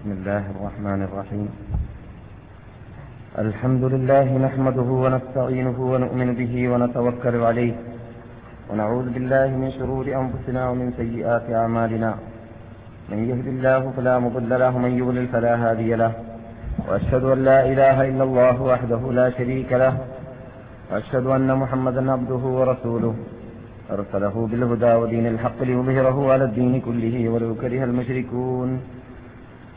بسم الله الرحمن الرحيم. الحمد لله نحمده ونستعينه ونؤمن به ونتوكل عليه. ونعوذ بالله من شرور أنفسنا ومن سيئات أعمالنا. من يهد الله فلا مضل له ومن يضلل فلا هادي له. وأشهد أن لا إله إلا الله وحده لا شريك له. وأشهد أن محمدا عبده ورسوله. أرسله بالهدى ودين الحق ليظهره على الدين كله ولو كره المشركون.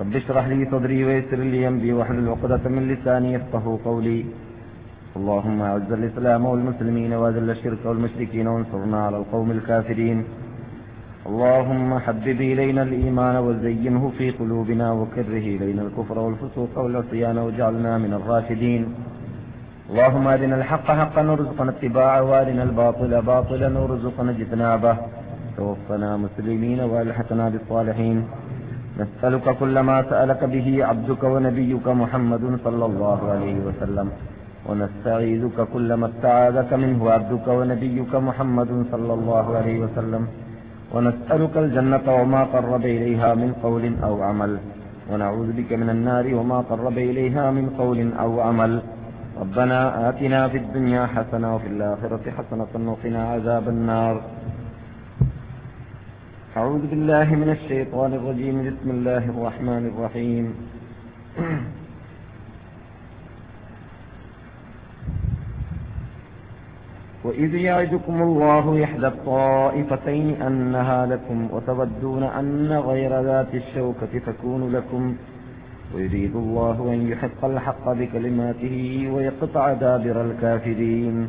رب اشرح لي صدري ويسر لي أمري واحلل عقدة من لساني يفقه قولي. اللهم أعز الإسلام والمسلمين وأذل الشرك والمشركين وانصرنا على القوم الكافرين. اللهم حبب إلينا الإيمان وزينه في قلوبنا وكره إلينا الكفر والفسوق والعصيان واجعلنا من الراشدين. اللهم أرنا الحق حقا وارزقنا اتباعه وأرنا الباطل باطلا وارزقنا اجتنابه. توفنا مسلمين وألحقنا بالصالحين. نسألك كل ما سألك به عبدك ونبيك محمد صلى الله عليه وسلم. ونستعيذك كل ما استعاذك منه عبدك ونبيك محمد صلى الله عليه وسلم. ونسألك الجنة وما قرب إليها من قول أو عمل. ونعوذ بك من النار وما قرب إليها من قول أو عمل. ربنا آتنا في الدنيا حسنة وفي الآخرة حسنة وقنا عذاب النار. أعوذ بالله من الشيطان الرجيم. بسم الله الرحمن الرحيم. وإذ يعدكم الله إحدى الطائفتين أنها لكم وتودون أن غير ذات الشوكة تكون لكم. ويريد الله أن يحق الحق بكلماته ويقطع دابر الكافرين.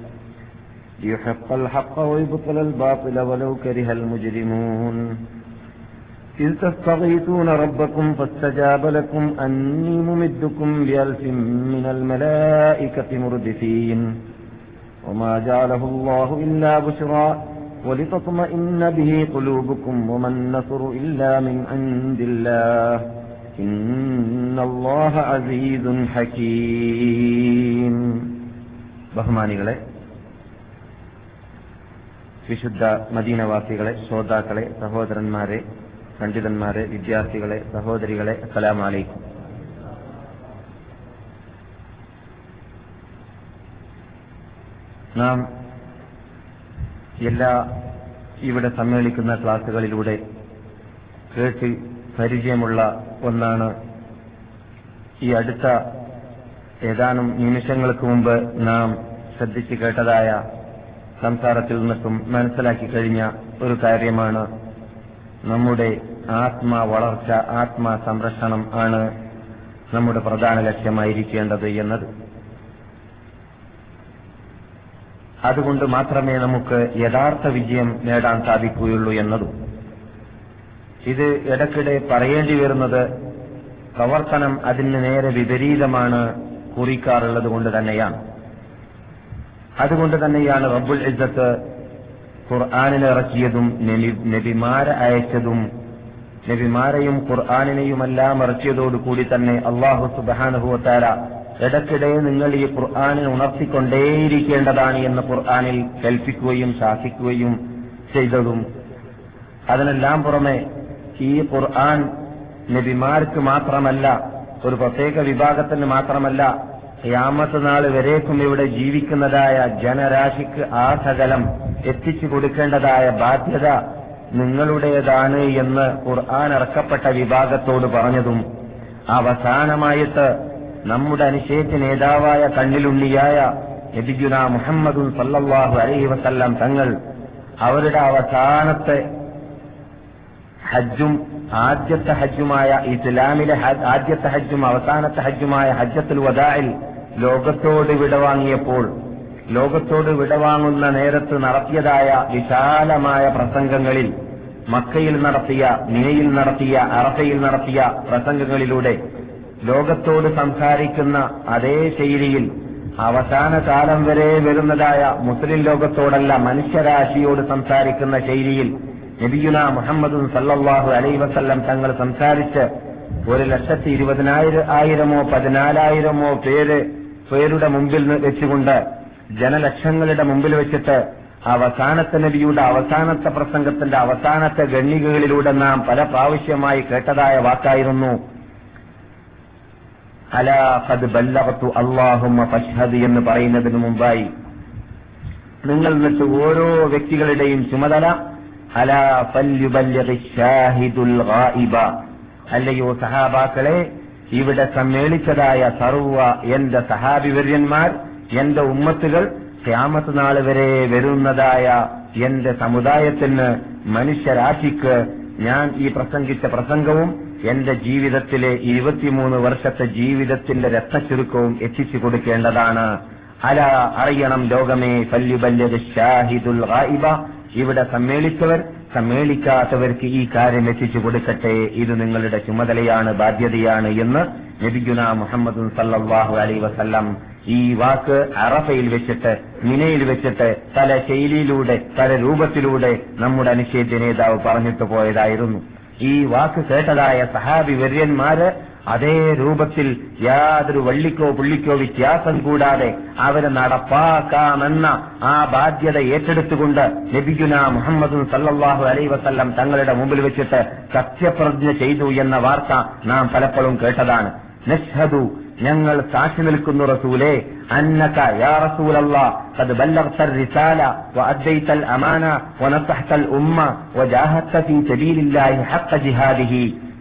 ليحق الحق ويبطل الباطل ولو كره المجرمون. إذ تستغيثون ربكم فاستجاب لكم أني ممدكم بألف من الملائكة مردفين. وما جعله الله إلا بشرى ولتطمئن به قلوبكم وما النصر إلا من عند الله. إن الله عزيز حكيم. بهماني വിശുദ്ധ മദീനവാസികളെ ശ്രോതാക്കളെ സഹോദരന്മാരെ പണ്ഡിതന്മാരെ വിദ്യാർത്ഥികളെ സഹോദരികളെ അസ്സലാം അലൈക്കും നാം എല്ലാ ഇവിടെ സമ്മേളിക്കുന്ന ക്ലാസുകളിലൂടെ കേട്ട് പരിചയമുള്ള ഒന്നാണ് ഈ അടുത്ത ഏതാനും നിമിഷങ്ങൾക്ക് മുമ്പ് നാം ശ്രദ്ധിച്ചു കേട്ടതായ സംസാരത്തിൽ നിന്നും മനസ്സിലാക്കി കഴിഞ്ഞ ഒരു കാര്യമാണ്. നമ്മുടെ ആത്മാ വളർച്ച ആത്മാ സംരക്ഷണം ആണ് നമ്മുടെ പ്രധാന ലക്ഷ്യമായിരിക്കേണ്ടത് എന്നത്. അതുകൊണ്ട് മാത്രമേ നമുക്ക് യഥാർത്ഥ വിജയം നേടാൻ സാധിക്കുകയുള്ളൂ എന്നതും. ഇത് ഇടയ്ക്കിടെ പറയേണ്ടി വരുന്നത് പ്രവർത്തനം അതിന് നേരെ വിപരീതമാണ് കുറിക്കാറുള്ളത് കൊണ്ട് തന്നെയാണ്. അതുകൊണ്ട് തന്നെയാണ് റബ്ബുൽ ഇസ്സത്ത് ഖുർആാനിലിറക്കിയതും നബിമാരെ അയച്ചതും നബിമാരെയും ഖുർആാനിനെയുമെല്ലാം ഇറക്കിയതോടുകൂടി തന്നെ അള്ളാഹു സുബാനുഭവത്താര ഇടയ്ക്കിടെ നിങ്ങൾ ഈ ഖുർആാനിൽ ഉണർത്തിക്കൊണ്ടേയിരിക്കേണ്ടതാണ് എന്ന് ഖുർആാനിൽ കൽപ്പിക്കുകയും ശാസിക്കുകയും ചെയ്തതും. അതിനെല്ലാം പുറമെ ഈ ഖുർആൻ നബിമാർക്ക് മാത്രമല്ല ഒരു പ്രത്യേക വിഭാഗത്തിന് മാത്രമല്ല യാമത്ത് നാൾ വരേക്കും ഇവിടെ ജീവിക്കുന്നതായ ജനരാശിക്ക് ആ സകലം എത്തിച്ചു കൊടുക്കേണ്ടതായ ബാധ്യത നിങ്ങളുടേതാണ് എന്ന് ഖുർആൻ ഇറക്കപ്പെട്ട വിഭാഗത്തോട് പറഞ്ഞതും അവസാനമായിട്ട് നമ്മുടെ അനുശേഷ നേതാവായ കണ്ണിലുണ്ണിയായ നബിജുന മുഹമ്മദും സല്ലാഹു അലൈഹി വസല്ലം തങ്ങൾ അവരുടെ അവസാനത്തെ ഹജ്ജും ആദ്യത്തെ ഹജ്ജുമായ ഇസ്ലാമിലെ ആദ്യത്തെ ഹജ്ജും അവസാനത്തെ ഹജ്ജുമായ ഹജ്ജത്തുൽ വദായിൽ ലോകത്തോട് വിടവാങ്ങിയപ്പോൾ ലോകത്തോട് വിടവാങ്ങുന്ന നേരത്ത് നടത്തിയതായ വിശാലമായ പ്രസംഗങ്ങളിൽ മക്കയിൽ നടത്തിയ മിനയിൽ നടത്തിയ അറഫയിൽ നടത്തിയ പ്രസംഗങ്ങളിലൂടെ ലോകത്തോട് സംസാരിക്കുന്ന അതേ ശൈലിയിൽ അവസാന കാലം വരെ വരുന്നതായ മുസ്ലിം ലോകത്തോടല്ല മനുഷ്യരാശിയോട് സംസാരിക്കുന്ന ശൈലിയിൽ നബിയുന മുഹമ്മദും സല്ലാഹു അലൈ വസല്ലം തങ്ങൾ സംസാരിച്ച് ഒരു ലക്ഷത്തി ഇരുപതിനായിരം ആയിരമോ പതിനാലായിരമോ പേര് പേരുടെ മുമ്പിൽ വെച്ചുകൊണ്ട് ജനലക്ഷങ്ങളുടെ മുമ്പിൽ വെച്ചിട്ട് അവസാനത്തെ നബിയുടെ അവസാനത്തെ പ്രസംഗത്തിന്റെ അവസാനത്തെ ഗണ്ണികകളിലൂടെ നാം പല പ്രാവശ്യമായി കേട്ടതായ വാക്കായിരുന്നു. അലാ ഖദ് ബല്ലഗത്തു അല്ലാഹുമ്മ ഫഷ്ഹദ് എന്ന് പറയുന്നതിന് മുമ്പായി. നിങ്ങൾ എന്നിട്ട് ഓരോ വ്യക്തികളുടെയും ചുമതല അലാ ഗായിബ. അല്ലയോ സഹാബാക്കളെ ഇവിടെ സമ്മേളിച്ചതായ സർവ എന്റെ സഹാബിവര്യന്മാർ എന്റെ ഉമ്മത്തുകൾ ക്യാമത്ത് നാൾ വരെ വരുന്നതായ എന്റെ സമുദായത്തിന് മനുഷ്യരാശിക്ക് ഞാൻ ഈ പ്രസംഗിച്ച പ്രസംഗവും എന്റെ ജീവിതത്തിലെ ഇരുപത്തിമൂന്ന് വർഷത്തെ ജീവിതത്തിന്റെ രക്തചുരുക്കവും എത്തിച്ചു കൊടുക്കേണ്ടതാണ്. അല അറിയണം ലോകമേ പല്ലുബല്യത് ഷാഹിദുൽ ഗായിബ. ഇവിടെ സമ്മേളിച്ചവർ സമ്മേളിക്കാത്തവർക്ക് ഈ കാര്യം എത്തിച്ചു കൊടുക്കട്ടെ. ഇത് നിങ്ങളുടെ ചുമതലയാണ് ബാധ്യതയാണ് എന്ന് നബിഗുന മുഹമ്മദ് സല്ലാഹു അലൈ വസല്ലം ഈ വാക്ക് അറഫയിൽ വെച്ചിട്ട് മിനയിൽ വെച്ചിട്ട് പല ശൈലിയിലൂടെ പല രൂപത്തിലൂടെ നമ്മുടെ അനുശേദ്യ നേതാവ് പറഞ്ഞിട്ട് പോയതായിരുന്നു. ഈ വാക്ക് കേട്ടതായ സഹാബി വര്യന്മാര് അതേ രൂപത്തിൽ യാതൊരു വള്ളിക്കോ പുള്ളിക്കോ വ്യത്യാസം കൂടാതെ അവരെ നടപ്പാക്കാമെന്ന ആ ബാധ്യത ഏറ്റെടുത്തുകൊണ്ട് നബിഗുന മുഹമ്മദ് സല്ലാഹു അലൈ വസല്ലം തങ്ങളുടെ മുമ്പിൽ വെച്ചിട്ട് സത്യപ്രതിജ്ഞ ചെയ്തു എന്ന വാർത്ത നാം പലപ്പോഴും കേട്ടതാണ് നഷ്ഹദു ഞങ്ങൾ സാക്ഷി നിൽക്കുന്നു റസൂലേ അന്നക യാ റസൂലല്ലാ قد بلغت الرسالة وأديت الأمانة ونصحت الأمة وجاهدت في سبيل الله حق جهاده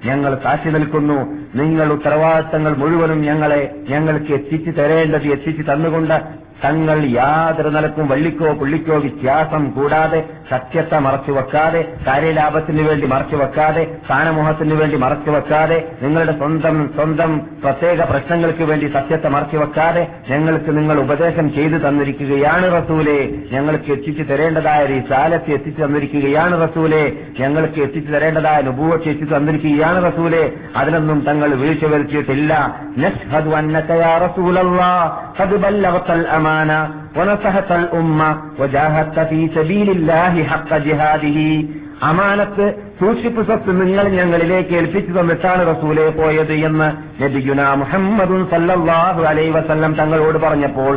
ഞങ്ങൾ സാക്ഷി നിൽക്കുന്നു. നിങ്ങൾ ഉത്തരവാദിത്തങ്ങൾ മുഴുവനും ഞങ്ങളെ ഞങ്ങൾക്ക് എത്തിച്ചു തരേണ്ടത് എത്തിച്ചു തന്നുകൊണ്ട് തങ്ങൾ യാതൊരു നിലക്കും വള്ളിക്കോ പുള്ളിക്കോ വ്യത്യാസം കൂടാതെ സത്യത്തെ മറച്ചു വെക്കാതെ കാര്യലാഭത്തിന് വേണ്ടി മറച്ചു വെക്കാതെ സ്ഥാനമോഹത്തിന് വേണ്ടി മറച്ചു വെക്കാതെ നിങ്ങളുടെ സ്വന്തം സ്വന്തം പ്രത്യേക പ്രശ്നങ്ങൾക്ക് വേണ്ടി സത്യത്തെ മറച്ചു വെക്കാതെ ഞങ്ങൾക്ക് നിങ്ങൾ ഉപദേശം ചെയ്തു തന്നിരിക്കുകയാണ് റസൂലെ. ഞങ്ങൾക്ക് എത്തിച്ചു തരേണ്ടതായ ഒരു സാലത്ത് എത്തിച്ചു തന്നിരിക്കുകയാണ് റസൂലെ. ഞങ്ങൾക്ക് എത്തിച്ചു തരേണ്ടതായ നുപൂവത്ത് എത്തിച്ചു തന്നിരിക്കുകയാണ് റസൂലെ. അതിനൊന്നും തങ്ങൾ വീഴ്ച വരുത്തിയിട്ടില്ല. أمانا ونصحت الأمة وجاهدت في سبيل الله حق جهاده. أمانة സൂക്ഷിപ്പ് സ്വത്ത് നിങ്ങൾ ഞങ്ങളിലേക്ക് ഏൽപ്പിച്ചു തന്നിട്ടാണ് റസൂലെ പോയത് എന്ന് നബിഗുന മുഹമ്മദും സല്ലാഹു അലൈ വസല്ലം തങ്ങളോട് പറഞ്ഞപ്പോൾ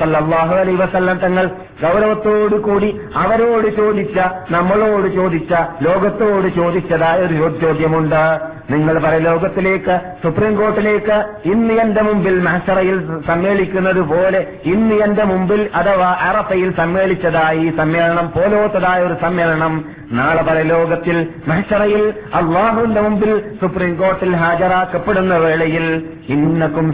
സല്ലാഹു അലൈ വസല്ലം തങ്ങൾ ഗൗരവത്തോടു കൂടി അവരോട് ചോദിച്ച നമ്മളോട് ചോദിച്ച ലോകത്തോട് ചോദിച്ചതായ ഒരു ചോദ്യമുണ്ട്. നിങ്ങൾ പരലോകത്തിലേക്ക് സുപ്രീം കോർട്ടിലേക്ക് ഇന്ന് എന്റെ മുമ്പിൽ മഹസറയിൽ സമ്മേളിക്കുന്നത് പോലെ ഇന്ന് എന്റെ മുമ്പിൽ അഥവാ അറഫയിൽ സമ്മേളിച്ചതായി സമ്മേളനം പോലോത്തതായ ഒരു സമ്മേളനം നാളെ പരലോകത്തിൽ മഹസറയിൽ അള്ളാഹുവിന്റെ മുമ്പിൽ സുപ്രീം കോർട്ടിൽ ഹാജരാക്കപ്പെടുന്ന വേളയിൽ ഇന്നക്കും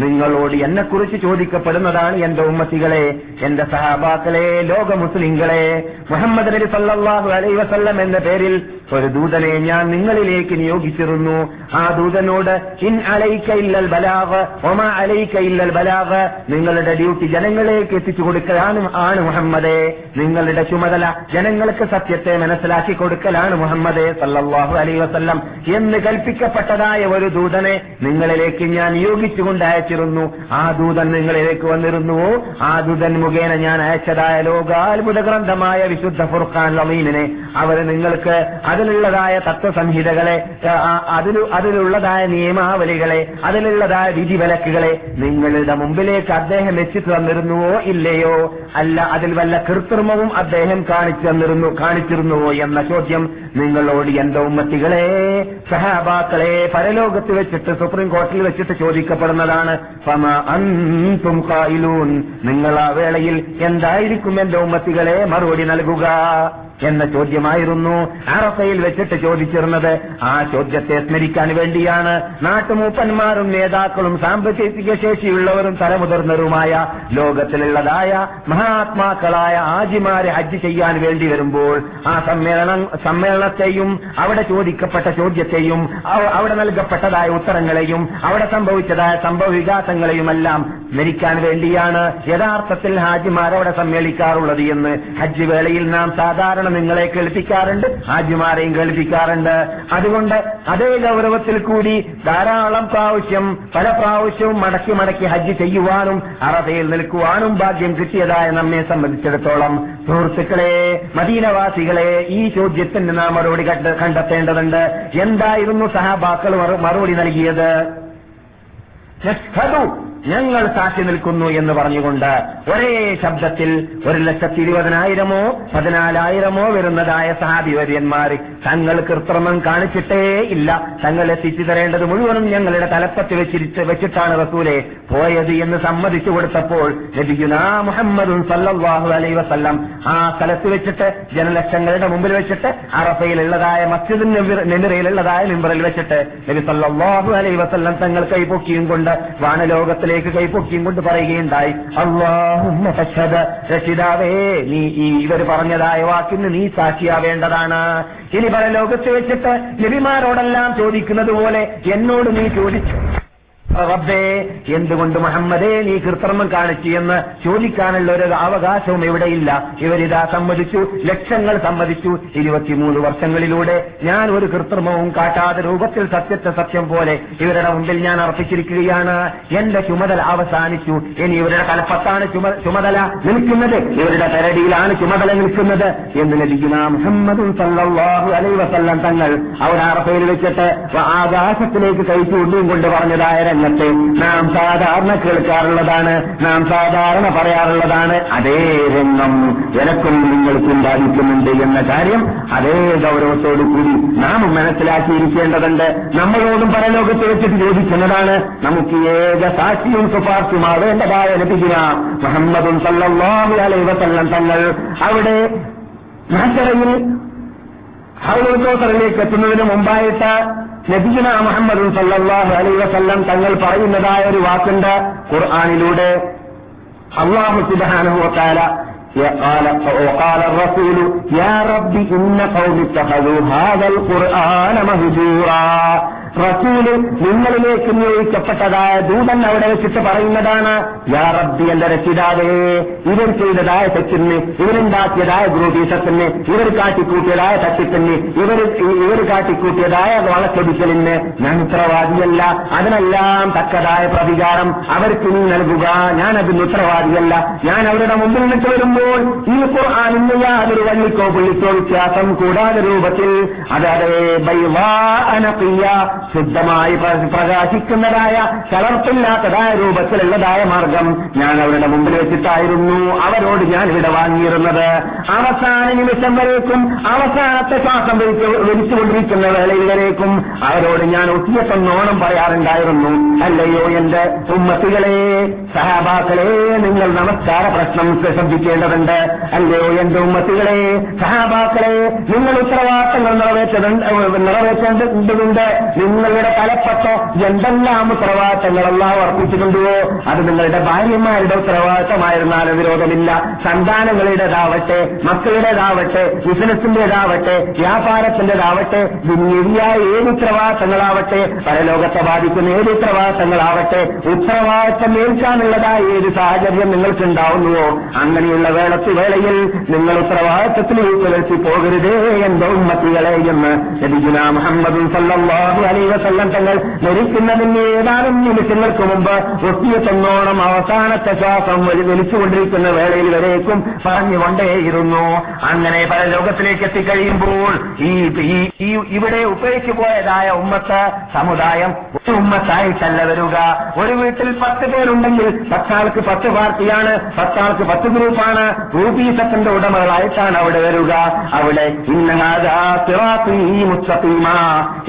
നിങ്ങളോട് എന്നെക്കുറിച്ച് ചോദിക്കപ്പെടുന്നതാണ് എന്റെ ഉമ്മത്തികളെ എന്റെ സഹാബാക്കളെ ലോക മുസ്ലിങ്ങളെ മുഹമ്മദ് നബി സല്ലാഹു അലൈഹി വസല്ലം എന്ന പേരിൽ ഒരു ദൂതനെ ഞാൻ നിങ്ങളിലേക്ക് നിയോഗിച്ചിരുന്നു. ആ ദൂതനോട് ഇൻ അലൈക ഇല്ലൽ ബലാവ് ഒമ അലൈക ഇല്ലൽ ബലാവ് നിങ്ങളുടെ ഡ്യൂട്ടി ജനങ്ങളിലേക്ക് എത്തിച്ചു കൊടുക്കലാണ് ആണ് മുഹമ്മദേ. നിങ്ങളുടെ ചുമതല ജനങ്ങൾക്ക് സത്യത്തെ മനസ്സിലാക്കി കൊടുക്കലാണ് മുഹമ്മദേ സല്ലാഹു അലൈ വസല്ലം. എന്ന് കൽപ്പിക്കപ്പെട്ടതായ ഒരു ദൂതനെ നിങ്ങളിലേക്ക് ഞാൻ നിയോഗിച്ചുകൊണ്ട് അയച്ചിരുന്നു. ആ ദൂതൻ നിങ്ങളിലേക്ക് വന്നിരുന്നു. ആ ദൂതൻ മുഖേന ഞാൻ അയച്ചതായ ലോകാത്ഭുത ഗ്രന്ഥമായ വിശുദ്ധ ഫുർഖാൻ ലമീനിനെ അവർ നിങ്ങൾക്ക് അതിലുള്ളതായ തത്വസംഹിതകളെ അതിൽ അതിലുള്ളതായ നിയമാവലികളെ അതിലുള്ളതായ വിധിവിലക്കുകളെ നിങ്ങളുടെ മുമ്പിലേക്ക് അദ്ദേഹം എത്തിച്ചു തന്നിരുന്നുവോ ഇല്ലയോ? അല്ല അതിൽ വല്ല കൃത്രിമവും അദ്ദേഹം കാണിച്ചു തന്നിരുന്നു കാണിച്ചിരുന്നുവോ എന്ന ചോദ്യം നിങ്ങളോട് എന്റെ ഉമ്മത്തികളെ സഹാബാക്കളെ പരലോകത്ത് വെച്ചിട്ട് സുപ്രീം കോടതിയിൽ വെച്ചിട്ട് ചോദിക്കപ്പെടുന്നതാണ് നിങ്ങൾ ആ വേളയിൽ എന്തായിരിക്കും എന്റെ ഉമ്മത്തികളെ മറുപടി നൽകുക? എന്ന ചോദ്യമായിരുന്നു അറഫയിൽ വെച്ചിട്ട് ചോദിച്ചിരുന്നത്. ആ ചോദ്യത്തെ സ്മരിക്കാൻ വേണ്ടിയാണ് നാട്ടുമൂപ്പന്മാരും നേതാക്കളും സാമ്പത്തിക ശേഷിയുള്ളവരും തലമുതിർന്നവരുമായ ലോകത്തിലുള്ളതായ മഹാത്മാക്കളായ ആജിമാരെ ഹജ്ജ് ചെയ്യാൻ വേണ്ടി വരുമ്പോൾ ആ സമ്മേളനം സമ്മേളനത്തെയും അവിടെ ചോദിക്കപ്പെട്ട ചോദ്യത്തെയും അവിടെ നൽകപ്പെട്ടതായ ഉത്തരങ്ങളെയും അവിടെ സംഭവിച്ചതായ സംഭവ വികാസങ്ങളെയുമെല്ലാം സ്മരിക്കാൻ വേണ്ടിയാണ് യഥാർത്ഥത്തിൽ ഹാജിമാർ അവിടെ സമ്മേളിക്കാറുള്ളത് എന്ന് ഹജ്ജ് വേളയിൽ നാം സാധാരണ നിങ്ങളെ കേൾപ്പിക്കാറുണ്ട് ഹാജിമാരെയും കേൾപ്പിക്കാറുണ്ട്. അതുകൊണ്ട് അതേ ഗൗരവത്തിൽ കൂടി ധാരാളം പ്രാവശ്യം പല പ്രാവശ്യവും മടക്കി മടക്കി ഹജ്ജ് ചെയ്യുവാനും അറബയിൽ നിൽക്കുവാനും ഭാഗ്യം കിട്ടിയതായ നമ്മെ സംബന്ധിച്ചിടത്തോളം. സുഹൃത്തുക്കളെ മദീനവാസികളെ ഈ ചോദ്യത്തിന് നാം മറുപടി കണ്ട- കണ്ടെത്തേണ്ടതുണ്ട്. എന്തായിരുന്നു സഹാബാക്കൾ മറുപടി നൽകിയത്? ഞങ്ങൾ സാക്ഷി നിൽക്കുന്നു എന്ന് പറഞ്ഞുകൊണ്ട് ഒരേ ശബ്ദത്തിൽ ഒരു ലക്ഷത്തി ഇരുപതിനായിരമോ പതിനാലായിരമോ വരുന്നതായ സഹാബിവര്യന്മാർ തങ്ങൾ കൃത്രിമം കാണിച്ചിട്ടേ ഇല്ല. തങ്ങളെ എത്തിച്ചു തരേണ്ടത് മുഴുവനും ഞങ്ങളുടെ തലപ്പത്ത് വെച്ചിരിച്ച് വെച്ചിട്ടാണ് റസൂലെ പോയത് എന്ന് സമ്മതിച്ചു കൊടുത്തപ്പോൾ മുഹമ്മദും സല്ലാഹു അലൈ വസല്ലം ആ സ്ഥലത്ത് വെച്ചിട്ട് ജനലക്ഷങ്ങളുടെ മുമ്പിൽ വെച്ചിട്ട് അറഫയിലുള്ളതായ മസ്ജിദ് നെമിറയിലുള്ളതായ മിമ്പറിൽ വെച്ചിട്ട് നബി സല്ലല്ലാഹു അലൈ വസല്ലം തങ്ങൾ കൈപൊക്കിയും കൊണ്ട് വാനലോകത്തിലേക്ക് കൈപൊക്കിയും കൊണ്ട് പറയുകയുണ്ടായി. അള്ളാഹുമ്മ നീ ഈ ഇവർ പറഞ്ഞതായ വാക്കിന് നീ സാക്ഷിയാവേണ്ടതാണ്. ഇനി പല ലോകത്ത് വെച്ചിട്ട് നബിമാരോടെല്ലാം ചോദിക്കുന്നത് പോലെ എന്നോട് നീ ചോദിച്ചു. റബ്ബേ എന്തുകൊണ്ട് മുഹമ്മദേ നീ കൃത്രിമം കാണിച്ചു എന്ന് ചോദിക്കാനുള്ള ഒരു അവകാശവും ഇവിടെയില്ല ഇവരിതാ സമ്മതിച്ചു ലക്ഷങ്ങൾ സമ്മതിച്ചു. ഇരുപത്തിമൂന്ന് വർഷങ്ങളിലൂടെ ഞാൻ ഒരു കൃത്രിമവും കാട്ടാതെ രൂപത്തിൽ സത്യത്തെ സത്യം പോലെ ഇവരുടെ മുമ്പിൽ ഞാൻ അർപ്പിച്ചിരിക്കുകയാണ്. എന്റെ ചുമതല അവസാനിച്ചു. ഇനി ഇവരുടെ കലപ്പത്താണ് ചുമ- ചുമതല നിൽക്കുന്നത്. ഇവരുടെ കരടിയിലാണ് ചുമതല നിൽക്കുന്നത്. എന്ന് ലഭിക്കുന്ന മുഹമ്മദും സല്ലല്ലാഹു അലൈ വസല്ലം തങ്ങൾ അവിടെ അറഫയിൽ വെച്ചിട്ട് ആകാശത്തിലേക്ക് കൈ ചൂണ്ടിയും കൊണ്ട് പറഞ്ഞതായ രംഗത്തെ നാം സാധാരണ കേൾക്കാറുള്ളതാണ് നാം സാധാരണ പറയാറുള്ളതാണ്. അതേ രംഗം എനക്കും നിങ്ങൾക്കും ബാധിക്കുന്നുണ്ട് എന്ന കാര്യം അതേ ഗൗരവത്തോടു കൂടി നാം മനസ്സിലാക്കിയിരിക്കേണ്ടതുണ്ട്. നമ്മളോടും പരലോകത്ത് വെച്ചിട്ട് ചോദിക്കുന്നതാണ് നമുക്ക് ഏക സാക്ഷിയും ശുപാർശയുമാവേണ്ടതായ ലഭിക്കുക മുഹമ്മദും വസല്ലം തങ്ങൾ അവിടെ മഹത്തറയിൽ ഹൗലോത്തോത്തറിലേക്ക് എത്തുന്നതിന് മുമ്പായിട്ട് നബീന മുഹമ്മദ് സല്ലല്ലാഹു അലൈഹി വസല്ലം തങ്ങൾ പറയുന്നതായ ഒരു വാക്കുണ്ട് ഖുർആാനിലൂടെ അള്ളാഹു സുബ്ഹാനഹു വതആല قال وقال الرسول يا رب إن قوم اتخذوا هذا القرآن مهجورا റസൂൽ നിങ്ങളിലേക്ക് നിയോഗിക്കപ്പെട്ടതായ ദൂതൻ അവിടെ വെച്ചിട്ട് പറയുന്നതാണ് യാ റബ്ബി എന്റെ രക്ഷിതാവേ ഇവർ ചെയ്തതായ തെറ്റിന് ഇവരുണ്ടാക്കിയതായ ഗ്രൂപീഷത്തിന് ഇവർ കാട്ടിക്കൂട്ടിയതായ തട്ടിപ്പിന് ഇവർ ഇവർ കാട്ടിക്കൂട്ടിയതായ വളച്ചൊടിക്കലിന് ഞാൻ ഉത്തരവാദിയല്ല. അതിനെല്ലാം തക്കതായ പ്രതികാരം അവർക്ക് നീ നൽകുക. ഞാൻ അതിന് ഉത്തരവാദിയല്ല. ഞാൻ അവരുടെ മുമ്പിൽ നിന്നിട്ട് വരുമ്പോൾ ഈ ഖുർആാനിന് യാതൊരു വള്ളിക്കോ പുള്ളിക്കോ വ്യത്യാസം കൂടാതെ രൂപത്തിൽ അതായത് ശുദ്ധമായി പ്രകാശിക്കുന്നതായ കലർപ്പില്ലാത്തതായ രൂപത്തിലുള്ളതായ മാർഗം ഞാൻ അവരുടെ മുമ്പിൽ വെച്ചിട്ടായിരുന്നു അവരോട് ഞാൻ ഇവിടെ വാങ്ങിയിരുന്നത്. അവസാന നിമിഷം വരേക്കും അവസാനത്തെ ശ്വാസം വലിച്ചു വലിച്ചുകൊണ്ടിരിക്കുന്ന വേളയിൽ വരേക്കും അവരോട് ഞാൻ ഒത്തിയത്തൊന്നോണം പറയാറുണ്ടായിരുന്നു. അല്ലയോ എന്റെ ഉമ്മത്തികളെ സഹാബാക്കളെ നിങ്ങൾ നമസ്കാര പ്രശ്നം ശ്രദ്ധിക്കേണ്ടതുണ്ട്. അല്ലയോ എന്റെ ഉമ്മത്തികളെ സഹാബാക്കളെ നിങ്ങൾ ഉത്തരവാദിത്തങ്ങൾ നിറവേറ്റേണ്ടതുണ്ട്. നിങ്ങളുടെ തലപ്പത്ത് എന്തെല്ലാം ഉത്തരവാദിത്തങ്ങൾ എല്ലാം അർപ്പിച്ചിട്ടുണ്ടോ? അത് നിങ്ങളുടെ ഭാര്യമാരുടെ ഉത്തരവാദിത്തമായിരുന്നാലും വിരോധമില്ല. സന്താനങ്ങളുടേതാവട്ടെ മക്കളുടേതാവട്ടെ ബിസിനസിന്റേതാവട്ടെ വ്യാപാരത്തിന്റേതാവട്ടെ ദുന്യവിയായ ഏത് ഉത്തരവാദിത്തങ്ങളാവട്ടെ പരലോകത്തെ ബാധിക്കുന്ന ഏത് ഉത്തരവാദിത്തങ്ങളാവട്ടെ ഉത്തരവാദിത്തം ഏൽക്കാനുള്ളതായ ഏത് സാഹചര്യം നിങ്ങൾക്കുണ്ടാവുന്നുവോ? അങ്ങനെയുള്ള വേളത്ത് വേളയിൽ നിങ്ങൾ ഉത്തരവാദിത്തത്തിലേക്ക് പുലർത്തി പോകരുതേ എന്റെ ഉമ്മത്തികളെ എന്ന് ലഭിക്കുന്ന മുഹമ്മദ് സല്ലല്ലാഹു അലൈഹി തങ്ങൾ മരിക്കുന്നതിന് ഏതാനും നിമിഷങ്ങൾക്ക് മുമ്പ് ഒത്തിയ തന്നോണം അവസാനത്തെ ശ്വാസം വലിച്ചുകൊണ്ടിരിക്കുന്ന വേളയിൽ വരേക്കും പറഞ്ഞുകൊണ്ടേയിരുന്നു അങ്ങനെ പല ലോകത്തിലേക്ക് എത്തിക്കഴിയുമ്പോൾ ഈ ഇവിടെ ഉപയോഗിച്ചു പോയതായ ഉമ്മത്ത് സമുദായം ഒരു ഉമ്മത്തായിട്ടല്ല വരിക. ഒരു വീട്ടിൽ പത്ത് പേരുണ്ടെങ്കിൽ പത്താൾക്ക് പത്ത് പാർട്ടിയാണ് പത്താൾക്ക് പത്ത് ഗ്രൂപ്പാണ്. ഗ്രൂപ്പീസത്തിന്റെ ഉടമകളായിട്ടാണ് അവിടെ വരിക. അവിടെ ഇന്നഹാദാ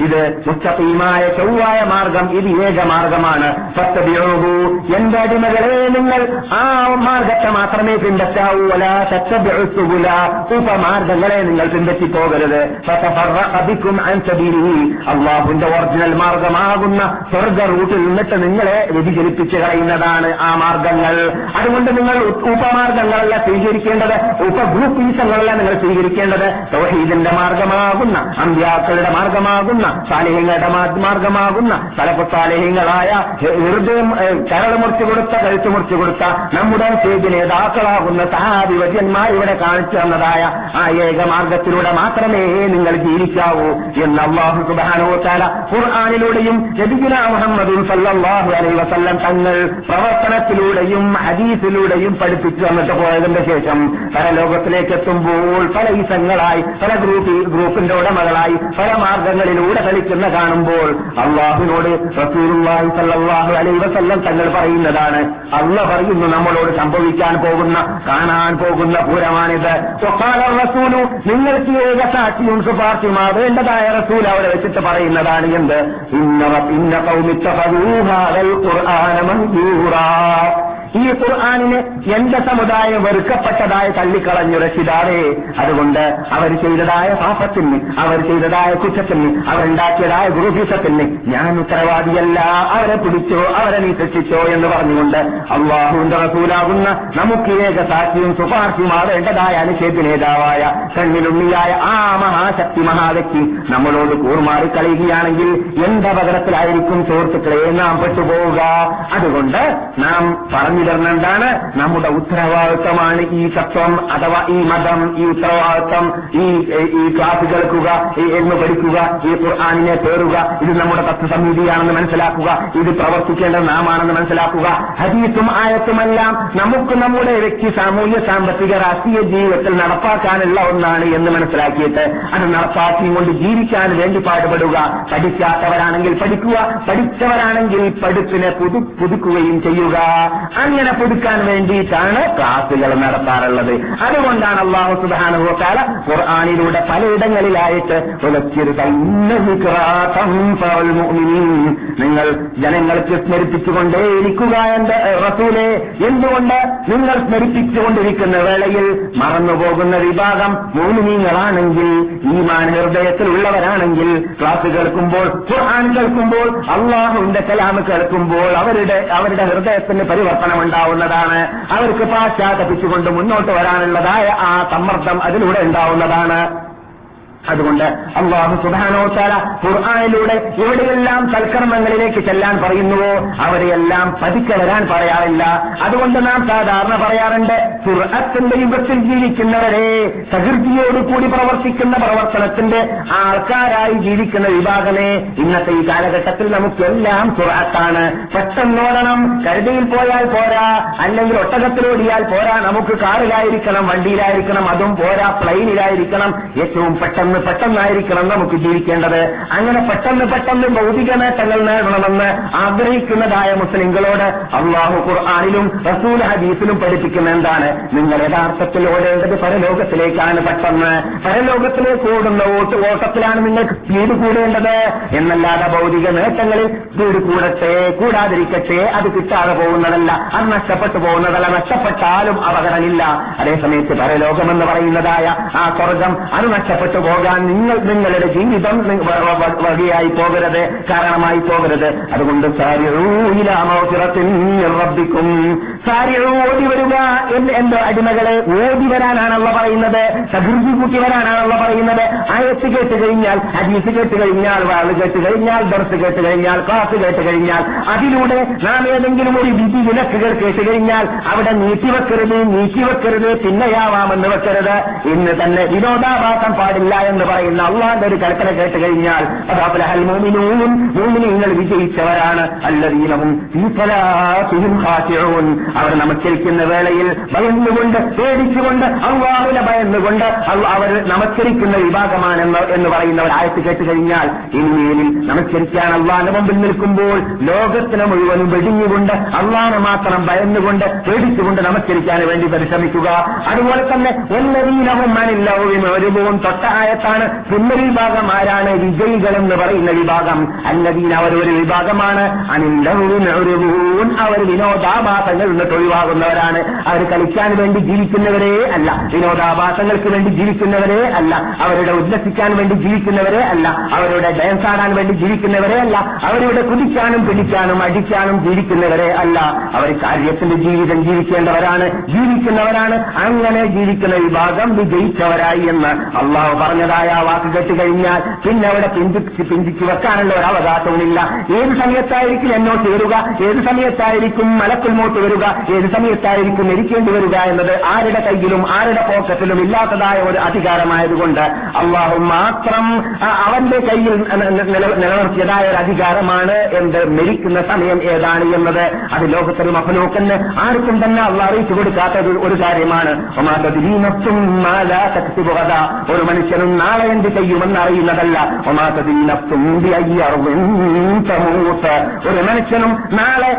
ഇത് മുസ്തഖീമാ. മുസ്തഖീമായ ചൊവ്വായ മാർഗം ഇത് ഏക മാർഗമാണ്. ഫത്തബിഊഹു. എന്റെ അടിമകളെ നിങ്ങൾ? ആ മാർഗത്തെ മാത്രമേ പിൻപറ്റാവൂ അല സത്തബിഉസുബുല ഉപമാർഗങ്ങളെ നിങ്ങൾ പിൻപറ്റി പോകരുത് ഫതഫറഖ അള്ളാഹുന്റെ ഒറിജിനൽ മാർഗമാകുന്ന സ്വർഗ റൂട്ടിൽ നിന്നിട്ട് നിങ്ങളെ വ്യതിചലിപ്പിച്ച് കളയുന്നതാണ് ആ മാർഗങ്ങൾ. അതുകൊണ്ട് നിങ്ങൾ ഉപമാർഗങ്ങളല്ല സ്വീകരിക്കേണ്ടത്. ഉപഗ്രൂപ്പീസങ്ങളല്ല നിങ്ങൾ സ്വീകരിക്കേണ്ടത്. തൗഹീദിന്റെ മാർഗമാകുന്ന അമ്പ്യാക്കളുടെ മാർഗമാകുന്ന സാലിഹ്യങ്ങളുടെ മാർഗമാകുന്ന തലപ്പത്താലഹ്യങ്ങളായ ഹൃദയം കരട് മുറിച്ചു കൊടുത്ത കഴുത്ത് മുറിച്ചു കൊടുത്ത നമ്മുടെ സേജ് നേതാക്കളാകുന്ന സഹാധിപത്യന്മാർ ഇവിടെ കാണിച്ചു തന്നതായ ആ ഏക മാർഗത്തിലൂടെ മാത്രമേ നിങ്ങൾ ജീവിക്കാവൂ എന്ന് അള്ളാഹു സുബാനോത്താല ഖുർആാനിലൂടെയും നബിഗുല മുഹമ്മദും സല്ലാഹു അലൈ വസല്ലം തങ്ങൾ പ്രവർത്തനത്തിലൂടെയും ഹദീസിലൂടെയും പഠിപ്പിച്ചു വന്നിട്ട് പോയതിന്റെ ശേഷം പല ലോകത്തിലേക്ക് എത്തുമ്പോൾ പല ഈസങ്ങളായി പല ഗ്രൂപ്പ് ഗ്രൂപ്പിന്റെ ഉടമകളായി പല മാർഗങ്ങളിലൂടെ കളിക്കുന്ന കാണുമ്പോൾ അള്ളാഹുവിനോട് റസൂലുള്ളാഹി അലൈഹി വസല്ലം തങ്ങൾ പറയുന്നതാണ്. അള്ള പറയുന്നു നമ്മളോട് സംഭവിക്കാൻ പോകുന്ന കാണാൻ പോകുന്ന പൂരമാണിത്. റസൂലു നിങ്ങൾക്ക് ഏക സാക്ഷിയും ശുപാർശയുമാവേണ്ടതായ റസൂൽ അവരെ വെച്ചിട്ട് പറയുന്നതാണ് എന്ത്? ഇന്ന ഇന്ന കൗമിത്തൂഹാൽ ഖുർആന മൻസൂറാ. ഈ ഖുർആാനിന് എന്റെ സമുദായം വെറുക്കപ്പെട്ടതായ തള്ളിക്കളഞ്ഞു രക്ഷിതാവേ അതുകൊണ്ട് അവർ ചെയ്തതായ പാപത്തിന് അവർ ചെയ്തതായ കുറ്റത്തിന് അവരുണ്ടാക്കിയതായ ഗുരുഭീഷത്തിന് ഞാൻ ഉത്തരവാദിയല്ല. അവരെ പിടിച്ചോ അവരെ നീ ശിക്ഷിച്ചോ എന്ന് പറഞ്ഞുകൊണ്ട് അള്ളാഹുവിന്റെ റസൂലാകുന്ന നമുക്ക് ഏക സാക്ഷിയും ശുപാർശയുമാവേണ്ടതായ അനുശേദ്യ നേതാവായ കണ്ണിലുണ്ണിയായ ആ മഹാശക്തി മഹാവ്യക്തി നമ്മളോട് കൂർമാറി കളയുകയാണെങ്കിൽ എന്റെ അപകടത്തിലായിരിക്കും സുഹൃത്തുക്കളെ നാം പെട്ടുപോവുക. അതുകൊണ്ട് നാം പറഞ്ഞു തരുന്നെന്താണ് നമ്മുടെ ഉത്തരവാദിത്വമാണ് ഈ തത്വം അഥവാ ഈ മതം ഈ ഉത്തരവാദിത്വം ഈ ഈ ക്ലാസ് കേൾക്കുക ഈ എന്ന് പഠിക്കുക ഈ ഖുർആാനിനെ പേറുക. ഇത് നമ്മുടെ തത്വസമിതിയാണെന്ന് മനസ്സിലാക്കുക. ഇത് പ്രവർത്തിക്കേണ്ടത് നാമാണെന്ന് മനസ്സിലാക്കുക. ഹദീസും ആയത്തുമെല്ലാം നമുക്ക് നമ്മുടെ വ്യക്തി സാമൂഹ്യ സാമ്പത്തിക രാഷ്ട്രീയ ജീവിതത്തിൽ നടപ്പാക്കാനുള്ള ഒന്നാണ് എന്ന് മനസ്സിലാക്കിയിട്ട് അത് നടപ്പാക്കി കൊണ്ട് ജീവിക്കാൻ വേണ്ടി പാടുപെടുക. പഠിക്കാത്തവരാണെങ്കിൽ പഠിക്കുക. പഠിച്ചവരാണെങ്കിൽ പഠിപ്പിനെ പുതു പുതുക്കുകയും ചെയ്യുക. അങ്ങനെ പുതുക്കാൻ വേണ്ടിയിട്ടാണ് ക്ലാസുകൾ നടത്താറുള്ളത്. അതുകൊണ്ടാണ് അള്ളാഹു സുബാനുഭവക്കാല ഖുർആാനിലൂടെ പലയിടങ്ങളിലായിട്ട് നിങ്ങൾ ജനങ്ങൾക്ക് സ്മരിപ്പിച്ചുകൊണ്ടേയിരിക്കുക എന്റെ റസൂലെ. എന്തുകൊണ്ട്? നിങ്ങൾ സ്മരിപ്പിച്ചുകൊണ്ടിരിക്കുന്ന വേളയിൽ മറന്നുപോകുന്ന വിഭാഗം മോമിനീങ്ങളാണെങ്കിൽ ഈമാൻ ഹൃദയത്തിലുള്ളവരാണെങ്കിൽ ക്ലാസ് കേൾക്കുമ്പോൾ ഖുർആൻ കേൾക്കുമ്പോൾ അള്ളാഹുവിന്റെ കലാമ് കേൾക്കുമ്പോൾ അവരുടെ അവരുടെ ഹൃദയത്തിന് പരിവർത്തനം ഉണ്ടാവുന്നതാണ് അവർക്ക് പാശ്ചാത്തപിച്ചുകൊണ്ട് മുന്നോട്ട് വരാനുള്ളതായ ആ സമ്മർദ്ദം അതിലൂടെ ഉണ്ടാവുന്നതാണ്. അതുകൊണ്ട് അള്ളാഹു സുബാനോത്താല ഖുർആാനിലൂടെ എവിടെയെല്ലാം സൽക്കർമ്മങ്ങളിലേക്ക് ചെല്ലാൻ പറയുന്നുവോ അവരെയെല്ലാം പതിക്ക വരാൻ പറയാറില്ല. അതുകൊണ്ട് നാം സാധാരണ പറയാറുണ്ട് ഖുർഅത്തിന്റെ യുഗത്തിൽ ജീവിക്കുന്നവരെ കൂടി പ്രവർത്തിക്കുന്ന പ്രവർത്തനത്തിന്റെ ആൾക്കാരായി ജീവിക്കുന്ന വിഭാഗമേ ഇന്നത്തെ ഈ കാലഘട്ടത്തിൽ നമുക്കെല്ലാം ഖുർഅത്താണ് പെട്ടെന്നോടണം കരുതിയിൽ പോയാൽ പോരാ അല്ലെങ്കിൽ ഒട്ടകത്തിലോടിയാൽ പോരാ നമുക്ക് കാറിലായിരിക്കണം വണ്ടിയിലായിരിക്കണം അതും പോരാ പ്ലെയിനിലായിരിക്കണം. ഏറ്റവും പെട്ടെന്ന് പെട്ടെന്നായിരിക്കണം നമുക്ക് ജീവിക്കേണ്ടത്. അങ്ങനെ പെട്ടെന്ന് പെട്ടെന്ന് ഭൗതിക നേട്ടങ്ങൾ നേടണമെന്ന് ആഗ്രഹിക്കുന്നതായ മുസ്ലിങ്ങളോട് അള്ളാഹു ഖുർആാനിലും റസൂൽ ഹദീസിലും പഠിപ്പിക്കുന്ന എന്താണ്? നിങ്ങൾ യഥാർത്ഥത്തിൽ ഓടേണ്ടത് പരലോകത്തിലേക്കാണ് പെട്ടെന്ന്. പരലോകത്തിലേക്ക് ഓടുന്ന ഓട്ട് ഓട്ടത്തിലാണ് നിങ്ങൾക്ക് സ്പീഡ് കൂടേണ്ടത്. എന്നല്ലാതെ ഭൗതിക നേട്ടങ്ങളിൽ സ്പീഡ് കൂടട്ടെ കൂടാതിരിക്കട്ടെ അത് കിട്ടാതെ പോകുന്നതല്ല. അത് നഷ്ടപ്പെട്ടു പോകുന്നതല്ല. നഷ്ടപ്പെട്ടാലും അപകടമില്ല. അതേസമയത്ത് പരലോകമെന്ന് പറയുന്നതായ ആ സ്വർഗം അത് നഷ്ടപ്പെട്ടു പോകാൻ നിങ്ങൾ നിങ്ങളുടെ ജീവിതം വകയായി പോകരുത് കാരണമായി പോകരുത്. അതുകൊണ്ട് റബ്ബിക്കും. ഓടി വരിക എന്ന് എന്റെ അടിമകളെ ഓടി വരാനാണല്ലോ പറയുന്നത്. സഹൃതി കൂട്ടി വരാനാണല്ലോ പറയുന്നത്. ആയത്ത് കേട്ട് കഴിഞ്ഞാൽ അജീസ് കേട്ട് കഴിഞ്ഞാൽ വാൾ കേട്ട് കഴിഞ്ഞാൽ ദർസ് കേട്ട് കഴിഞ്ഞാൽ ക്ലാസ് കേട്ട് കഴിഞ്ഞാൽ അതിലൂടെ നാം ഏതെങ്കിലും ഒരു വിധി വിലക്കുകൾ കേട്ട് കഴിഞ്ഞാൽ അവിടെ നീട്ടിവെക്കരുത് നീക്കിവെക്കരുത് പിന്നെയാവാമെന്ന് വെക്കരുത്. ഇന്ന് തന്നെ വിനോദാഭാസം പാടില്ല എന്ന് പറയുന്ന അള്ളാന്റെ ഒരു കൽപ്പന കേട്ട് കഴിഞ്ഞാൽ അതാപലഹൽ മോമിനൂൻ മോമിനീങ്ങൾ വിജയിച്ചവരാണ് അല്ലദീനവും അവർ നമസ്കരിക്കുന്ന വേളയിൽ ഭയന്നുകൊണ്ട് പേടിച്ചുകൊണ്ട് അള്ളാവിനെ ഭയന്നുകൊണ്ട് അവർ നമസ്കരിക്കുന്ന വിഭാഗമാണെന്ന് എന്ന് പറയുന്നവർ ആയത്ത് കേട്ട് കഴിഞ്ഞാൽ ഇനിമേലിൽ നമസ്കരിക്കാൻ അള്ളാന്റെ മുമ്പിൽ നിൽക്കുമ്പോൾ ലോകത്തിന് മുഴുവനും വെടിഞ്ഞുകൊണ്ട് അള്ളാനെ മാത്രം ഭയന്നുകൊണ്ട് പേടിച്ചുകൊണ്ട് നമസ്കരിക്കാൻ വേണ്ടി പരിശ്രമിക്കുക. അതുപോലെ തന്നെ എന്നതീനവും മനില്ലവും ഒരുപോലും തൊട്ട ആയത്താണ് പിന്നെ വിഭാഗം ആരാണ്? വിജയികൾ എന്ന് പറയുന്ന വിഭാഗം. അല്ലതീൻ അവർ ഒരു വിഭാഗമാണ് അനില്ലവും അവർ വിനോദാഭാസങ്ങളിൽ നിന്ന് ഒഴിവാകുന്നവരാണ്. അവർ കളിക്കാൻ വേണ്ടി ജീവിക്കുന്നവരേ അല്ല. വിനോദാഭാസങ്ങൾക്ക് വേണ്ടി ജീവിക്കുന്നവരേ അല്ല. അവരുടെ ഉല്ലസിക്കാൻ വേണ്ടി ജീവിക്കുന്നവരെ അല്ല. അവരുടെ ഡാൻസ് ആടാൻ വേണ്ടി ജീവിക്കുന്നവരെ അല്ല. അവരുടെ കുതിക്കാനും പിടിക്കാനും അടിക്കാനും ജീവിക്കുന്നവരെ അല്ല. അവർ കാര്യത്തിന്റെ ജീവിതം ജീവിക്കേണ്ടവരാണ്. ജീവിക്കുന്നവരാണ്. അങ്ങനെ ജീവിക്കുന്ന വിഭാഗം വിജയിച്ചവരായി എന്ന് അള്ളാഹു പറഞ്ഞതായ വാക്ക് കഴിഞ്ഞാൽ പിന്നെ അവിടെ പിന്തിച്ച് പിന്തിച്ച് വെക്കാനുള്ള ഒരു അവകാശവുമില്ല. ഏത് സമയത്തായിരിക്കും എന്നോ ചേരുക ഏത് സമയത്തായിരിക്കും മലക്കുൽ മോട്ട് വരിക? ഏത് സമയത്തായിരിക്കും മരിക്കേണ്ടി വരിക എന്നത് ആരുടെ കയ്യിലും ആരുടെ പോക്കറ്റിലും ഇല്ലാത്തതായ ഒരു അധികാരമായതുകൊണ്ട് അള്ളാഹു മാത്രം അവന്റെ കയ്യിൽ നിലനിർത്തിയതായ ഒരു അധികാരമാണ് എന്ത്? മരിക്കുന്ന സമയം ഏതാണ് എന്നത്? അത് ലോകത്തിൽ മഹനോക്കന് ആർക്കും തന്നെ അള്ള അറിയിച്ചു കൊടുക്കാത്ത ഒരു- കാര്യമാണ്. ഒരു മനുഷ്യനും നാളെ എന്ത് ചെയ്യുമെന്ന് അറിയുന്നതല്ല ഒരു മനുഷ്യനും നാളെ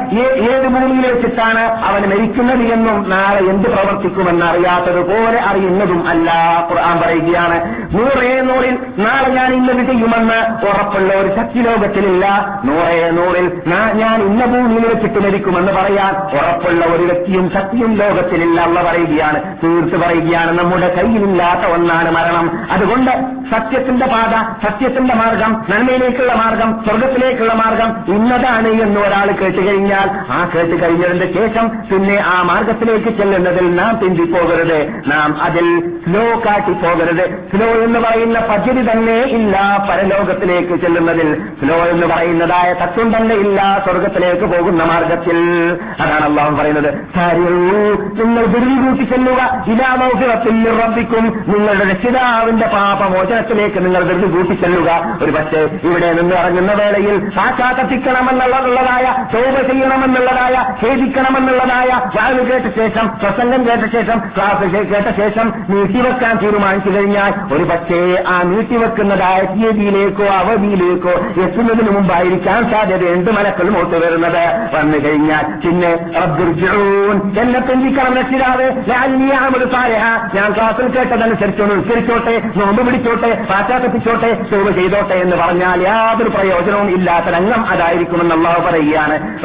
ഏത് ഭൂമിയിൽ വെച്ചിട്ടാണ് അവൻ മരിക്കുന്നത് എന്നും നാളെ എന്ത് പ്രവർത്തിക്കുമെന്ന് അറിയാത്തതുപോലെ അറിയുന്നതും അല്ല. ഖുർആൻ പറയുകയാണ് നൂറേ നൂറിൽ നാളെ ഞാൻ ഇന്നത് ചെയ്യുമെന്ന് ഉറപ്പുള്ള ഒരു ശക്തി ലോകത്തിലില്ല നൂറേ നൂറിൽ ഞാൻ ഇന്ന ഭൂമിയിൽ വെച്ചിട്ട് മരിക്കുമെന്ന് പറയാൻ ഉറപ്പുള്ള ഒരു വ്യക്തിയും ശക്തിയും ലോകത്തിലില്ല എന്ന് പറയുകയാണ്. തീർത്ത് പറയുകയാണ് നമ്മുടെ കയ്യിലില്ലാത്ത ഒന്നാണ് മരണം. അതുകൊണ്ട് സത്യത്തിന്റെ പാത സത്യത്തിന്റെ മാർഗം നന്മയിലേക്കുള്ള മാർഗം സ്വർഗത്തിലേക്കുള്ള മാർഗം ഇന്നതാണ് എന്ന് ഒരാൾ കേട്ട് കഴിഞ്ഞാൽ ആ കേട്ട് കഴിഞ്ഞതിന്റെ ശേഷം പിന്നെ ആ മാർഗത്തിലേക്ക് ചെല്ലുന്നതിൽ നാം പിന്തിപ്പോകരുത്. നാം അതിൽ സ്ലോ കാട്ടി പോകരുത്. സ്ലോ എന്ന് പറയുന്ന പദ്ധതി തന്നെ ഇല്ല പരലോകത്തിലേക്ക് ചെല്ലുന്നതിൽ. സ്ലോ എന്ന് പറയുന്നതായ തത്വം തന്നെ ഇല്ല സ്വർഗത്തിലേക്ക് പോകുന്ന മാർഗത്തിൽ. അതാണ് അള്ളാഹു പറയുന്നത്. "സാരിഴൂ, നിങ്ങൾ കൂട്ടി ചെല്ലുക. ഇലാമൗഫിറത്തിൽ റബ്ബിക്കും നിങ്ങളുടെ രക്ഷിതാവിന്റെ പാപമോചനത്തിലേക്ക് നിങ്ങൾ വെറുതെ കൂട്ടിച്ചെല്ലുക ഒരു പക്ഷേ ഇവിടെ നിന്ന് ഇറങ്ങുന്ന വേളയിൽ സാക്ഷാത്തിക്കണമെന്നുള്ളതായ ചോദ ചെയ്യണമെന്നുള്ളതായ ഖേദിക്കണമെന്നുള്ളതായ വാഴ് കേട്ട ശേഷം പ്രസംഗം കേട്ട ശേഷം ക്ലാസ് കേട്ട ശേഷം നീട്ടിവെക്കാൻ തീരുമാനിച്ചു കഴിഞ്ഞാൽ ഒരു പക്ഷേ ആ നീട്ടിവെക്കുന്നതായ തീയതിയിലേക്കോ അവധിയിലേക്കോ എത്തുന്നതിന് മുമ്പായിരിക്കാൻ സാധ്യതയുണ്ട് മലക്കൾ മോട്ട് വരുന്നത്. വന്നു കഴിഞ്ഞാൽ പിന്നെ എന്നെ പിന്തിക്കണം രക്ഷിതാവ്. ഞാൻ ക്ലാസ്സിൽ കേട്ടതനുസരിച്ച് ഒന്ന് ഉച്ചരിച്ചോട്ടെ. നോമ്പ് പിടിച്ചോട്ടെ പാശ്ചാത്തെത്തിച്ചോട്ടെ ചോവ് ചെയ്തോട്ടെ എന്ന് പറഞ്ഞാൽ യാതൊരു പ്രയോജനവും ഇല്ലാത്ത രംഗം അതായിരിക്കുമെന്ന് അള്ളാഹു പറയുകയാണ്.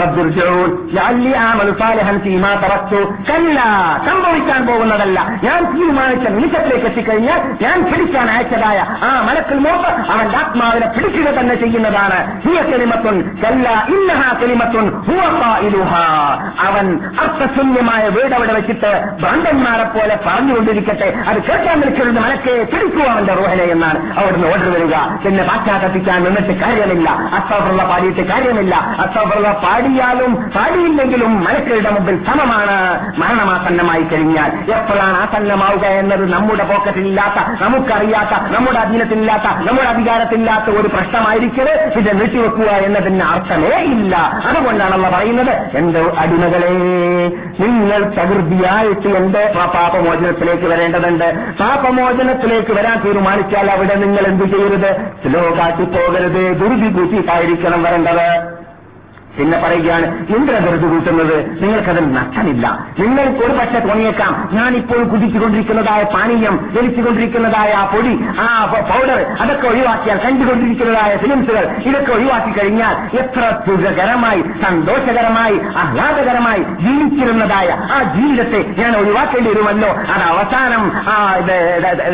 സംഭവിക്കാൻ പോകുന്നതല്ല. ഞാൻ തീരുമാനിച്ച നിമിഷത്തിലേക്ക് എത്തിക്കഴിഞ്ഞാൽ ഞാൻ പിടിക്കാൻ അയച്ചതായ ആ മലക്കിൽ മോപ്പ് അവന്റെ ആത്മാവിനെ പിടിക്കുക തന്നെ ചെയ്യുന്നതാണ്. ഹിയ കല്ല. അവൻ അർത്ഥശൂന്യമായ വീട് അവിടെ വെച്ചിട്ട് ഭ്രാന്തന്മാരെ പോലെ പറഞ്ഞുകൊണ്ടിരിക്കട്ടെ. അത് കേൾക്കാൻ നിൽക്കുന്നത് മലക്കെ പിടിക്കുക റോഹനെ എന്നാണ് അവിടുന്ന് ഓർഡർ വരിക. പിന്നെ പാശ്ചാത്തപ്പിക്കാൻ നിന്നിട്ട് കാര്യമില്ല. അസ്താഫുള്ള പാടിയിട്ട് കാര്യമില്ല. അസ്താഫുള്ള പാടിയാലും പാടിയില്ലെങ്കിലും മലക്കളുടെ മുമ്പിൽ സമമാണ്. മരണമാസന്നമായി കഴിഞ്ഞാൽ എപ്പോഴാണ് ആസന്നമാവുക എന്നത് നമ്മുടെ പോക്കറ്റിലില്ലാത്ത നമുക്കറിയാത്ത നമ്മുടെ അധീനത്തിലില്ലാത്ത നമ്മുടെ അധികാരത്തിലില്ലാത്ത ഒരു പ്രശ്നമായിരിക്കരുത്. ഇത് നീട്ടിവെക്കുക എന്നതിന് അർത്ഥമേ ഇല്ല. അതുകൊണ്ടാണല്ലോ പറയുന്നത്. എന്റെ അടിമകളെ നിങ്ങൾ പ്രകൃതിയായിട്ട് എന്റെ പാപമോചനത്തിലേക്ക് വരേണ്ടതുണ്ട്? പാപമോചനത്തിലേക്ക് വരാൻ തീരുമാനിച്ചാൽ അവിടെ നിങ്ങൾ എന്ത് ചെയ്യരുത്? സ്ലോ കാട്ടി പോകരുത്. ദുർവി കൂട്ടിയിട്ടായിരിക്കണം വരേണ്ടത്. പിന്നെ പറയുകയാണ് എന്തിനാ വെറുതെ കൂട്ടുന്നത്? നിങ്ങൾക്കതിൽ നഷ്ടമില്ല. നിങ്ങൾക്ക് ഒരു പക്ഷെ തോന്നിയേക്കാം. ഞാനിപ്പോൾ കുതിച്ചുകൊണ്ടിരിക്കുന്നതായ പാനീയം ജലിച്ചുകൊണ്ടിരിക്കുന്നതായ ആ പൊടി ആ പൗഡർ അതൊക്കെ ഒഴിവാക്കിയാൽ കണ്ടുകൊണ്ടിരിക്കുന്നതായ ഫിലിംസുകൾ ഇതൊക്കെ ഒഴിവാക്കി കഴിഞ്ഞാൽ എത്ര സുഖകരമായി സന്തോഷകരമായി ആഹ്ലാദകരമായി ജീവിച്ചിരുന്നതായ ആ ജീവിതത്തെ ഞാൻ ഒഴിവാക്കേണ്ടി വരുമല്ലോ. അത് അവസാനം ആ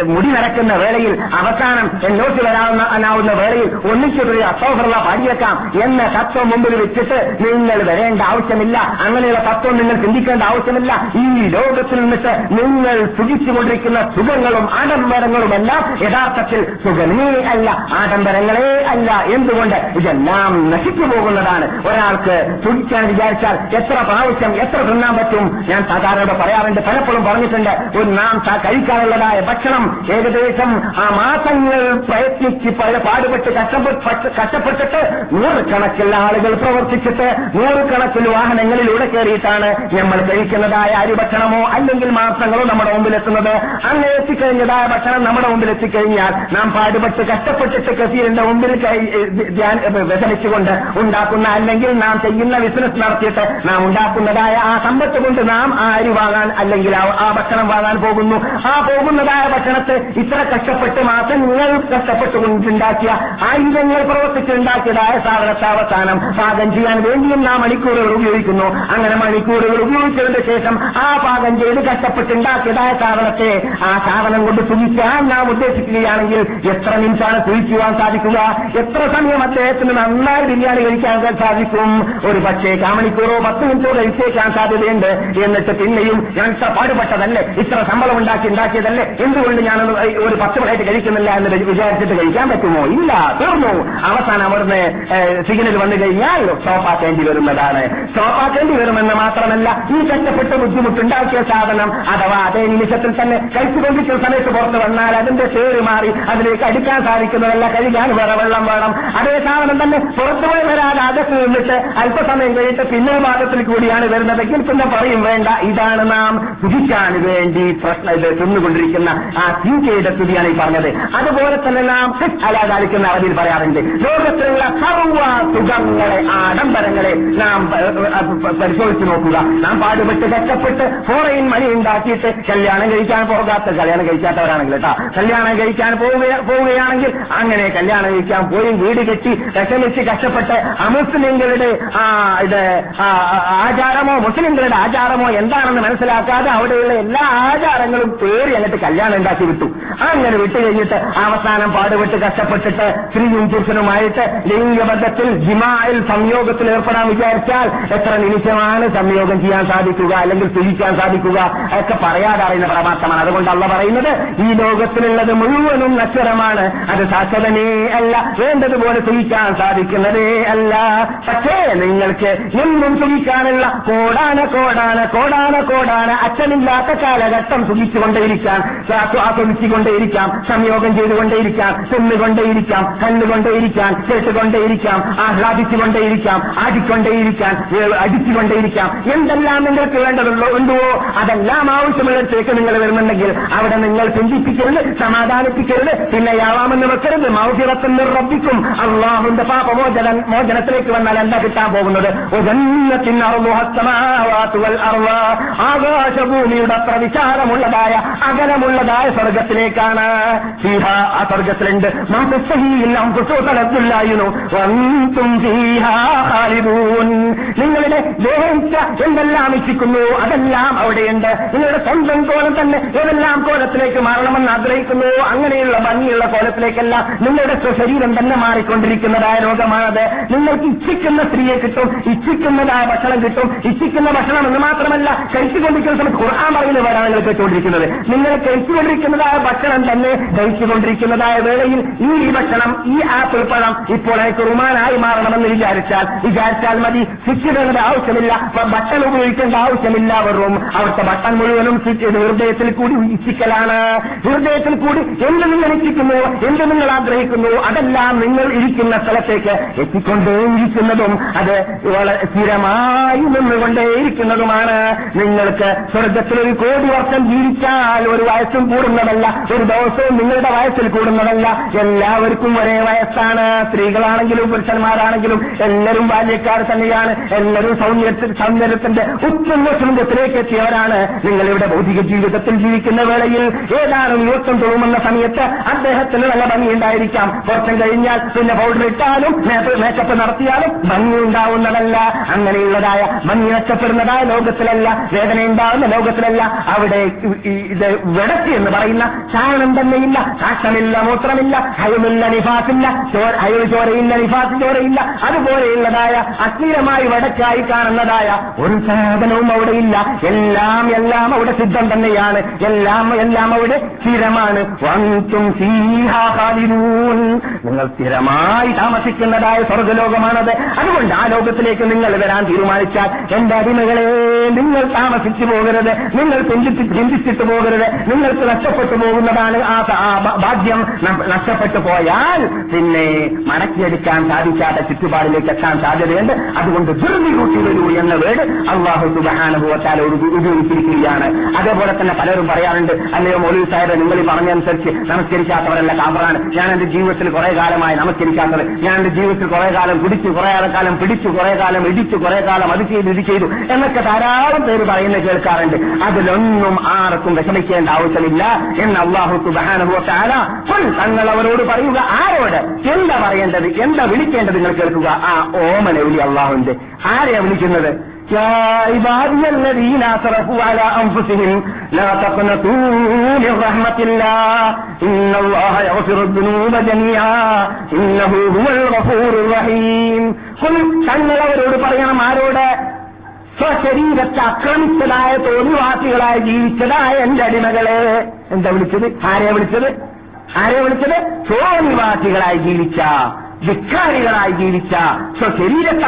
മുടി നടക്കുന്ന വേളയിൽ അവസാനം എന്നോട്ട് വരാവുന്ന വേളയിൽ ഒന്നിച്ചൊരു അസൗഹൃദ പാടിയേക്കാം എന്ന തത്വം മുമ്പിൽ വെച്ചിട്ട് നിങ്ങൾ വരേണ്ട ആവശ്യമില്ല. അങ്ങനെയുള്ള തത്വം നിങ്ങൾ ചിന്തിക്കേണ്ട ആവശ്യമില്ല. ഈ ലോകത്തിൽ നിന്നിട്ട് നിങ്ങൾ സുഖിച്ചുകൊണ്ടിരിക്കുന്ന സുഖങ്ങളും ആഡംബരങ്ങളും എല്ലാം യഥാർത്ഥത്തിൽ സുഖമേ അല്ല ആഡംബരങ്ങളേ അല്ല എന്തുകൊണ്ട്? ഇതെല്ലാം നശിച്ചു പോകുന്നതാണ്. ഒരാൾക്ക് സുഖിക്കാൻ വിചാരിച്ചാൽ എത്ര പ്രാവശ്യം എത്ര തിന്നാൻ പറ്റും? ഞാൻ സാധാരണ പറയാറുണ്ട് പലപ്പോഴും പറഞ്ഞിട്ടുണ്ട് ഒരു നാം കഴിക്കാനുള്ളതായ ഭക്ഷണം ഏകദേശം ആ മാസങ്ങൾ പ്രയത്നിച്ച് പാടുപെട്ട് കഷ്ടപ്പെട്ട് കഷ്ടപ്പെട്ടിട്ട് നൂറുകണക്കിലുള്ള ആളുകൾ പ്രവർത്തിച്ചിട്ട് നൂറുകണക്കിൽ വാഹനങ്ങളിലൂടെ കയറിയിട്ടാണ് നമ്മൾ കഴിക്കുന്നതായ അരിഭക്ഷണമോ അല്ലെങ്കിൽ മാംസങ്ങളോ നമ്മുടെ മുമ്പിൽ എത്തുന്നത് അങ്ങനെ എത്തിക്കഴിഞ്ഞതായ ഭക്ഷണം നമ്മുടെ മുമ്പിൽ എത്തിക്കഴിഞ്ഞാൽ നാം പാടുപെട്ട് കഷ്ടപ്പെട്ടിട്ട് കസീറിന്റെ മുമ്പിൽ വിഷമിച്ചുകൊണ്ട് ഉണ്ടാക്കുന്ന അല്ലെങ്കിൽ നാം ചെയ്യുന്ന ബിസിനസ് നടത്തിയിട്ട് നാം ഉണ്ടാക്കുന്നതായ ആ സമ്പത്ത് കൊണ്ട് നാം ആ അരി വാങ്ങാൻ അല്ലെങ്കിൽ ആ- ആ ഭക്ഷണം വാങ്ങാൻ പോകുന്നു. ആ പോകുന്നതായ ഭക്ഷണത്തെ ഇത്ര കഷ്ടപ്പെട്ട് മാസങ്ങൾ കഷ്ടപ്പെട്ടുകൊണ്ടുണ്ടാക്കിയ ആയുധങ്ങൾ പ്രവർത്തിച്ചുണ്ടാക്കിയതായ സാധനത്തെ അവസാനം പാകം ചെയ്യാൻ വേണ്ടിയും വേണ്ടിയുള്ള മണിക്കൂറുകൾ ഉപയോഗിക്കുന്നു. അങ്ങനെ മണിക്കൂറുകൾ ഉപയോഗിച്ചതിന് ശേഷം ആ പാകം ചെയ്ത് കഷ്ടപ്പെട്ടുണ്ടാക്കിയതായ സാധനത്തെ ആ സാധനം കൊണ്ട് സുഖിക്കാൻ നാം ഉദ്ദേശിക്കുകയാണെങ്കിൽ എത്ര നിമിഷമാണ് സുഖിക്കുവാൻ സാധിക്കുക? എത്ര സമയം അദ്ദേഹത്തിന് നന്നായി ബിരിയാണി കഴിക്കാൻ സാധിക്കും? ഒരു പക്ഷേ ആ മണിക്കൂറോ പത്ത് മിനിറ്റോ കഴിച്ചേക്കാൻ സാധ്യതയുണ്ട്. എന്നിട്ട് പിന്നെയും ഞാൻ ഇത്ര പാടുപെട്ടതല്ലേ? ഇത്ര ശമ്പളം ഉണ്ടാക്കി ഉണ്ടാക്കിയതല്ലേ? എന്തുകൊണ്ട് ഞാൻ ഒരു പത്ത് പ്ലേറ്റ് കഴിക്കുന്നില്ല എന്ന് വിചാരിച്ചിട്ട് കഴിക്കാൻ പറ്റുമോ? ഇല്ല തീർന്നു. അവസാനം അവിടുന്ന് സിഗ്നൽ വന്നു കഴിഞ്ഞാൽ സ്റ്റോപ്പാക്കേണ്ടി വരുന്നതാണ്. സ്റ്റോപ്പാക്കേണ്ടി വരുമെന്ന് മാത്രമല്ല ഈ കഷ്ടപ്പെട്ട് ബുദ്ധിമുട്ടുണ്ടാക്കിയ സാധനം അഥവാ അതേ നിമിഷത്തിൽ തന്നെ കഴിച്ചുകൊണ്ടിരിക്കുന്ന സമയത്ത് പുറത്ത് വന്നാൽ അതിന്റെ പേര് മാറി അതിലേക്ക് അടിക്കാൻ സാധിക്കുന്നതല്ല കഴിക്കാൻ വേറെ വെള്ളം വേണം. അതേ സാധനം തന്നെ പുറത്തുപോയി വരാതെ അകത്ത് നിന്നിട്ട് അല്പസമയം കഴിഞ്ഞിട്ട് പിന്നെ ഭാഗത്തിൽ കൂടിയാണ് വരുന്നതെങ്കിൽ പിന്നെ പറയും വേണ്ട ഇതാണ് നാം സുഖിക്കാൻ വേണ്ടി പ്രശ്നം ഇത് തിന്നുകൊണ്ടിരിക്കുന്ന ആ തീറ്റയുടെ സ്തുതിയാണ് ഈ പറഞ്ഞത്. അതുപോലെ തന്നെ നാം അലാകാലിക്കുന്ന അവധിയിൽ പറയാറുണ്ട് ലോകത്തിലുള്ള സർവ സുഖങ്ങളെ ആഡംബരങ്ങളെ നാം പരിശോധിച്ചു നോക്കുക. നാം പാടുപെട്ട് കഷ്ടപ്പെട്ട് ഫോറയിൻ മണി ഉണ്ടാക്കിയിട്ട് കല്യാണം കഴിക്കാൻ പോകാത്ത കല്യാണം കഴിക്കാത്തവരാണെങ്കിൽ കേട്ടോ കല്യാണം കഴിക്കാൻ പോവുക- പോവുകയാണെങ്കിൽ അങ്ങനെ കല്യാണം കഴിക്കാൻ പോയി വീട് കെട്ടി വിഷമിച്ച് കഷ്ടപ്പെട്ട് അമുസ്ലിങ്ങളുടെ ആ ഇത് ആചാരമോ മുസ്ലിങ്ങളുടെ ആചാരമോ എന്താണെന്ന് മനസ്സിലാക്കാതെ അവിടെയുള്ള എല്ലാ ആചാരങ്ങളും പേര് എന്നിട്ട് കല്യാണം ഉണ്ടാക്കി വിട്ടു. അങ്ങനെ വിട്ടു കഴിഞ്ഞിട്ട് അവസാനം പാടുപെട്ട് കഷ്ടപ്പെട്ടിട്ട് സ്ത്രീയും പുരുഷനുമായിട്ട് ലിംഗബദ്ധത്തിൽ ജിമായിൽ സംയോഗത്തിൽ ഏർപ്പെടാൻ വിചാരിച്ചാൽ എത്ര നിമിഷമാണ് സംയോഗം ചെയ്യാൻ സാധിക്കുക അല്ലെങ്കിൽ തിരിക്കാൻ സാധിക്കുക അതൊക്കെ പറയാതെ അറിയുന്ന പരമാർത്ഥമാണ്. അതുകൊണ്ട് അള്ള പറയുന്നത് ഈ ലോകത്തിലുള്ളത് മുഴുവനും നശ്വരമാണ്. അത് ശാശ്വതനേ അല്ല. വേണ്ടതുപോലെ തിരിക്കാൻ സാധിക്കുന്നതേ അല്ല. പക്ഷേ നിങ്ങൾക്ക് എന്നും സുഖിക്കാനുള്ള കോടാന കോടാന കോടാന കോടാന അച്ഛനില്ലാത്ത കാലഘട്ടം സുഖിച്ചുകൊണ്ടേയിരിക്കാം ആസ്വദിച്ചുകൊണ്ടേയിരിക്കാം. സംയോഗം ചെയ്തുകൊണ്ടേയിരിക്കാം. തിന്നുകൊണ്ടേയിരിക്കാം. കണ്ടുകൊണ്ടേയിരിക്കാം. കേട്ടുകൊണ്ടേയിരിക്കാം. ആഹ്ലാദിച്ചുകൊണ്ടേയിരിക്കാം. ആടിക്കൊണ്ടേയിരിക്കാം ഏ- അടിച്ചുകൊണ്ടേയിരിക്കാം. എന്തെല്ലാം നിങ്ങൾക്ക് വേണ്ടതുള്ളോ ഉണ്ടോ? അതെല്ലാം ആവശ്യമുള്ളിടത്തേക്ക് നിങ്ങൾ വരുന്നുണ്ടെങ്കിൽ അവിടെ നിങ്ങൾ ചിന്തിപ്പിക്കരുത് സമാധാനിപ്പിക്കരുത് പിന്നെ യാവാമെന്ന് വെക്കരുത് മൗഫിറത്തിന് റബ്ബിക്കും അള്ളാഹുന്റെ പാപമോചന മോചനത്തിലേക്ക് വന്നാൽ എന്താ കിട്ടാൻ പോകുന്നത്? ആകാശഭൂമിയുടെ അത്ര വിചാരമുള്ളതായ അകലമുള്ളതായ സ്വർഗത്തിലേക്കാണ് സീഹ ആ സ്വർഗത്തിലുണ്ട് നിങ്ങളുടെ ദേഹിച്ച എന്തെല്ലാം ഇച്ഛിക്കുന്നു? അതെല്ലാം അവിടെയുണ്ട്. നിങ്ങളുടെ സ്വന്തം കോലം തന്നെ ഏതെല്ലാം കോലത്തിലേക്ക് മാറണമെന്ന് ആഗ്രഹിക്കുന്നു? അങ്ങനെയുള്ള ഭംഗിയുള്ള കോലത്തിലേക്കല്ല നിങ്ങളുടെ ശരീരം തന്നെ മാറിക്കൊണ്ടിരിക്കുന്നതായ രോഗമാണത്. നിങ്ങൾക്ക് ഇച്ഛിക്കുന്ന സ്ത്രീയെ കിട്ടും ഇച്ഛിക്കുന്നതായ ഭക്ഷണം കിട്ടും ഇച്ഛിക്കുന്ന ഭക്ഷണം എന്ന് മാത്രമല്ല കഴിച്ചുകൊണ്ടിരിക്കുന്ന സമയത്ത് ഖുർആൻ പറയുന്ന വേണം നിങ്ങൾ കേട്ടുകൊണ്ടിരിക്കുന്നത്. നിങ്ങൾ കഴിച്ചുകൊണ്ടിരിക്കുന്നതായ ഭക്ഷണം തന്നെ കഴിച്ചുകൊണ്ടിരിക്കുന്നതായ വേളയിൽ ഈ ഭക്ഷണം ഈ ആപ്പിൾ പഴം ഇപ്പോൾ എനിക്ക് റുമാനായി മാറണമെന്ന് വിചാരിച്ചാൽ വിചാരിച്ചാൽ മതി. ശിക്ഷിടേണ്ട ആവശ്യമില്ല. ഭക്ഷണം ഉപയോഗിക്കേണ്ട ആവശ്യമില്ല വെറും. അവിടുത്തെ ഭക്ഷണം മുഴുവനും ഹൃദയത്തിൽ കൂടി ഇച്ഛിക്കലാണ് ഹൃദയത്തിൽ കൂടി എന്ത് നിങ്ങൾ ഇച്ഛിക്കുന്നു എന്ത് നിങ്ങൾ ആഗ്രഹിക്കുന്നു? അതെല്ലാം നിങ്ങൾ ഇരിക്കുന്ന സ്ഥലത്തേക്ക് എത്തിക്കൊണ്ടേയിരിക്കുന്നതും അത് സ്ഥിരമായി നിന്നുകൊണ്ടേയിരിക്കുന്നതുമാണ്. നിങ്ങൾക്ക് സ്വർഗത്തിൽ ഒരു കോടി വർഷം ജീവിച്ചാൽ ഒരു വയസ്സും കൂടുന്നതല്ല ഒരു ദിവസവും നിങ്ങളുടെ വയസ്സിൽ കൂടുന്നതല്ല. എല്ലാവർക്കും ഒരേ വയസ്സാണ്. സ്ത്രീകളാണെങ്കിലും പുരുഷന്മാരാണെങ്കിലും എല്ലാവരും ബാല്യക്കാർ തന്നെയാണ് എല്ലാവരും സൗന്ദര്യത്തിൽ സൗന്ദര്യത്തിന്റെ ഉത്തമ ശൃംഗത്തിലേക്ക് എത്തിയവരാണ് നിങ്ങൾ ഇവിടെ ഭൗതിക ജീവിതത്തിൽ ജീവിക്കുന്ന വേളയിൽ ഏതാനും യുവത്വം തോന്നുന്ന സമയത്ത് അദ്ദേഹത്തിന് നല്ല ഭംഗി ഉണ്ടായിരിക്കാം കുറച്ചും കഴിഞ്ഞാൽ പിന്നെ പൗഡർ ഇട്ടാലും മേക്കപ്പ് നടത്തിയാലും ഭംഗി ഉണ്ടാവുന്നതല്ല അങ്ങനെയുള്ളതായ ഭംഗി മെച്ചപ്പെടുന്നതായ ലോകത്തിലല്ല വേദന ഉണ്ടാവുന്ന ലോകത്തിലല്ല. അവിടെ ഇത് വെടത്തി എന്ന് പറയുന്ന ചാരണം തന്നെയില്ല കാഷ്ടമില്ല മൂത്രമില്ല ഹയമില്ല നിഫാസില്ല ഹയവ് ചോരയില്ല നിഫാസ് ചോരയില്ല അതുപോലെയുള്ളതായ അശ്ലീലമായി വടക്കായി കാണുന്നതായ ഒരു സാധനവും അവിടെ ഇല്ല. എല്ലാം എല്ലാം അവിടെ സിദ്ധം തന്നെയാണ്. എല്ലാം എല്ലാം അവിടെ സ്ഥിരമാണ്. നിങ്ങൾ സ്ഥിരമായി താമസിക്കുന്നതായ സ്വർഗലോകമാണത് അതുകൊണ്ട് ആ ലോകത്തിലേക്ക് നിങ്ങൾ വരാൻ തീരുമാനിച്ചാൽ എന്റെ അടിമകളെ നിങ്ങൾ താമസിച്ചു പോകരുത്. നിങ്ങൾ ചിന്തിച്ച് ചിന്തിച്ചിട്ട് പോകരുത്. നിങ്ങൾക്ക് നഷ്ടപ്പെട്ടു പോകുന്നതാണ് ആ ഭാഗ്യം. നഷ്ടപ്പെട്ടു പോയാൽ പിന്നെ മടക്കിയെടുക്കാൻ സാധിക്കാത്ത ചുറ്റുപാടിലേക്ക് എത്താൻ സാധ്യതയുണ്ട്. അതുകൊണ്ട് ദുർമി കൂട്ടി വരൂ എന്ന വേട് അള്ളാഹു സുബഹാനുഭവത്താൽ ഉപയോഗിച്ചിരിക്കുകയാണ്. അതേപോലെ തന്നെ പലരും പറയാറുണ്ട് അല്ലയോ മൗലവി സാഹിബ് നിങ്ങൾ പറഞ്ഞനുസരിച്ച് നമസ്കരിക്കാത്തവരല്ല കാബറാണ്. ഞാൻ എന്റെ ജീവിതത്തിൽ കുറെ കാലമായി നമസ്കരിക്കാത്തത്. ഞാൻ എന്റെ ജീവിതത്തിൽ കുറെ കാലം കുടിച്ച് കുറെ കാലം പിടിച്ച് കുറെ കാലം ഇടിച്ചു കുറെ കാലം അത് ചെയ്തു ഇത് ചെയ്തു എന്നൊക്കെ ധാരാളം പേര് പറയുന്നത് കേൾക്കാറുണ്ട്. അതിലൊന്നും ആർക്കും വിഷമിക്കേണ്ട ആവശ്യമില്ല എന്ന് അള്ളാഹു സുബഹാനുഭവത്താല തങ്ങൾ അവരോട് പറയുക. ആരോട്? എന്താ പറയേണ്ടത്? എന്താ വിളിക്കേണ്ടത്? നിങ്ങൾ കേൾക്കുക. ആ ഓമൻ വിളി അള്ളാഹുവിന്റെ. ആരെയാ വിളിക്കുന്നത്? തങ്ങളവരോട് പറയണം ആരോട്? സ്വശരീരത്തെ അക്രമിച്ചതായ തോന്നിവാസികളായി ജീവിച്ചതായ എന്റെ അടിമകളെ. എന്താ വിളിച്ചത്? ആരെയാ വിളിച്ചത്? ആരെയാ വിളിച്ചത്? തോന്നിവാസികളായി ജീവിച്ച ധിക്കാരികളായി ജീവിച്ച സ്വശരീരത്തെ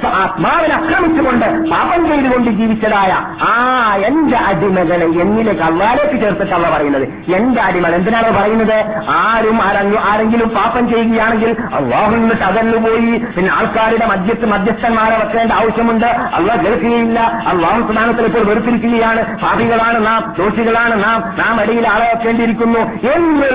സ്വ ആത്മാവിനെ അക്രമിച്ചുകൊണ്ട് പാപം ചെയ്തുകൊണ്ട് ജീവിച്ചതായ ആ എന്റെ അടിമകളെ എന്നിലേക്ക് അള്ളാലേക്ക് ചേർത്തിട്ടല്ല പറയുന്നത്. എന്റെ അടിമകൾ എന്തിനാണ് പറയുന്നത്? ആരും ആരെങ്കിലും പാപം ചെയ്യുകയാണെങ്കിൽ അള്ളാഹുന്നിട്ട് അകന്നുപോയി പിന്നെ ആൾക്കാരുടെ മധ്യത്ത് മധ്യസ്ഥന്മാരെ വെക്കേണ്ട ആവശ്യമുണ്ട്. അള്ളാഹ് കേൾക്കുകയില്ല അള്ളാഹു സ്ഥാനത്തിൽ ഇപ്പോൾ വെറുത്തിരിക്കുകയാണ്. പാപികളാണ് നാം ദോഷികളാണ് നാം. നാം അടിയിൽ ആളെ വെക്കേണ്ടിയിരിക്കുന്നു. എന്ന്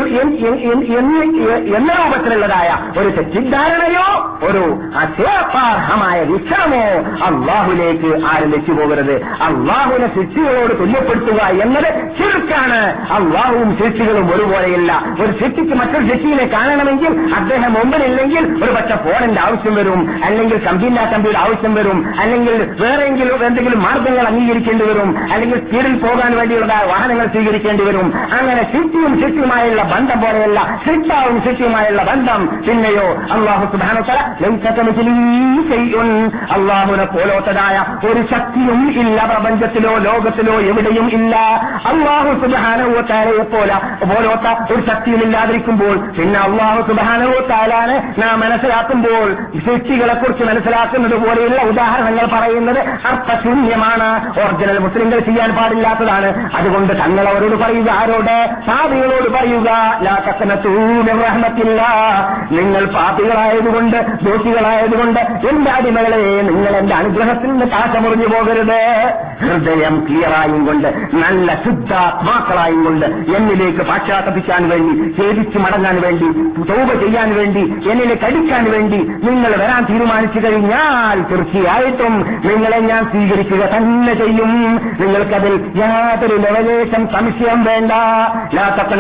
എന്ന രൂപത്തിലുള്ളതായ ഒരു തെറ്റിദ്ധാരണയോ ഒരു അശയപാർഹമായ വീക്ഷണമോ അള്ളാഹുലേക്ക് ആരും വെച്ചുപോകരുത് അള്ളാഹുവിനെ സൃഷ്ടികളോട് തുല്യപ്പെടുത്തുക എന്നത് ശിർക്കാണ്. അള്ളാഹുവും സൃഷ്ടികളും ഒരുപോലെയല്ല. ഒരു സൃഷ്ടിക്ക് മറ്റൊരു ശിക്ഷിനെ കാണണമെങ്കിൽ അദ്ദേഹം മുമ്പിലില്ലെങ്കിൽ ഒരു പക്ഷെ ഫോണിന്റെ ആവശ്യം വരും അല്ലെങ്കിൽ കമ്പിയില്ലാ കമ്പിയുടെ ആവശ്യം വരും അല്ലെങ്കിൽ വേറെങ്കിലും എന്തെങ്കിലും മാർഗങ്ങൾ അംഗീകരിക്കേണ്ടി വരും അല്ലെങ്കിൽ സ്പീഡിൽ പോകാൻ വേണ്ടിയുള്ള വാഹനങ്ങൾ സ്വീകരിക്കേണ്ടി വരും. അങ്ങനെ ശിക്ഷിയും ശിക്ഷിയുമായുള്ള ബന്ധം പോലെയല്ല. ശിക്ഷാവും ശിക്ഷയുമായുള്ള ബന്ധം. പിന്നെയോ അള്ളാഹു സുബാനോത്തര അള്ളാഹുനെ പോലോത്തതായ ഒരു ശക്തിയും ഇല്ല പ്രപഞ്ചത്തിലോ ലോകത്തിലോ എവിടെയും ഇല്ല. അള്ളാഹു സുബാനവത്താലയെ പോലെ പോലോത്ത ഒരു ശക്തിയും ഇല്ലാതിരിക്കുമ്പോൾ പിന്നെ അള്ളാഹു സുബാനവത്താലാണ് നാം മനസ്സിലാക്കുമ്പോൾ സൃഷ്ടികളെ കുറിച്ച് മനസ്സിലാക്കുന്നത് പോലെയുള്ള ഉദാഹരണങ്ങൾ പറയുന്നത് അർത്ഥശൂന്യമാണ്. ഒറിജിനൽ മുസ്ലിങ്ങൾ ചെയ്യാൻ പാടില്ലാത്തതാണ്. അതുകൊണ്ട് തങ്ങൾ അവരോട് പറയുക ആരോട്? സാധികളോട് പറയുക നിങ്ങൾ നിങ്ങൾ പാപികളായതുകൊണ്ട് ദോഷികളായതുകൊണ്ട് എന്റെ അടിമകളെ നിങ്ങൾ എന്റെ അനുഗ്രഹത്തിൽ നിന്ന് കാശമുറിഞ്ഞു പോകരുത്. ഹൃദയം ക്ലിയറായും കൊണ്ട് നല്ല ശുദ്ധാത്മാക്കളായും കൊണ്ട് എന്നിലേക്ക് പാശ്ചാത്തപിക്കാൻ വേണ്ടി ഛേദിച്ചു മടങ്ങാൻ വേണ്ടി തോപ ചെയ്യാൻ വേണ്ടി എന്നിലേക്ക് കടിക്കാൻ വേണ്ടി നിങ്ങൾ വരാൻ തീരുമാനിച്ചു കഴിഞ്ഞാൽ തീർച്ചയായിട്ടും നിങ്ങളെ ഞാൻ സ്വീകരിക്കുക തന്നെ ചെയ്യും. നിങ്ങൾക്കതിൽ യാതൊരു ലവലേശം സംശയം വേണ്ട. യാത്ര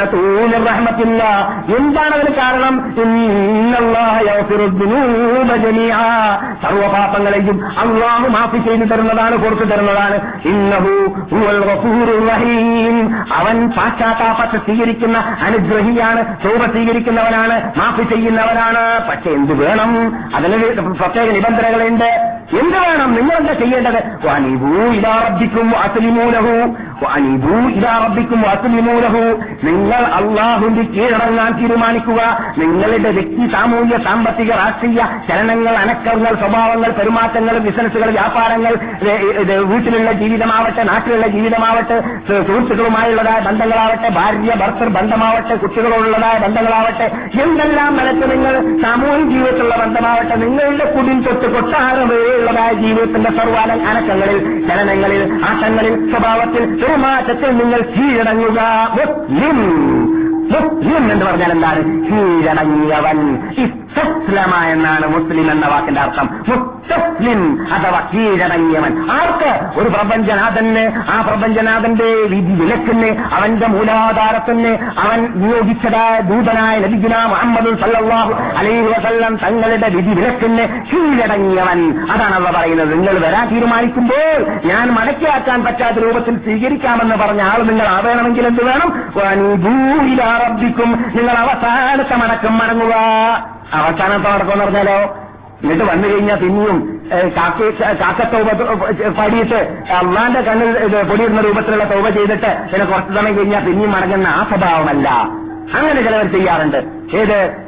റഹ്മത്തില്ല. എന്താണ് അതിന് കാരണം? സർവപാപങ്ങളെയും അള്ളാഹു മാഫി ചെയ്തു തരുന്നതാണ് കൊടുത്തു തരുന്നതാണ്. അവൻ പാശ്ചാത്താപത്തെ സ്വീകരിക്കുന്ന അനുഗ്രഹിയാണ് ശോഭ സ്വീകരിക്കുന്നവനാണ് മാഫി ചെയ്യുന്നവനാണ്. പക്ഷെ എന്ത് വേണം? അതിന് പ്രത്യേക നിബന്ധനകളുണ്ട്. എന്ത് വേണം? നിങ്ങൾ എന്താ ചെയ്യേണ്ടത്? വാനിബൂ ഇതാറബിക്കും അസലിമൂലഹു വാനിബൂ ഇതാറബിക്കും അസലിമൂലഹു നിങ്ങൾ അള്ളാഹുവിന്റെ കീഴടങ്ങാൻ തീരുമാനിക്കുക. നിങ്ങളുടെ വ്യക്തി സാമൂഹ്യ സാമ്പത്തിക രാഷ്ട്രീയ ചലനങ്ങൾ അനക്കങ്ങൾ സ്വഭാവങ്ങൾ പെരുമാറ്റങ്ങൾ ബിസിനസ്സുകൾ വ്യാപാരങ്ങൾ വീട്ടിലുള്ള ജീവിതമാവട്ടെ നാട്ടിലുള്ള ജീവിതമാവട്ടെ സുഹൃത്തുക്കളുമായുള്ളതായ ബന്ധങ്ങളാവട്ടെ ഭാര്യ ഭർത്തർ ബന്ധമാവട്ടെ കുട്ടികളോടുള്ളതായ ബന്ധങ്ങളാവട്ടെ എന്തെല്ലാം നിലയ്ക്ക് നിങ്ങൾ സാമൂഹിക ജീവിതത്തിലുള്ള ബന്ധമാവട്ടെ നിങ്ങളുടെ കുടിൽ തൊട്ട് കൊട്ടാരം വരെയുള്ളതായ ജീവിതത്തിന്റെ സർവാല അനക്കങ്ങളിൽ ചലനങ്ങളിൽ ആട്ടങ്ങളിൽ സ്വഭാവത്തിൽ പെരുമാറ്റത്തിൽ നിങ്ങൾ കീഴടങ്ങുക. മുസ്ലിം എന്ന് പറഞ്ഞാൽ എന്താണ് കീഴടങ്ങിയവൻ. ഇസ്തസ്ലമ എന്നാണ് മുസ്ലിം എന്ന വാക്കിന്റെ അർത്ഥം. മുസ്തസ്ലിം അഥവാ കീഴടങ്ങിയവൻ. ആർക്ക്? ഒരു പ്രപഞ്ചനാഥന്. ആ പ്രപഞ്ചനാഥന്റെ വിധി വിലക്കിന് അവന്റെ മൂലാധാരത്തിന് അവൻ നിയോഗിച്ചതായ ദൂതനായ നബിഗുന മുഹമ്മദ് സല്ലാഹു അലൈഹി വസല്ലം തങ്ങളുടെ വിധി വിലക്കിന് കീഴടങ്ങിയവൻ. അതാണ് അവ പറയുന്നത്. നിങ്ങൾ വരാൻ തീരുമാനിക്കുമ്പോൾ ഞാൻ മടക്കിയാക്കാൻ പറ്റാത്ത രൂപത്തിൽ സ്വീകരിക്കാമെന്ന് പറഞ്ഞ ആൾ നിങ്ങൾ ആവേണമെങ്കിൽ എന്ത് വേണം? നിങ്ങൾ അവസാനത്തെ മടക്കം മടങ്ങുക. അവസാനത്തെ മടക്കം എന്ന് പറഞ്ഞാലോ എന്നിട്ട് വന്നു കഴിഞ്ഞാൽ പിന്നെയും കാക്കത്തോപ പാടിയിട്ട് അള്ളാന്റെ കണ്ണിൽ പൊടിയിടുന്ന രൂപത്തിലുള്ള തോവ ചെയ്തിട്ട് പിന്നെ കുറച്ച് സമയം കഴിഞ്ഞാൽ പിന്നെയും മടങ്ങുന്ന ആ സ്വഭാവമല്ല. അങ്ങനെ ചിലവർ ചെയ്യാറുണ്ട്. ഏത്?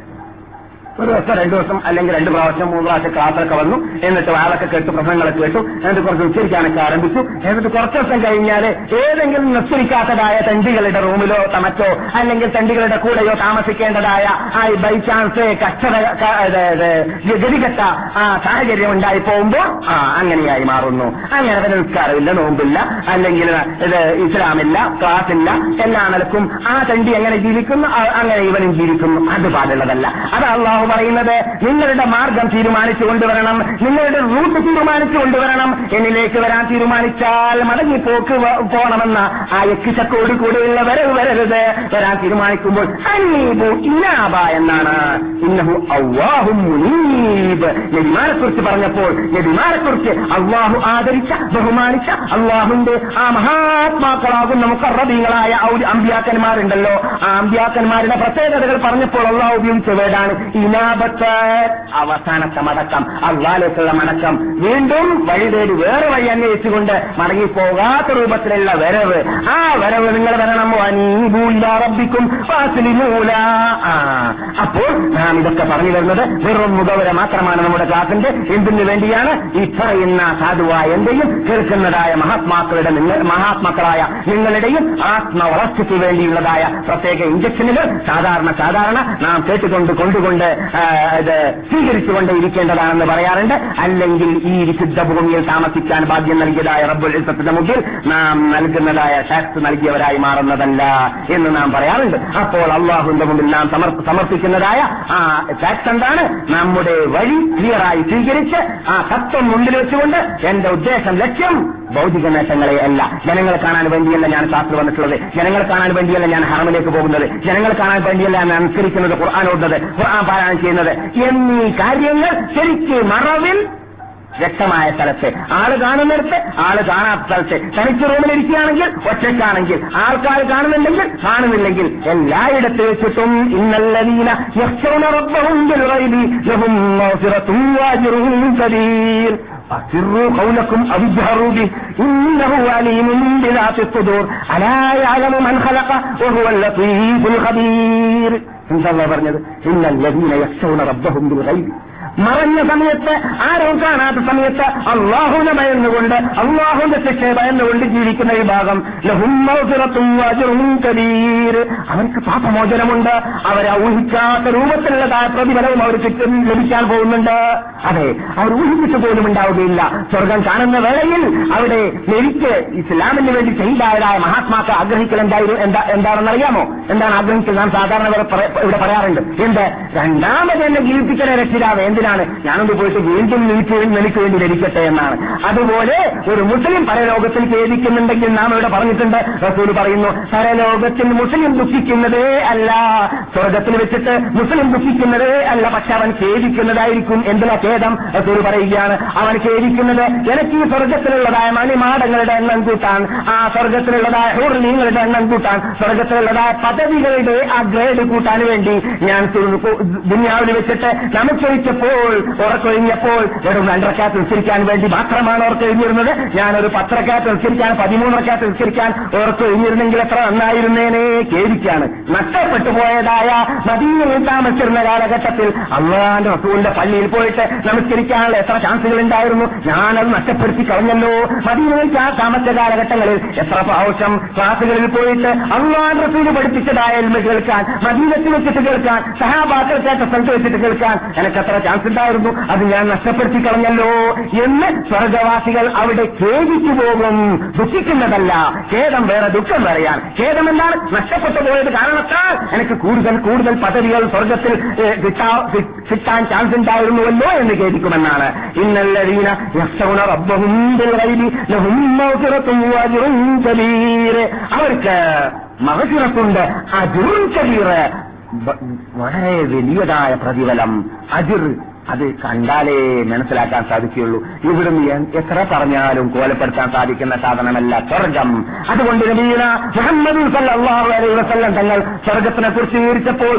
ഒരു ദിവസം രണ്ടു ദിവസം അല്ലെങ്കിൽ രണ്ട് പ്രാവശ്യം മൂന്ന് പ്രാവശ്യം ക്ലാസ്സൊക്കെ വന്നു. എന്നിട്ട് വാളൊക്കെ കേട്ടു പ്രസംഗങ്ങളൊക്കെ കേട്ടു. എന്നിട്ട് കുറച്ച് ഉച്ചരിക്കാനൊക്കെ ആരംഭിച്ചു. എന്നിട്ട് കുറച്ച് ദിവസം കഴിഞ്ഞാൽ ഏതെങ്കിലും നിസ്കരിക്കാത്തതായ തണ്ടികളുടെ റൂമിലോ തമറ്റോ അല്ലെങ്കിൽ തണ്ടികളുടെ കൂടെയോ താമസിക്കേണ്ടതായ ആ ബൈ ചാൻസ് കഷ്ടത ഗതികെട്ട ആ സാഹചര്യം ഉണ്ടായി പോകുമ്പോൾ ആ അങ്ങനെയായി മാറുന്നു. അങ്ങനെ തന്നെ നിസ്കാരമില്ല നോമ്പില്ല അല്ലെങ്കിൽ ഇത് ഇസ്ലാമില്ല ക്ലാസ്സില്ല എല്ലാ നിലക്കും ആ തണ്ടി എങ്ങനെ ജീവിക്കുന്നു? അങ്ങനെ ഇവനും ജീവിക്കുന്നു. അത് പാടുള്ളതല്ല. അത് അള്ളാഹു പറയുന്നത് നിങ്ങളുടെ മാർഗം തീരുമാനിച്ചു കൊണ്ടുവരണം നിങ്ങളുടെ റൂട്ട് തീരുമാനിച്ചു കൊണ്ടുവരണം. എന്നിലേക്ക് വരാൻ തീരുമാനിച്ചാൽ മടങ്ങി പോക്ക് പോകണമെന്ന ആ യക്കിച്ചക്കോട് കൂടെയുള്ള വരവ് വരരുത്. വരാൻ തീരുമാനിക്കുമ്പോൾ അനീബു ഇനാബ എന്നാണ്. ഇന്നഹു അള്ളാഹു മുനീബ്. പറഞ്ഞപ്പോൾ നബിമാരെ കുറിച്ച് അള്ളാഹു ആദരിച്ച ബഹുമാനിച്ച അള്ളാഹുന്റെ ആ മഹാത്മാക്കളാകുന്ന അറബികളായ അമ്പ്യാക്കന്മാരുണ്ടല്ലോ ആ അമ്പ്യാക്കന്മാരുടെ പ്രത്യേകതകൾ പറഞ്ഞപ്പോൾ അള്ളാഹു ഉപയോഗിച്ച വേടാണ് ഇനാബത്ത് അവസാനത്തെ മടക്കം അള്ളാലേക്കുള്ള മടക്കം. വീണ്ടും വഴി തേടി വേറെ വഴി അന്വേഷിച്ചുകൊണ്ട് മടങ്ങിപ്പോകാത്ത രൂപത്തിലുള്ള വരവ്. ആ വരവ് നിങ്ങൾ വരണം. അനീബൂല്ല റബ്ബിക്കും ഫാസിലിമൂല. ആ അപ്പോൾ നാം ഇതൊക്കെ പറഞ്ഞു വരുന്നത് വെറും മുഖവര മാത്രമാണ് നമ്മുടെ ക്ലാസിന്റെ എന്തിനു വേണ്ടിയാണ്? ഈ പറയുന്ന സാധുവായ എന്റെയും കേൾക്കുന്നതായ മഹാത്മാക്കളുടെ മഹാത്മാക്കളായ നിങ്ങളുടെയും ആത്മ വളർച്ചയ്ക്ക് വേണ്ടിയുള്ളതായ പ്രത്യേക ഇഞ്ചക്ഷനുകൾ സാധാരണ സാധാരണ നാം കേട്ടുകൊണ്ട് കൊണ്ടുകൊണ്ട് ആ, കൊണ്ടേയിരിക്കേണ്ടതാണെന്ന് പറയാറുണ്ട്. അല്ലെങ്കിൽ ഈ വിശുദ്ധ ഭൂമിയിൽ താമസിക്കാൻ ഭാഗ്യം നൽകിയതായ റബ്ബുൽ ഇസത്തിന്റെ മുമ്പിൽ നാം നൽകുന്നതായ ടാക്സ് നൽകിയവരായി മാറുന്നതല്ല എന്ന് നാം പറയാറുണ്ട്. അപ്പോൾ അള്ളാഹുവിന്റെ മുമ്പിൽ നാം സമർപ്പിക്കുന്നതായ ആ ടാക്സ് എന്താണ്? നമ്മുടെ വഴി ക്ലിയറായി സ്വീകരിച്ച് ആ തത്വം മുന്നിൽ വെച്ചുകൊണ്ട് എന്റെ ഉദ്ദേശം ലക്ഷ്യം ഭൗതിക നേട്ടങ്ങളെ അല്ല. ജനങ്ങൾ കാണാൻ വേണ്ടിയല്ല ഞാൻ ശാസ്ത്രം വന്നിട്ടുള്ളത്. ജനങ്ങൾ കാണാൻ വേണ്ടിയല്ല ഞാൻ ഹറമിലേക്ക് പോകുന്നത്. ജനങ്ങൾ കാണാൻ വേണ്ടിയല്ല ഞാൻ അനുസരിക്കുന്നത് ഖുർആൻ ഓടുന്നത് ഖുർആൻ പാരായണം ചെയ്യുന്നത്. എന്നീ കാര്യങ്ങൾ ശരിക്ക് മറവിൽ വ്യക്തമായ സ്ഥലത്ത്. ആൾ കാണുന്നിടത്ത് ആൾ കാണാത്ത സ്ഥലത്ത്. തനിക്ക് റൂമിലിരിക്കുകയാണെങ്കിൽ ഒറ്റയ്ക്കാണെങ്കിൽ ആൾക്കാർ കാണുന്നുണ്ടെങ്കിൽ കാണുന്നില്ലെങ്കിൽ എല്ലായിടത്ത് വെച്ചിട്ടും ഇന്നല്ലതീന യക്ഷൗന റബ്ബഹും ബിൽ ഖലഖ ഇൻഷാല്ല പറഞ്ഞത് ഇന്നല്ലദീന യക്ഷൗന റബ്ബഹും ബിൽ ഗൈബ്. മറഞ്ഞ സമയത്ത് ആരും കാണാത്ത സമയത്ത് അള്ളാഹുവിനെ ഭയന്നുകൊണ്ട് അള്ളാഹുവിന്റെ ശിക്ഷയെ ഭയന്നുകൊണ്ട് ജീവിക്കുന്ന വിഭാഗം അവർക്ക് പാപമോചനമുണ്ട്. അവരെ ഊഹിക്കാത്ത രൂപത്തിലുള്ള പ്രതിഫലവും അവർക്ക് ലഭിക്കാൻ പോകുന്നുണ്ട്. അതെ അവർ ഊഹിച്ചിട്ട് പോലും ഉണ്ടാവുകയില്ല. സ്വർഗം കാണുന്ന വേളയിൽ അവിടെ എനിക്ക് ഇസ്ലാമിന് വേണ്ടി ചെയ്തായതായ മഹാത്മാക്കൾ ആഗ്രഹിക്കൽ എന്തായിരുന്നു എന്താ എന്താണെന്ന് അറിയാമോ എന്താണ് ആഗ്രഹിക്കൽ? നാം സാധാരണ ഇവിടെ പറ- ഇവിടെ പറയാറുണ്ട്. എന്ത്? രണ്ടാമത് എന്നെ ജീവിപ്പിക്കണ രക്ഷിതാവ്. എന്തിനാണ് ഞാനൊന്ന് പോയിട്ട് വീണ്ടും നിനക്ക് വേണ്ടി നിനക്ക് വേണ്ടി ലഭിക്കട്ടെ എന്നാണ്. അതുപോലെ ഒരു മുസ്ലിം പരലോകത്തിൽ ഖേദിക്കുന്നുണ്ടെങ്കിൽ നാം ഇവിടെ പറഞ്ഞിട്ടുണ്ട്. റസൂൽ പറയുന്നു പരലോകത്തിൽ മുസ്ലിം ദുഃഖിക്കുന്നതേ അല്ല. സ്വർഗത്തിൽ വെച്ചിട്ട് മുസ്ലിം ദുഃഖിക്കുന്നതേ അല്ല പക്ഷെ അവൻ ഖേദിക്കുന്നതായിരിക്കും എന്തിനാ ഖേദം റസൂൽ പറയുകയാണ്. അവൻ ഖേദിക്കുന്നത് എനിക്ക് ഈ സ്വർഗത്തിലുള്ളതായ മണിമാടങ്ങളുടെ എണ്ണം കൂട്ടാൻ ആ സ്വർഗത്തിലുള്ളതായ ഹൂർലീങ്ങളുടെ എണ്ണം കൂട്ടാൻ സ്വർഗത്തിലുള്ളതായ പദവികളുടെ ആ ഗ്രേഡ് കൂട്ടാൻ വേണ്ടി ഞാൻ ദുന്യാവിൽ വെച്ചിട്ട് നമസ്കരിച്ചപ്പോൾ ഉറക്കൊഴിഞ്ഞപ്പോൾ വെറും രണ്ടരക്കാത്ത് നിസ്കരിക്കാൻ വേണ്ടി മാത്രമാണ് ഓർക്ക് എഴുതിയിരുന്നത്. ഞാനൊരു പത്രക്കാത്ത് നിസ്കരിക്കാൻ പതിമൂന്നരക്കാത്ത് നിസ്കരിക്കാൻ ഓർക്ക് എഴുതിയിരുന്നെങ്കിൽ എത്ര നന്നായിരുന്നേനെ കേരിക്കാണ് നഷ്ടപ്പെട്ടു പോയതായ മദീനയിൽ താമസിച്ചിരുന്ന കാലഘട്ടത്തിൽ അള്ളാന്റെ റസൂലിന്റെ പള്ളിയിൽ പോയിട്ട് നമസ്കരിക്കാനുള്ള എത്ര ചാൻസുകൾ ഉണ്ടായിരുന്നു? ഞാനത് നഷ്ടപ്പെടുത്തി കളഞ്ഞല്ലോ. മദീനയിൽ ആ താമസ കാലഘട്ടങ്ങളിൽ എത്ര പ്രാവശ്യം ക്ലാസുകളിൽ പോയിട്ട് അള്ളാൻ റസൂൽ പഠിപ്പിച്ചതായ എൽമ കേൾക്കാൻ മദീനത്തിൽ വെച്ചിട്ട് കേൾക്കാൻ സഹാബാക്കൾ കേട്ട സ്ഥലത്ത് വെച്ചിട്ട് കേൾക്കാൻ എനിക്ക് എത്ര ചാൻസ് ഉണ്ടായിരുന്നു അത് ഞാൻ നഷ്ടപ്പെടുത്തി കളഞ്ഞല്ലോ എന്ന് സ്വർഗവാസികൾ അവിടെ ഖേദിച്ചു പോകും. ദുഃഖിക്കുന്നതല്ല. ഖേദം വേറെ ദുഃഖം പറയാൻ ഖേദം എന്താണ് നഷ്ടപ്പെട്ടു പോയത് കാരണത്താൽ എനിക്ക് കൂടുതൽ കൂടുതൽ പദവികൾ സ്വർഗത്തിൽ കിട്ടാൻ ചാൻസ് ഉണ്ടായിരുന്നുവല്ലോ എന്ന് ഖേദിക്കുമെന്നാണ്. അവർക്ക് മഹസിറത്തുണ്ട് അജുറും ബ- വളരെ വലിയതായ പ്രതിഫലം. അജിർ അത് കണ്ടാലേ മനസ്സിലാക്കാൻ സാധിക്കുകയുള്ളൂ. ഇവിടുന്ന് എത്ര പറഞ്ഞാലും കോലപ്പെടുത്താൻ സാധിക്കുന്ന സാധനമല്ല സ്വർഗം. അതുകൊണ്ട് അലൈഹി വസല്ലം തങ്ങൾ സ്വർഗത്തിനെ കുറിച്ച് വിവരിച്ചപ്പോൾ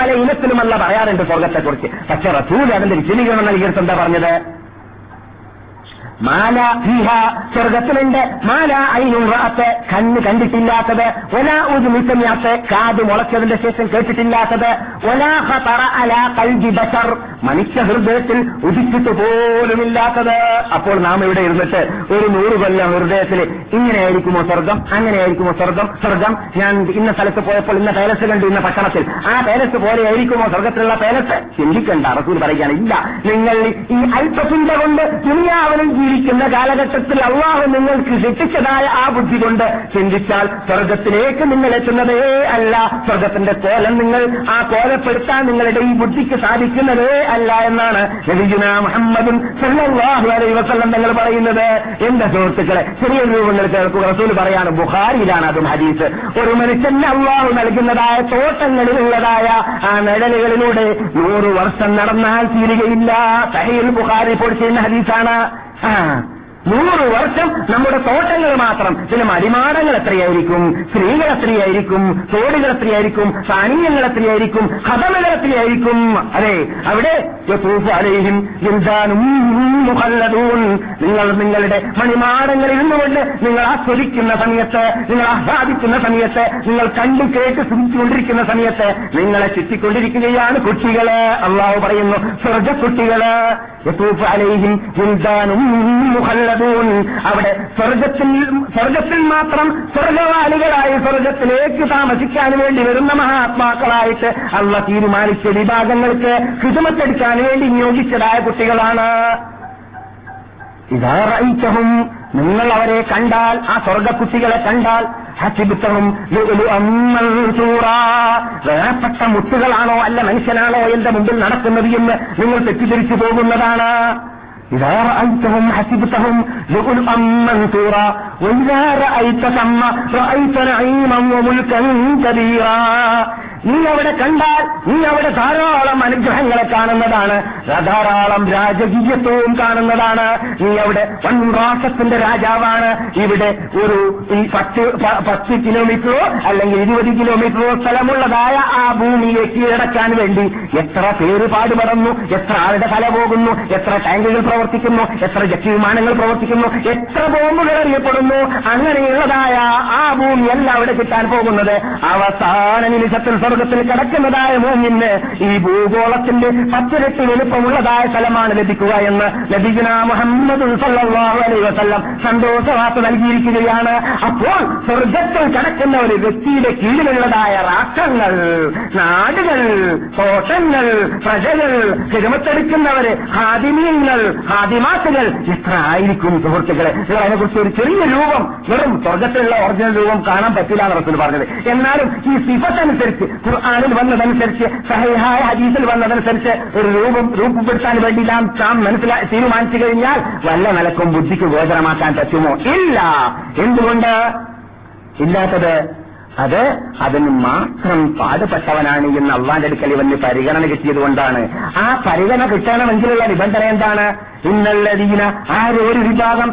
പല ഇനത്തിലുമല്ല പറയാറുണ്ട് സ്വർഗത്തെ കുറിച്ച് പക്ഷെ റസൂൽ അതിന്റെ വിശദീകരണം നൽകിയിട്ട് എന്താ പറഞ്ഞത്? മാല ഫീഹ സ്വർഗത്തിലുണ്ട് മാല അയിനും റാത്ത് കണ്ണ് കണ്ടിട്ടില്ലാത്തത്. ഒല ഉദ്മിസമിയാത്ത് കാത് മുളച്ചതിന്റെ ശേഷം കേട്ടിട്ടില്ലാത്തത്. ഒലാഹ തറ അല കൽജി ബസർ മനുഷ്യ ഹൃദയത്തിൽ ഉദിച്ചിട്ട് പോലുമില്ലാത്തത്. അപ്പോൾ നാം ഇവിടെ ഇരുന്നിട്ട് ഒരു നൂറ് കൊല്ലം ഹൃദയത്തിൽ ഇങ്ങനെയായിരിക്കുമോ സ്വർഗം? അങ്ങനെയായിരിക്കുമോ സ്വർഗം? സ്വർഗം. ഞാൻ ഇന്ന സ്ഥലത്ത് പോയപ്പോൾ ഇന്ന പേലസ് കണ്ടു ഇന്ന പട്ടണത്തിൽ. ആ പേലസ് പോലെയായിരിക്കുമോ സ്വർഗത്തിലുള്ള പേലസ്? ചിന്തിക്കണ്ട. റസൂൽ പറയുകയാണ് ഇല്ല. നിങ്ങൾ ഈ അല്പചിന്ത കൊണ്ട് ദുനിയാവിലും ജീവിക്കുന്ന കാലഘട്ടത്തിൽ അള്ളാഹു നിങ്ങൾക്ക് ശിക്ഷിച്ചതായ ആ ബുദ്ധി കൊണ്ട് ചിന്തിച്ചാൽ സ്വർഗത്തിലേക്ക് നിങ്ങൾ എത്തുന്നതേ അല്ല. സ്വർഗത്തിന്റെ കോലം നിങ്ങൾ ആ കോലപ്പെടുത്താൻ നിങ്ങളുടെ ഈ ബുദ്ധിക്ക് സാധിക്കുന്നതേ അല്ല എന്നാണ് മുഹമ്മദും സല്ലാഹു അലൈഹി വസല്ലം തങ്ങൾ പറയുന്നത്. എന്റെ സുഹൃത്തുക്കളെ ചെറിയ രൂപങ്ങൾ കേൾക്കുക. റസൂൽ പറയാണ് ബുഹാരിയിലാണ് അതും ഹരീസ് ഒരു മനുഷ്യന് അള്ളാഹു നൽകുന്നതായ തോട്ടങ്ങളിലുള്ളതായ ആ നിഴലുകളിലൂടെ നൂറ് വർഷം നടന്നാൽ തീരുകയില്ല. സഹീൽ ബുഹാരി പൊടിച്ചിരുന്ന ഹരീസാണ് നൂറ് വർഷം നമ്മുടെ തോട്ടങ്ങൾ മാത്രം. ചില മരിമാടങ്ങൾ എത്രയായിരിക്കും? സ്ത്രീകൾ എത്രയായിരിക്കും? തോടുകൾ എത്രയായിരിക്കും? സാനീയങ്ങൾ എത്രയായിരിക്കും? ഹതമകൾ എത്രയായിരിക്കും? അതെ അവിടെ. നിങ്ങൾ നിങ്ങളുടെ മണിമാടങ്ങൾ ഇരുന്നുകൊണ്ട് നിങ്ങൾ ആസ്വദിക്കുന്ന സമയത്ത് നിങ്ങൾ ആഹ്ലാദിക്കുന്ന സമയത്ത് നിങ്ങൾ കണ്ടു കേട്ട് ചിന്തിച്ചുകൊണ്ടിരിക്കുന്ന സമയത്ത് നിങ്ങളെ ചുറ്റിക്കൊണ്ടിരിക്കുകയാണ് കുട്ടികൾ. അള്ളാഹു പറയുന്നു സ്വർഗക്കുട്ടികൾ അവിടെ സ്വർഗത്തിൽ സ്വർഗത്തിൽ മാത്രം സ്വർഗവാലികളായി സ്വർഗത്തിലേക്ക് താമസിക്കാൻ വേണ്ടി വരുന്ന മഹാത്മാക്കളായിട്ട് അള്ള തീരുമാനിച്ച വിഭാഗങ്ങൾക്ക് ഹിതമത്തെടുക്കാൻ വേണ്ടി നിയോഗിച്ചതായ കുട്ടികളാണ്. ഇതാറയിച്ചവും നിങ്ങൾ അവരെ കണ്ടാൽ ആ സ്വർഗക്കുട്ടികളെ കണ്ടാൽ ഹസിബിത്തവും വേർപ്പെട്ട മുത്തുകളാണോ അല്ല മനുഷ്യനാണോ എന്റെ മുമ്പിൽ നടക്കുന്നത് എന്ന് നിങ്ങൾ തെറ്റിദ്ധരിച്ചു പോകുന്നതാണ് إذا رأيتهم حسبتهم لؤلؤا منثورا وإذا رأيت ثم رأيت نعيما وملكا كبيرا നീ അവിടെ കണ്ടാൽ നീ അവിടെ ധാരാളം അനുഗ്രഹങ്ങളെ കാണുന്നതാണ്. ധാരാളം രാജകീയത്വവും കാണുന്നതാണ്. നീ അവിടെ വൻ രാഷ്ട്രത്തിന്റെ രാജാവാണ്. ഇവിടെ ഒരു ഈ പത്ത് പത്ത് കിലോമീറ്ററോ അല്ലെങ്കിൽ ഇരുപത് കിലോമീറ്ററോ സ്ഥലമുള്ളതായ ആ ഭൂമിയെ കീഴടക്കാൻ വേണ്ടി എത്ര പേര് പാടുപെടുന്നു എത്ര ആളുടെ തല പോകുന്നു എത്ര ടാങ്കുകൾ പ്രവർത്തിക്കുന്നു എത്ര ജറ്റ് വിമാനങ്ങൾ പ്രവർത്തിക്കുന്നു എത്ര ബോംബുകൾ അറിയപ്പെടുന്നു അങ്ങനെയുള്ളതായ ആ ഭൂമിയല്ല അവിടെ കിട്ടാൻ പോകുന്നത്. അവസാന നിമിഷത്തിൽ സ്വർഗത്തിൽ കിടക്കുന്നതായ മോഹിന് ഈ ഭൂഗോളത്തിന്റെ പത്തിരട്ടി വലുപ്പമുള്ളതായ സ്ഥലമാണ് ലഭിക്കുക എന്ന് ലഭിക്കുന്ന മുഹമ്മദ് സല്ലല്ലാഹു അലൈഹി വസല്ലം സന്തോഷവാർത്ത നൽകിയിരിക്കുകയാണ്. അപ്പോൾ സ്വർഗത്തിൽ കിടക്കുന്ന ഒരു വ്യക്തിയുടെ കീഴിലുള്ളതായ രാഷ്ട്രങ്ങൾ നാടുകൾ തോട്ടങ്ങൾ പ്രജകൾ തിരുമത്തെടുക്കുന്നവര് ഹാദിമീങ്ങൾ ഹാദിമാസുകൾ എത്ര ആയിരിക്കും സുഹൃത്തുക്കളെ. അതിനെക്കുറിച്ച് ഒരു ചെറിയ രൂപം വെറും സ്വർഗത്തിലുള്ള ഒറിജിനൽ രൂപം കാണാൻ പറ്റില്ല എന്ന് പറഞ്ഞത്. എന്നാലും ഈ സിഫത്ത് അനുസരിച്ച് ഖുർആാനിൽ വന്നതനുസരിച്ച് സഹൈഹായ ഹദീസിൽ വന്നതനുസരിച്ച് ഒരു രൂപം രൂപപ്പെടുത്താൻ വേണ്ടി നാം നാം മനസ്സിലാ തീരുമാനിച്ചു കഴിഞ്ഞാൽ വല്ല നിലക്കും ബുദ്ധിക്ക് ഗോചരമാക്കാൻ പറ്റുമോ? ഇല്ല. എന്തുകൊണ്ട്? ഇല്ലാത്തത് അത് അതിന് മാത്രം പാടുപെട്ടവനാണ് എന്ന് അള്ളാന്റെ അടുക്കൽ ഇവന് പരിഗണന കിട്ടിയത് കൊണ്ടാണ്. ആ പരിഗണന കിട്ടണമെങ്കിലുള്ള നിബന്ധന എന്താണ്? ഇന്നല്ലതീന ആരൊരു വിഭാഗം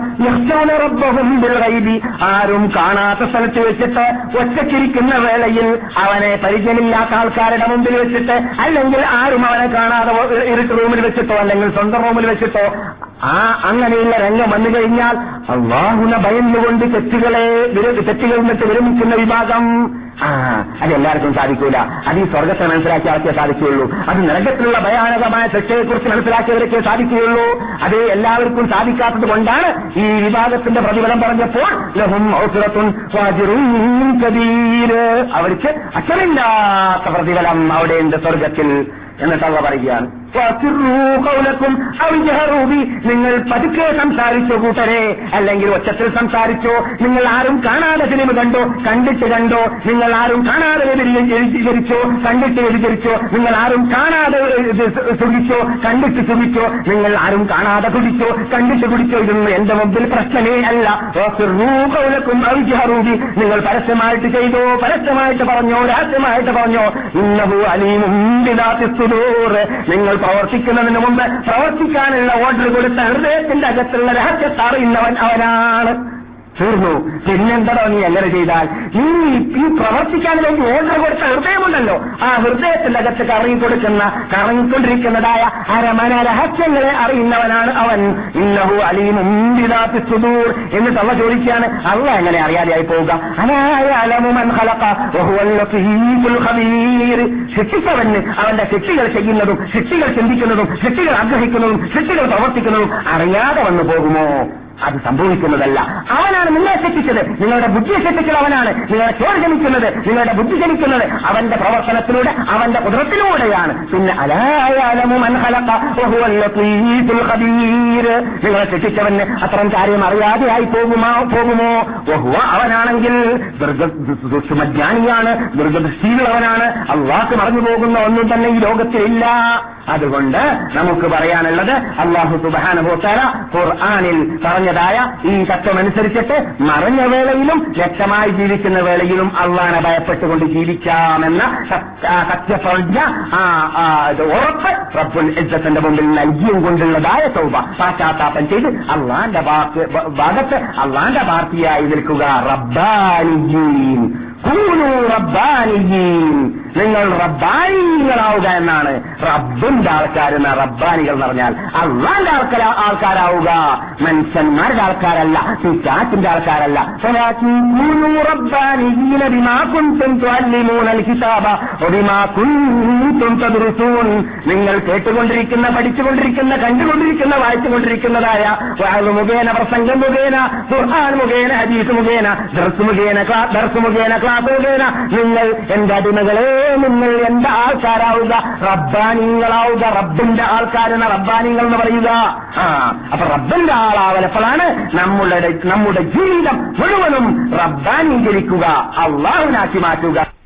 ആരും കാണാത്ത സ്ഥലത്ത് വെച്ചിട്ട് ഒറ്റക്കിരിക്കുന്ന വേളയിൽ അവനെ പരിചയമില്ലാത്ത ആൾക്കാരുടെ മുമ്പിൽ വെച്ചിട്ട് അല്ലെങ്കിൽ ആരും അവനെ കാണാതെ ഇരുട്ട് റൂമിൽ വെച്ചിട്ടോ അല്ലെങ്കിൽ സ്വന്തം റൂമിൽ വെച്ചിട്ടോ ആ അങ്ങനെയുള്ള രംഗം വന്നു കഴിഞ്ഞാൽ അള്ളാഹുന ഭയന്നുകൊണ്ട് തെറ്റുകളെ തെറ്റുകൾ നിന്നിട്ട് വിരമിക്കുന്ന വിഭാഗം. ആ അത് എല്ലാവർക്കും സാധിക്കൂല. അത് ഈ സ്വർഗത്തെ മനസ്സിലാക്കി സാധിക്കുകയുള്ളൂ. അത് നരകത്തിലുള്ള ഭയാനകമായ തെറ്റയെക്കുറിച്ച് മനസ്സിലാക്കിയവർക്കേ സാധിക്കുകയുള്ളൂ. അത് എല്ലാവർക്കും സാധിക്കാത്തത് കൊണ്ടാണ് ഈ വിഭാഗത്തിന്റെ പ്രതിഫലം പറഞ്ഞപ്പോൾ. അവർക്ക് അച്ഛനില്ലാത്ത പ്രതിഫലം അവിടെയുണ്ട് സ്വർഗത്തിൽ. എന്നിട്ട് അവ പറയുകയാണ് വസിറൂ ഖൗലക്കും ഔ ബി. നിങ്ങൾ പതുക്കെ സംസാരിച്ചോ കൂട്ടരെ. അല്ലെങ്കിൽ ഒച്ചത്തിൽ സംസാരിച്ചോ. നിങ്ങൾ ആരും കാണാതെ സിനിമ കണ്ടോ? കണ്ടിട്ട് കണ്ടോ? നിങ്ങൾ ആരും കാണാതെ വ്യതിചരിച്ചോ കണ്ടിട്ട് വ്യതിചരിച്ചോ നിങ്ങൾ ആരും കാണാതെ സുഖിച്ചോ? കണ്ടിട്ട് സുഖിച്ചോ? നിങ്ങൾ ആരും കാണാതെ കുടിച്ചോ? കണ്ടിട്ട് കുടിച്ചോ? ഇതൊന്നും എന്റെ മുമ്പിൽ പ്രശ്നമേ അല്ല. വസിറൂ ഖൗലക്കും ഔ ബി. നിങ്ങൾ പരസ്യമായിട്ട് ചെയ്തോ? പരസ്യമായിട്ട് പറഞ്ഞോ? രഹസ്യമായിട്ട് പറഞ്ഞോ? ഇന്നഹു അലീമും. നിങ്ങൾ പ്രവർത്തിക്കുന്നതിന് മുമ്പ് പ്രവർത്തിക്കാനുള്ള ഓർഡർ കൊടുത്ത ഹൃദയത്തിന്റെ അകത്തുള്ള രഹസ്യത്തറിയുന്നവൻ അവനാണ്. തീർന്നു. പിന്നെന്തടോ നീ എങ്ങനെ ചെയ്താൽ? നീ ഈ പ്രവർത്തിക്കാൻ വേണ്ടി ഓർഡർ കൊടുത്ത ഹൃദയമുണ്ടല്ലോ. ആ ഹൃദയത്തിന്റെ അകത്ത് കറങ്ങിക്കൊടുക്കുന്ന കറങ്ങിക്കൊണ്ടിരിക്കുന്നതായ അരമന രഹസ്യങ്ങളെ അറിയുന്നവനാണ് അവൻ. ഇന്നഹു അലീമും സുദൂർ എന്ന് തള്ള ചോദിക്കുകയാണ്. അള്ള എങ്ങനെ അറിയാതെയായി പോവുക? ശിക്ഷിച്ചവന് അവന്റെ ശിക്ഷികൾ ചെയ്യുന്നതും ശിക്ഷികൾ ചിന്തിക്കുന്നതും ശിക്ഷികൾ ആഗ്രഹിക്കുന്നതും ശിക്ഷികൾ പ്രവർത്തിക്കുന്നതും അറിയാതെ വന്നു പോകുമോ? അത് സംഭവിക്കുന്നതല്ല. അവനാണ് നിങ്ങളെ ശിക്ഷിച്ചത്. നിങ്ങളുടെ ബുദ്ധിയെ ശിക്ഷിച്ചത് അവനാണ്. നിങ്ങളെ ചോറ് ജനിക്കുന്നത് നിങ്ങളുടെ ബുദ്ധി ജനിക്കുന്നത് അവന്റെ പ്രവർത്തനത്തിലൂടെ അവന്റെ കുതിരത്തിലൂടെയാണ്. പിന്നെ നിങ്ങളെ ശിക്ഷിച്ചവന് അത്തരം കാര്യം അറിയാതെയായി പോകുമോ പോകുമോ? വഹുവ അവനാണെങ്കിൽ ദുർഗജ്ഞാനിയാണ് ദുർഗദൃഷ്ടിയുള്ളവനാണ് അള്ളാഹ് മറഞ്ഞു പോകുന്ന ഒന്നും തന്നെ ഈ ലോകത്തിലില്ല. അതുകൊണ്ട് നമുക്ക് പറയാനുള്ളത് അള്ളാഹു സുബാനുഭവത്താര ഖുർആാനിൽ പറഞ്ഞതായ ഈ തത്വമനുസരിച്ചിട്ട് മറഞ്ഞ വേളയിലും വ്യക്തമായി ജീവിക്കുന്ന വേളയിലും അള്ളാനെ ഭയപ്പെട്ടുകൊണ്ട് ജീവിക്കാമെന്ന സത്യപ്രജ്ഞ ഉറപ്പ് റബ്ബുൽ ഇജ്ജത്തിന്റെ മുമ്പിൽ നൽകിയും കൊണ്ടുള്ളതായ തൗബ. പാശ്ചാത്താപം ചെയ്ത് അള്ളാന്റെ ഭാഗത്ത് അള്ളാന്റെ പാർട്ടിയായി നിൽക്കുക റബ്ബാനിയീൻ നിങ്ങൾ റബ്ബാനികളാവുക എന്നാണ്. റബ്ബിന്റെ ആൾക്കാരെന്ന റബ്ബാനികൾ എന്ന് പറഞ്ഞാൽ അള്ളാന്റെ ആൾക്കാർ ആൾക്കാരാവുക. മനുഷ്യന്മാരുടെ ആൾക്കാരല്ല സിറ്റാറ്റിന്റെ ആൾക്കാരല്ല. നിങ്ങൾ കേട്ടുകൊണ്ടിരിക്കുന്ന പഠിച്ചുകൊണ്ടിരിക്കുന്ന കണ്ടുകൊണ്ടിരിക്കുന്ന വായിച്ചുകൊണ്ടിരിക്കുന്നതായ മുഖേന പ്രസംഗം മുഖേന ഖുർആൻ മുഖേന ഹദീസ് മുഖേന ദർസ് മുഖേന ദർസ് മുഖേന മുഖേന നിങ്ങൾ എന്റെ അടിമകളെ നിങ്ങൾ എന്റെ ആൾക്കാരാവുക. റബ്ബാനിങ്ങളാവുക. റബ്ബിന്റെ ആൾക്കാരെന്ന റബ്ബാനിങ്ങൾ എന്ന് പറയുക. ആ അപ്പൊ റബ്ബിന്റെ ആളാവലപ്പോഴാണ് നമ്മുടെ നമ്മുടെ ജീവിതം മുഴുവനും റബ്ബാനീകരിക്കുക. അള്ളാഹുനാക്കി മാറ്റുക.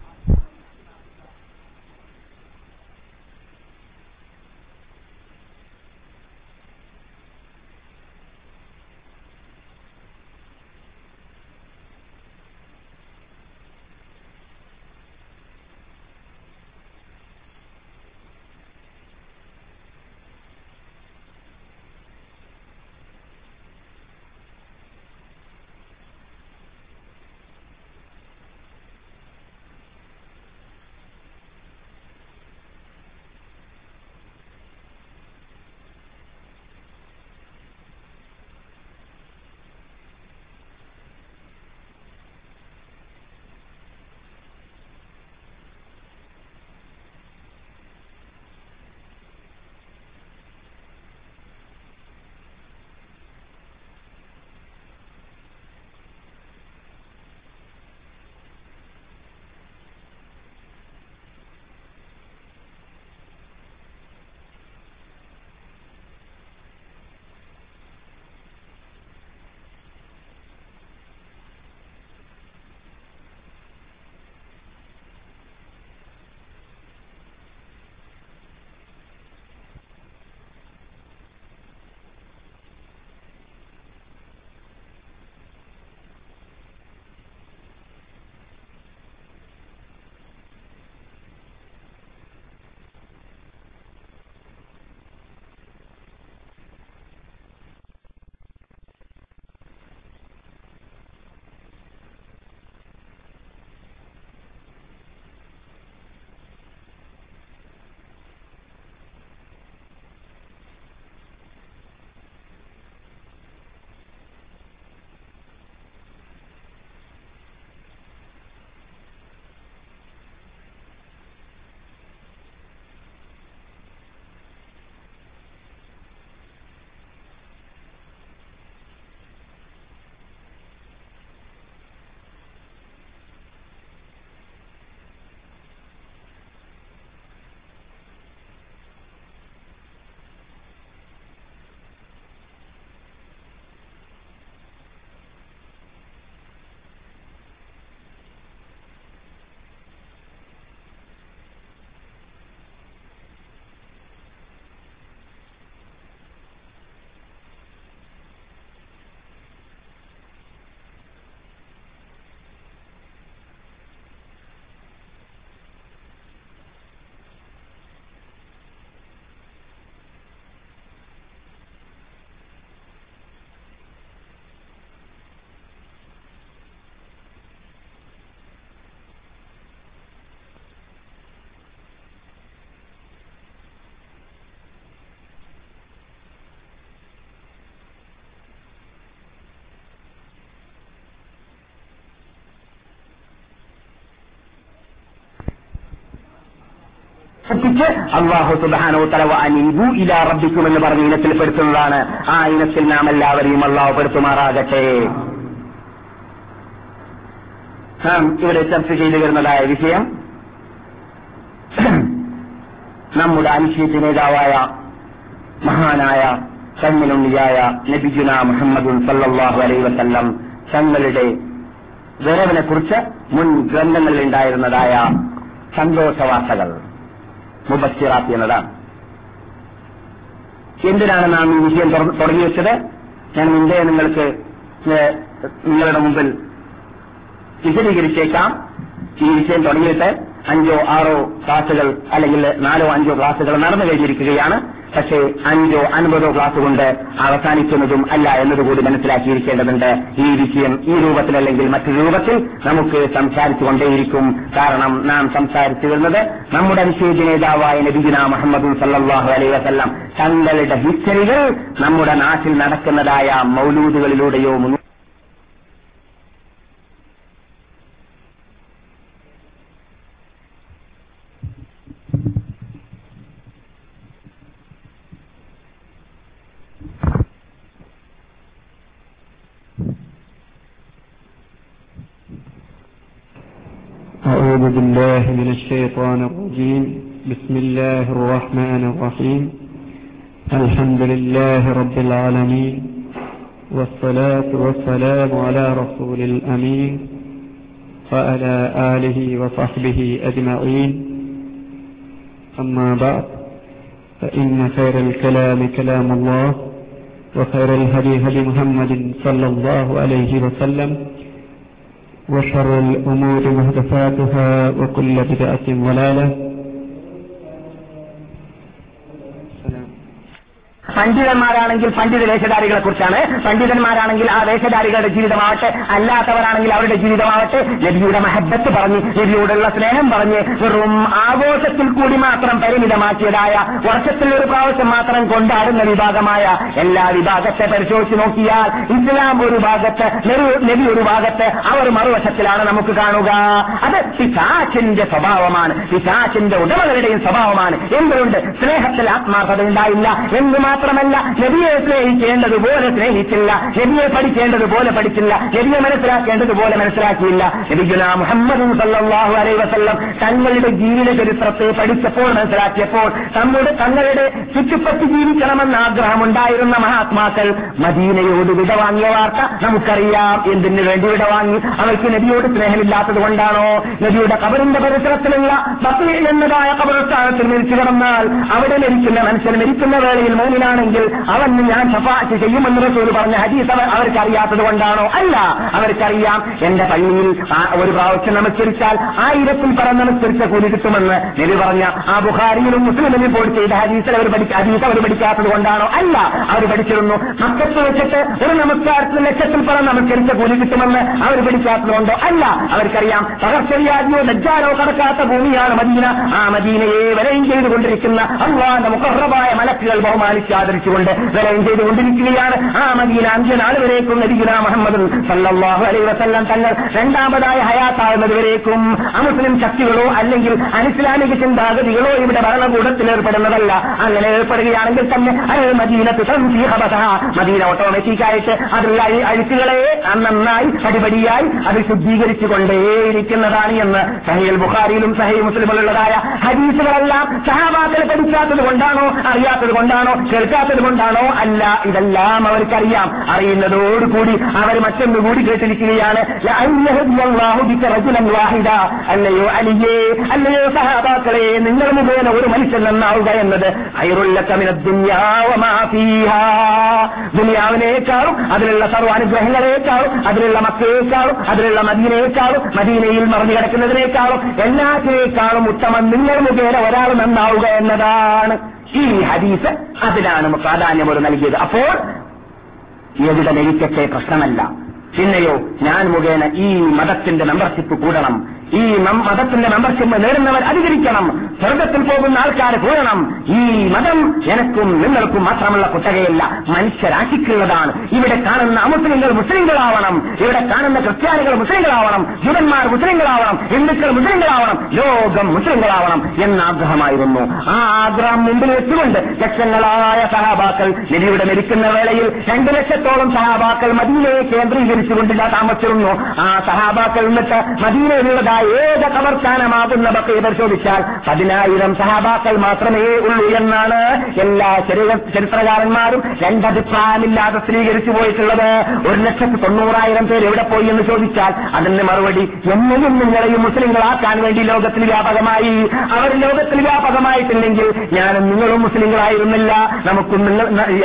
ിച്ച് അള്ളാഹു സുബാനോ തലവ അനീബു ഇലാ റബ്ബിക്കും പറഞ്ഞ ഇനത്തിൽ പെടുത്തുന്നതാണ്. ആ ഇനത്തിൽ നാം എല്ലാവരെയും അള്ളാഹു പെടുത്തുമാറാകട്ടെ. ഇവിടെ ചർച്ച ചെയ്തു വരുന്നതായ വിഷയം നമ്മുടെ അനുശ്ചിത നേതാവായ മഹാനായ കണ്ണിലുണ്ണിയായ നബിജുന മുഹമ്മദുൽ സല്ലാഹു അലൈ വസല്ലം തങ്ങളുടെ വരവിനെ കുറിച്ച് മുൻ ഗ്രന്ഥങ്ങളിൽ ഉണ്ടായിരുന്നതായ സന്തോഷവാർത്തകൾ. മുബസ്സിറാത്ത് എന്നതാണ്. എന്തിനാണ് നാം ഈ വിഷയം തുടങ്ങി വെച്ചത്? ഞാൻ മുമ്പേ നിങ്ങൾക്ക് നിങ്ങളുടെ മുമ്പിൽ വിശദീകരിച്ചേക്കാം. ഈ വിഷയം തുടങ്ങിയിട്ട് അഞ്ചോ ആറോ ക്ലാസുകൾ അല്ലെങ്കിൽ നാലോ അഞ്ചോ ക്ലാസുകൾ നടന്നു കഴിഞ്ഞിരിക്കുകയാണ്. പക്ഷേ അഞ്ചോ അൻപതോ ക്ലാസ് കൊണ്ട് അവസാനിക്കുന്നതും അല്ല എന്നതുകൂടി മനസ്സിലാക്കിയിരിക്കേണ്ടതുണ്ട്. ഈ വിഷയം ഈ രൂപത്തിൽ അല്ലെങ്കിൽ മറ്റൊരു രൂപത്തിൽ നമുക്ക് സംസാരിച്ചുകൊണ്ടേയിരിക്കും. കാരണം നാം സംസാരിച്ചു വരുന്നത് നമ്മുടെ അനുശേഷ നേതാവായ നബിഗുന മുഹമ്മദ് സല്ലാഹു അലൈ വസല്ലം തങ്ങളുടെ ഹിസ്റ്ററികൾ നമ്മുടെ നാട്ടിൽ നടക്കുന്നതായ മൗലൂദുകളിലൂടെയോ أعوذ بالله من الشيطان الرجيم. بسم الله الرحمن الرحيم. الحمد لله رب العالمين. والصلاة والسلام على رسول الأمين وعلى آله وصحبه أجمعين. أما بعد فإن خير الكلام كلام الله وخير الهدي هدي محمد صلى الله عليه وسلم وشر الأمور محدثاتها وكل بدعة ضلالة. പണ്ഡിതന്മാരാണെങ്കിൽ പണ്ഡിത വേഷധാരികളെ കുറിച്ചാണ് പണ്ഡിതന്മാരാണെങ്കിൽ ആ വേഷധാരികളുടെ ജീവിതമാവട്ടെ അല്ലാത്തവരാണെങ്കിൽ അവരുടെ ജീവിതമാവട്ടെ. നബിയുടെ മഹബത്ത് പറഞ്ഞ് നബിയോടുള്ള സ്നേഹം പറഞ്ഞ് വെറും ആഘോഷത്തിൽ കൂടി മാത്രം പരിമിതമാക്കിയതായ വർഷത്തിൽ ഒരു പ്രാവശ്യം മാത്രം കൊണ്ടാടുന്ന വിഭാഗമായ എല്ലാ വിഭാഗത്തെ പരിശോധിച്ച് നോക്കിയാൽ ഇസ്ലാം ഒരു ഭാഗത്ത് നബി ഒരു ഭാഗത്ത് അവർ മറുവശത്തിലാണ് നമുക്ക് കാണുക. അത് പിശാച്ചിന്റെ സ്വഭാവമാണ്. പിശാച്ചിന്റെ ഉടമകളുടെയും സ്വഭാവമാണ്. എന്തുകൊണ്ട്? സ്നേഹത്തിൽ ആത്മാർത്ഥത ഉണ്ടായില്ല എന്ന് മാത്രമല്ല നബിയെ സ്നേഹിക്കേണ്ടതുപോലെ സ്നേഹിച്ചില്ല നബിയെ പഠിക്കേണ്ടതുപോലെ പഠിച്ചില്ല നബിയെ മനസ്സിലാക്കേണ്ടതുപോലെ മനസ്സിലാക്കിയില്ല. നബിഗുന മുഹമ്മദ് സല്ലാഹു അലൈ വസല്ലം തങ്ങളുടെ ജീവിത ചരിത്രത്തെ പഠിച്ചപ്പോൾ മനസ്സിലാക്കിയപ്പോൾ നമ്മുടെ തങ്ങളുടെ ചുറ്റുപറ്റി ജീവിക്കണമെന്ന ആഗ്രഹമുണ്ടായിരുന്ന മഹാത്മാക്കൾ മദീനയോട് വിട വാങ്ങിയ വാർത്ത നമുക്കറിയാം. എന്തിനു വേണ്ടി വിട വാങ്ങി? അവർക്ക് നബിയോട് സ്നേഹമില്ലാത്തത് കൊണ്ടാണോ? നബിയുടെ കബറിന്റെ പരിസരത്തിലുള്ള ബക്രീ എന്നതായ കബറസ്ഥാനത്തിൽ മരിച്ചു കിടന്നാൽ അവിടെ മരിക്കുന്ന മനുഷ്യൻ മരിക്കുന്ന വേളയിൽ മൗനിലാണെങ്കിൽ അവന് ഞാൻ സഫാറ്റ് ചെയ്യുമെന്ന് റസൂൽ പറഞ്ഞ ഹദീസ് അവർ അവർക്ക് കൊണ്ടാണോ? അല്ല. അവർക്കറിയാം. എന്റെ പള്ളിയിൽ ഒരു പ്രാവശ്യം നമസ്കരിച്ചാൽ ആയിരത്തിൽ പരം നമസ്കരിച്ച കൂലി കിട്ടുമെന്ന് നെലി പറഞ്ഞ ആ ബുഹാരിയിലും മുസ്ലിമിലും പോയി ചെയ്ത ഹദീസ് അവർ ഹദീസ് അവർ പഠിക്കാത്തത് കൊണ്ടാണോ? അല്ല. അവർ പഠിച്ചിരുന്നു. മക്കത്ത് വെച്ചിട്ട് ഒരു നമസ്കാരത്തിന് ലക്ഷത്തിൽ പരം നമസ്കരിച്ച കൂലി കിട്ടുമെന്ന് അവർ പഠിക്കാത്തത് കൊണ്ടോ? അല്ല. അവർക്കറിയാം. പകർച്ചവ്യാധിയോ ലജ്ജാനോ കടക്കാത്ത ഭൂമിയാണ് മദീന. ആ മദീനയെ വലയും ചെയ്തുകൊണ്ടിരിക്കുന്ന അള്ളാന്റെ മുഖറബായ മലക്കുകൾ ബഹുമാനിച്ച് ആദരിച്ചുകൊണ്ട് വലയം ചെയ്തുകൊണ്ടിരിക്കുകയാണ് ആ മദീന അഞ്ചനാൾ നാളുവരേക്കും നബിഗുല മുഹമ്മദ് സല്ലാഹു അലൈ വസല്ലം തങ്ങൾ രണ്ടാമതായ ഹയാത്താകുന്നതുവരേക്കും അമുസ്ലിം ശക്തികളോ അല്ലെങ്കിൽ അനിസ്ലാമിക ചിന്താഗതികളോ ഇവിടെ ഭരണകൂടത്തിൽ ഏർപ്പെടുന്നതല്ല അങ്ങനെ ഏർപ്പെടുകയാണെങ്കിൽ തന്നെ അത് മദീന. മദീന ഓട്ടോമാറ്റിക് ആയിട്ട് അതിലുള്ള അഴി- അഴുക്കുകളെ നന്നായി പടിപടിയായി അത് ശുദ്ധീകരിച്ചു കൊണ്ടേയിരിക്കുന്നതാണ് എന്ന് സഹീൽ ബുഖാരിയിലും സഹീൽ മുസ്ലിമിലുള്ളതായ ഹരീസുകളെല്ലാം സഹാബാക്കളെ പഠിക്കാത്തത് കൊണ്ടാണോ അറിയാത്തത് കൊണ്ടാണോ കേൾക്കാത്തത് കൊണ്ടാണോ? അല്ല ഇതെല്ലാം അവർക്കറിയാം. അറിയുന്നതോടുകൂടി അവർ മറ്റൊന്ന് കൂടി കേട്ടിരിക്കുകയാണ്. അല്ലയോ അലിയേ അല്ലയോ സഹാബാക്കളെ നിങ്ങൾ മുഖേന ഒരു മനുഷ്യൻ നന്നാവുക എന്നത് ദുനിയാവിനേക്കാളും അതിലുള്ള സർവാനുഗ്രഹങ്ങളേക്കാളും അതിലുള്ള മക്കളേക്കാളും അതിലുള്ള മദീനയേക്കാളും മദീനയിൽ മറഞ്ഞു കിടക്കുന്നതിനേക്കാളും എല്ലാത്തിനേക്കാളും ഉത്തമം നിങ്ങൾ മുഖേന ഒരാൾ നന്നാവുക എന്നതാണ്. ഈ ഹദീസ് അതിലാണ് പ്രാധാന്യം ഒരു നൽകിയത്. അപ്പോൾ എവിടെ ലഭിക്കട്ടെ പ്രശ്നമല്ല. പിന്നെയോ ഞാൻ മുഖേന ഈ മതത്തിന്റെ മെമ്പർഷിപ്പ് കൂടണം. ഈ മതത്തിന്റെ മെമ്പർഷിപ്പ് നേടുന്നവർ അധികരിക്കണം. സ്വർഗത്തിൽ പോകുന്ന ആൾക്കാർ കൂടണം ഈ മതം എനക്കും നിങ്ങൾക്കും മാത്രമുള്ള കുത്തകയല്ല. മനുഷ്യരാശിക്കുള്ളതാണ്. ഇവിടെ കാണുന്ന അമുസ്ലിങ്ങൾ മുസ്ലിങ്ങളാവണം. ഇവിടെ കാണുന്ന ക്രിസ്ത്യാനികൾ മുസ്ലിങ്ങളാവണം. ജൂതന്മാർ മുസ്ലിങ്ങളാവണം. ഹിന്ദുക്കൾ മുസ്ലിങ്ങളാവണം. ലോകം മുസ്ലിങ്ങളാവണം എന്ന ആഗ്രഹമായിരുന്നു. ആ ആഗ്രഹം മുമ്പിൽ വെച്ചുകൊണ്ട് ലക്ഷങ്ങളായ സഹാബാക്കൾ നബിയുടെ മരിക്കുന്ന വേളയിൽ രണ്ടു ലക്ഷത്തോളം സഹാബാക്കൾ മദീനയെ കേന്ദ്രീകരിച്ചുകൊണ്ടില്ല താമസിച്ചിരുന്നു. ആ സഹാബാക്കൾ എന്നിട്ട് മദീനയിലുള്ളതായ ഏക കവർസ്ഥാനമാകുന്ന ബക്കയെ പരിശോധിച്ചാൽ പതിനായിരം സഹാബാക്കൾ മാത്രമേ ഉള്ളൂ എന്നാണ് എല്ലാ ചരിത്ര- ചരിത്രകാരന്മാരും രണ്ടഭിപ്രായമില്ലാതെ സ്ഥിരീകരിച്ചു പോയിട്ടുള്ളത്. ഒരു ലക്ഷത്തി തൊണ്ണൂറായിരം പേര് എവിടെ പോയി എന്ന് ചോദിച്ചാൽ അതിന് മറുപടി എന്നെയും നിങ്ങളെയും മുസ്ലിങ്ങളാക്കാൻ വേണ്ടി ലോകത്തിൽ വ്യാപകമായി. അവർ ലോകത്തിൽ വ്യാപകമായിട്ടില്ലെങ്കിൽ ഞാനും നിങ്ങളും മുസ്ലിങ്ങളായിരുന്നില്ല. നമുക്കും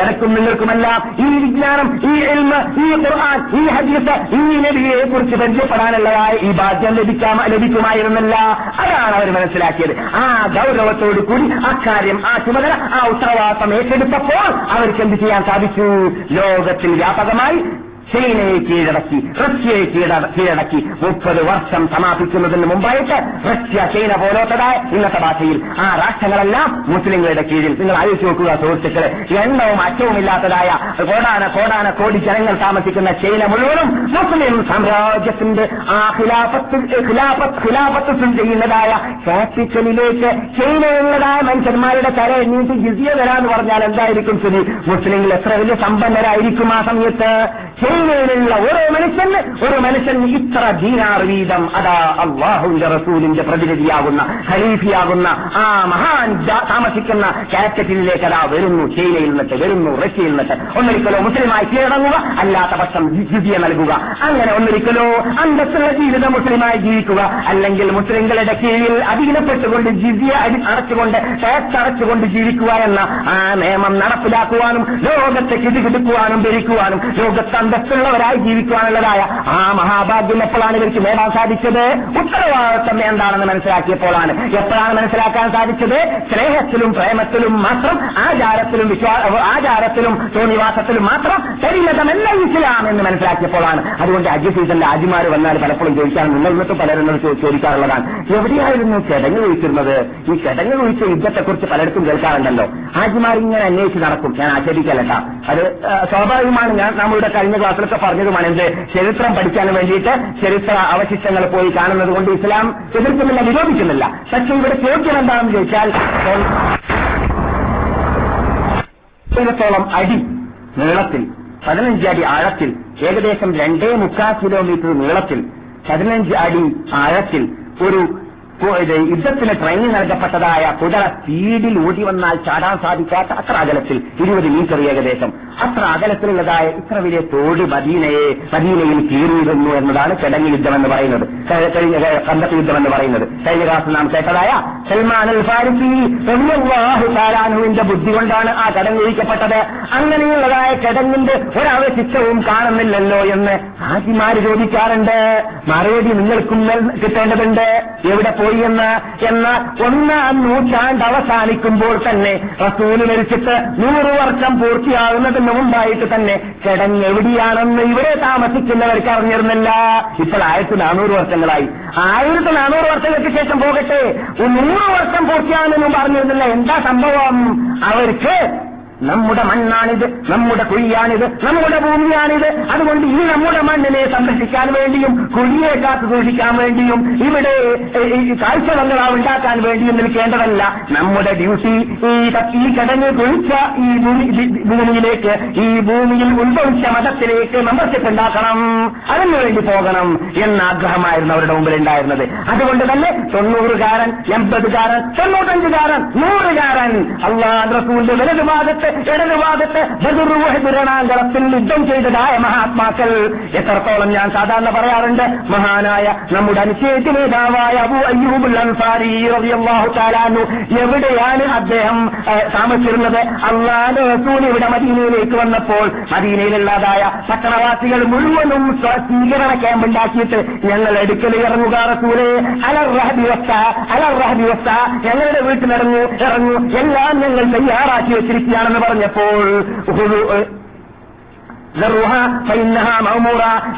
എനക്കും നിങ്ങൾക്കുമെല്ലാം ഈ വിജ്ഞാനം ഈ എൽമ ഈ ഖുർആൻ ഈ ഹദീസ് ഈ നബിയെ കുറിച്ച് പരിചയപ്പെടാനുള്ളതായ ഈ ഭാഗ്യം ലഭിക്കാമ ലഭിക്കുമായിരുന്നില്ല. അതാണ് അവർ മനസ്സിലാക്കിയത്. ആ ഗൗരവത്തോടു കൂടി അക്കാര്യം ആ ചുമതല ആ ഉത്തരവാദിത്തം ഏറ്റെടുത്തപ്പോൾ അവർക്ക് എന്ത് ചെയ്യാൻ സാധിച്ചു? ലോകത്തിൽ വ്യാപകമായി ചൈനയെ കീഴടക്കി റഷ്യയെ കീഴട- കീഴടക്കി മുപ്പത് വർഷം സമാപിക്കുന്നതിന് മുമ്പായിട്ട് റഷ്യ ചൈന പോലോത്തതായ ഇന്നത്തെ ഭാഷയിൽ ആ രാഷ്ട്രങ്ങളെല്ലാം മുസ്ലിങ്ങളുടെ കീഴിൽ. നിങ്ങൾ ആലോചിച്ച് നോക്കുക സുഹൃത്തുക്കളെ എണ്ണവും അറ്റവുമില്ലാത്തതായ കോടാന കോടാന കോടി ജനങ്ങൾ താമസിക്കുന്ന ചൈന മുഴുവനും മുസ്ലിം സാമ്രാജ്യത്തിന്റെ ആ ഖിലാഫത്ത് ഖിലാഫത്ത് ഖിലാഫത്ത് ചെയ്യുന്നതായ ക്യാപിറ്റലിലേക്ക് ചൈനയുള്ളതായ മനുഷ്യന്മാരുടെ തല എണ്ണീട്ട് ജിസിയ തരാന്ന് പറഞ്ഞാൽ എന്തായിരിക്കും സ്ഥിതി മുസ്ലിങ്ങൾ എത്ര വലിയ സമ്പന്നരായിരിക്കും ആ സമയത്ത്? ചൈനയിലുള്ള ഓരോ മനുഷ്യന് ഒരു മനുഷ്യൻ ഇത്ര ദീനാർ വീതം അതാ അള്ളാഹുവിന്റെ റസൂലിന്റെ പ്രതിനിധിയാകുന്ന ഖലീഫിയാകുന്ന ആ മഹാൻ താമസിക്കുന്ന കാറ്റഗറിയിലേക്ക് അതാ വരുന്നു ചൈനയിൽ നിന്നിട്ട് വരുന്നു റഷ്യയിൽ നിന്നിട്ട്. ഒന്നൊരിക്കലോ മുസ്ലിമായി കീഴടങ്ങുക അല്ലാത്ത പക്ഷം ജിസിയ നൽകുക. അങ്ങനെ ഒന്നൊരിക്കലോ അന്തസ്സുള്ള ജീവിതം മുസ്ലിമായി ജീവിക്കുക. അല്ലെങ്കിൽ മുസ്ലിങ്ങളുടെ കീഴിൽ അധീനപ്പെട്ടുകൊണ്ട് അടി- അടച്ചുകൊണ്ട് ടാക്സ് അടച്ചുകൊണ്ട് ജീവിക്കുക എന്ന ആ നിയമം നടപ്പിലാക്കുവാനും ലോകത്തെ കിടുകിടുക്കുവാനും ഭരിക്കുവാനും ലോകത്ത് അന്തസ്സുള്ളവരായി ജീവിക്കുവാനുള്ളതായ ആ മഹാഭാഗ്യം എപ്പോഴാണ് ഇവർക്ക് നേടാൻ സാധിച്ചത്? ഉത്തരവാദിത്വം എന്താണെന്ന് മനസ്സിലാക്കിയപ്പോഴാണ്. എപ്പോഴാണ് മനസ്സിലാക്കാൻ സാധിച്ചത്? സ്നേഹത്തിലും പ്രേമത്തിലും മാത്രം ആചാരത്തിലും വിശ്വാ ആചാരത്തിലും തോന്നിവാസത്തിലും മാത്രം ശരീരമല്ല ഇസ്ലാം എന്ന് മനസ്സിലാക്കിയപ്പോഴാണ്. അതുകൊണ്ട് അജി സീസണിലെ ആജിമാർ വന്നാൽ പലപ്പോഴും നിങ്ങൾ ഇന്നത്തെ പലരും ചോദിക്കാറുള്ളതാണ്. എവിടെയായിരുന്നു ചടങ്ങ് കുഴിച്ചിരുന്നത് ഈ ചടങ്ങ് കുഴിച്ച യുദ്ധത്തെക്കുറിച്ച് പലർക്കും കേൾക്കാറുണ്ടല്ലോ. ആജിമാർ ഇങ്ങനെ അന്വേഷിച്ച് നടക്കും. ഞാൻ ആചരിക്കലട്ട അത് സ്വാഭാവികമാണ്. ഞാൻ നമ്മളുടെ കഴിഞ്ഞ ക്ലാസ്സിലൊക്കെ പറഞ്ഞതുമാണ് എന്ത്? ചരിത്രം പഠിക്കാൻ വേണ്ടിയിട്ട് ചരിത്ര അവശിഷ്ടങ്ങൾ പോയി കാണുന്നത് കൊണ്ട് ഇസ്ലാം എതിർക്കുന്നില്ല വിരോധിക്കുന്നില്ല. പക്ഷെ ഇവിടെ ചോദ്യം എന്താണെന്ന് ചോദിച്ചാൽ ത്തോളം അടി നീളത്തിൽ പതിനഞ്ച് അടി ആഴത്തിൽ ഏകദേശം രണ്ടേ മുക്കാൽ കിലോമീറ്റർ നീളത്തിൽ പതിനഞ്ച് അടി ആഴത്തിൽ ഒരു യുദ്ധത്തിന് ട്രെയിനിങ് നൽകപ്പെട്ടതായ കുതിര സ്പീഡിൽ ഓടി വന്നാൽ ചാടാൻ സാധിക്കാത്ത അത്ര അകലത്തിൽ ഇരുപത് മീറ്റർ ഏകദേശം. അത്ര അകലത്തിലുള്ളതായ ഇത്ര വലിയ തോട് മദീനയെ മദീനയിൽ കീറിയിരുന്നു എന്നതാണ് ചടങ്ങ് യുദ്ധം എന്ന് പറയുന്നത്. കഴി- കഴിഞ്ഞ കണ്ടത്ത് യുദ്ധം എന്ന് പറയുന്നത്. കഴിഞ്ഞ ക്ലാസ് നാം കേട്ടതായ സൽമാൻ അൽ ഫാരിസി ബുദ്ധി കൊണ്ടാണ് ആ ചടങ്ങ് ഒഴിക്കപ്പെട്ടത്. അങ്ങനെയുള്ളതായ ചടങ്ങിന്റെ ഒരവശിഷ്ടവും കാണുന്നില്ലല്ലോ എന്ന് ആദ്യമാര് ചോദിക്കാറുണ്ട്. മറുപടി നിങ്ങൾക്കും കിട്ടേണ്ടതുണ്ട്. എവിടെ പോയി എന്ന് എന്ന ഒന്നാം നൂറ്റാണ്ട് അവസാനിക്കുമ്പോൾ തന്നെ റസൂൽ മരിച്ചിട്ട് നൂറ് വർഷം പൂർത്തിയാകുന്നതിന് മുമ്പായിട്ട് തന്നെ ചടങ്ങ് എവിടെയാണെന്ന് ഇവരെ താമസിക്കുന്നവർക്ക് അറിഞ്ഞിരുന്നില്ല. ഇപ്പോൾ ആയിരത്തി നാനൂറ് വർഷങ്ങളായി. ആയിരത്തി നാനൂറ് വർഷങ്ങൾക്ക് ശേഷം പോകട്ടെ. നൂറ് വർഷം പൂർത്തിയാകുന്നതിന് മുമ്പ് അറിഞ്ഞിരുന്നില്ല. എന്താ സംഭവം? അവർക്ക് നമ്മുടെ മണ്ണാണിത് നമ്മുടെ കുഴിയാണിത് നമ്മുടെ ഭൂമിയാണിത്. അതുകൊണ്ട് ഈ നമ്മുടെ മണ്ണിനെ സംരക്ഷിക്കാൻ വേണ്ടിയും കുഴിയെ കാത്തു സൂക്ഷിക്കാൻ വേണ്ടിയും ഇവിടെ കാഴ്ചബംഗ്ലാ ഉണ്ടാക്കാൻ വേണ്ടിയും നിൽക്കേണ്ടതല്ല. നമ്മുടെ ഡ്യൂട്ടി ഈ ഈ കടഞ്ഞ് കുഴിച്ച ഈ ഭൂമിയിലേക്ക് ഈ ഭൂമിയിൽ ഉത്ഭവിച്ച മതത്തിലേക്ക് മെമ്പർഷിപ്പ് ഉണ്ടാക്കണം അതിനു വേണ്ടി പോകണം എന്ന ആഗ്രഹമായിരുന്നു അവരുടെ മുമ്പിൽ ഉണ്ടായിരുന്നത്. അതുകൊണ്ട് തന്നെ തൊണ്ണൂറുകാരൻ എൺപതുകാരൻ തൊണ്ണൂറ്റഞ്ചുകാരൻ നൂറുകാരൻ അള്ളാഹ് റസൂലിന്റെ വലതുഭാഗത്ത് ഇടതുഭാഗത്ത് ബദുർവഹദുരണാങ്കണത്തിൽ യുദ്ധം ചെയ്തതായ മഹാത്മാക്കൾ എത്രത്തോളം ഞാൻ സാധാരണ പറയാറുണ്ട്? മഹാനായ നമ്മുടെ അനുശേഷ നേതാവായ അബു അയ്യൂബുൽ അൻസാരി റളിയല്ലാഹു തആലാനു എവിടെയാണ് അദ്ദേഹം താമസിച്ചിരുന്നത്? അള്ളാഹു റസൂൽ ഇവിടെ മദീനയിലേക്ക് വന്നപ്പോൾ മദീനയിലുള്ളതായ പട്ടണവാസികൾ മുഴുവനും സ്വ- സ്വീകരണ ക്യാമ്പ് ഉണ്ടാക്കിയിട്ട് ഞങ്ങൾ എടുക്കൽ ഇറങ്ങുക റസൂലെ അലർ റഹബി വസ്ത അലർ റഹബി വസ്ത. ഞങ്ങളുടെ വീട്ടിലിറങ്ങൂ ഇറങ്ങൂ. എല്ലാം ഞങ്ങൾ തയ്യാറാക്കി വെച്ചിരിക്കുകയാണെന്ന് പറഞ്ഞപ്പോൾ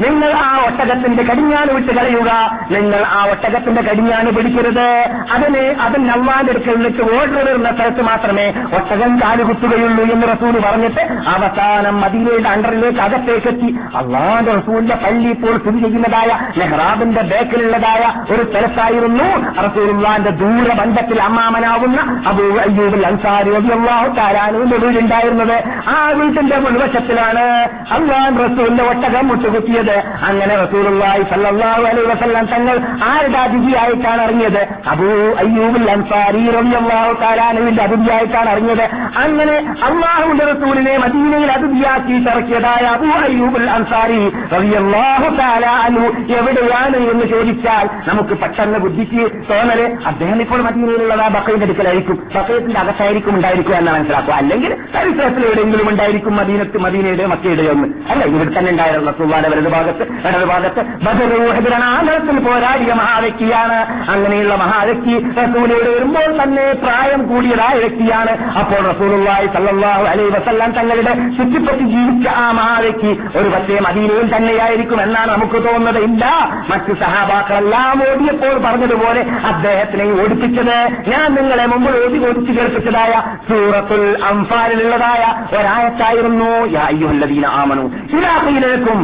നിങ്ങൾ ആ ഒട്ടകത്തിന്റെ കടിഞ്ഞാൻ വിട്ട് കളയുക. നിങ്ങൾ ആ ഒട്ടകത്തിന്റെ കടിഞ്ഞാണ് പിടിക്കരുത്. അതിന് അതിന് അള്ളാന്റെ അടുക്കൽ നിന്നിട്ട് ഓർഡർ വരുന്ന സ്ഥലത്ത് മാത്രമേ ഒട്ടകം കാലുകുത്തുകയുള്ളൂ എന്ന് റസൂൽ പറഞ്ഞിട്ട് അവസാനം മദീനയുടെ അണ്ടറിലേക്ക് അകത്തേക്ക് എത്തി. അള്ളാന്റെ റസൂലിന്റെ പള്ളി ഇപ്പോൾ സ്ഥിതി ചെയ്യുന്നതായ നെഹ്റാബിന്റെ ബേക്കിലുള്ളതായ ഒരു സ്ഥലത്തായിരുന്നു റസൂലുള്ളാന്റെ ദൂരബന്ധത്തിൽ അമ്മാമനാവുന്ന അബൂ അയ്യൂബിൽ അൻസാരി അള്ളാഹു താരാനുവിന്റെ വീടുണ്ടായിരുന്നത്. ആ വീട്ടിന്റെ മുൻവശത്തിലാണ് അള്ളാൻ റസൂലിന്റെ ഒട്ടകം മുട്ടുകുത്തിയത്. അങ്ങനെ റസൂലുള്ളാഹി സല്ലല്ലാഹു അലൈഹി വസല്ലം തങ്ങൾ ആരുടെ അതിഥിയായിട്ടാണ് അറിഞ്ഞത് അബൂ അയ്യൂബുൽ അൻസാരി റളിയല്ലാഹു താലാനുവിന്റെ അതിഥിയായിട്ടാണ് അറിഞ്ഞത് അങ്ങനെ അള്ളാഹുവിന്റെ റസൂലിനെ മദീനയിൽ അതിഥിയാക്കി ഇറക്കിയതായ അബൂ അയ്യൂബുൽ അൻസാരി റളിയല്ലാഹു താലാനു എവിടെയാണ് എന്ന് ചോദിച്ചാൽ നമുക്ക് പെട്ടെന്ന് ബുദ്ധിക്ക് തോന്നൽ അദ്ദേഹം ഇപ്പോൾ മദീനയിലുള്ളത് ആ ബക്കയുടെ അടുക്കലായിരിക്കും. ബക്കയത്തിന്റെ അകത്തായിരിക്കും ഉണ്ടായിരിക്കുക എന്നാണ് മനസ്സിലാക്കുക. അല്ലെങ്കിൽ പരിസരത്തിൽ എവിടെയെങ്കിലും ഉണ്ടായിരിക്കും മദീനത്ത് മദീനയുടെ മക്കയുടെ ഒന്ന് അല്ല ഇവിടെ തന്നെ ഉണ്ടായിരുന്നു സുവാല വലത് ഭാഗത്ത് ഇടത് ഭാഗത്ത് ബദറൂഹദിരണാന്തരത്തിൽ പോരാടിയ മഹാവ്യക്തിയാണ്. അങ്ങനെയുള്ള മഹാവ്യക്തി റസൂലയോട് വരുമ്പോൾ തന്നെ പ്രായം കൂടിയതായ വ്യക്തിയാണ്. അപ്പോൾ റസൂലുള്ളാഹി സല്ലല്ലാഹു അലൈഹി വസല്ലം തങ്ങളുടെ ചുറ്റിപ്പറ്റി ജീവിച്ച ആ മഹാവ്യക്തി ഒരു പക്ഷേ മദീനയിൽ തന്നെയായിരിക്കും എന്നാണ് നമുക്ക് തോന്നുന്നത്. ഇല്ല മറ്റു സഹാബാക്കളെല്ലാം ഓടിയപ്പോൾ പറഞ്ഞതുപോലെ അദ്ദേഹത്തിനെ ഓടിപ്പിച്ചത് ഞാൻ നിങ്ങളെ മുമ്പ് ഓടി ഓടിച്ചു കേൾപ്പിച്ചതായ സൂറത്തുൽ അംഫാലിലുള്ളതായ ഒരായത്തായിരുന്നു യാ അയ്യുഹല്ലദീന ആമനു. ഇലാഖയിലേക്കും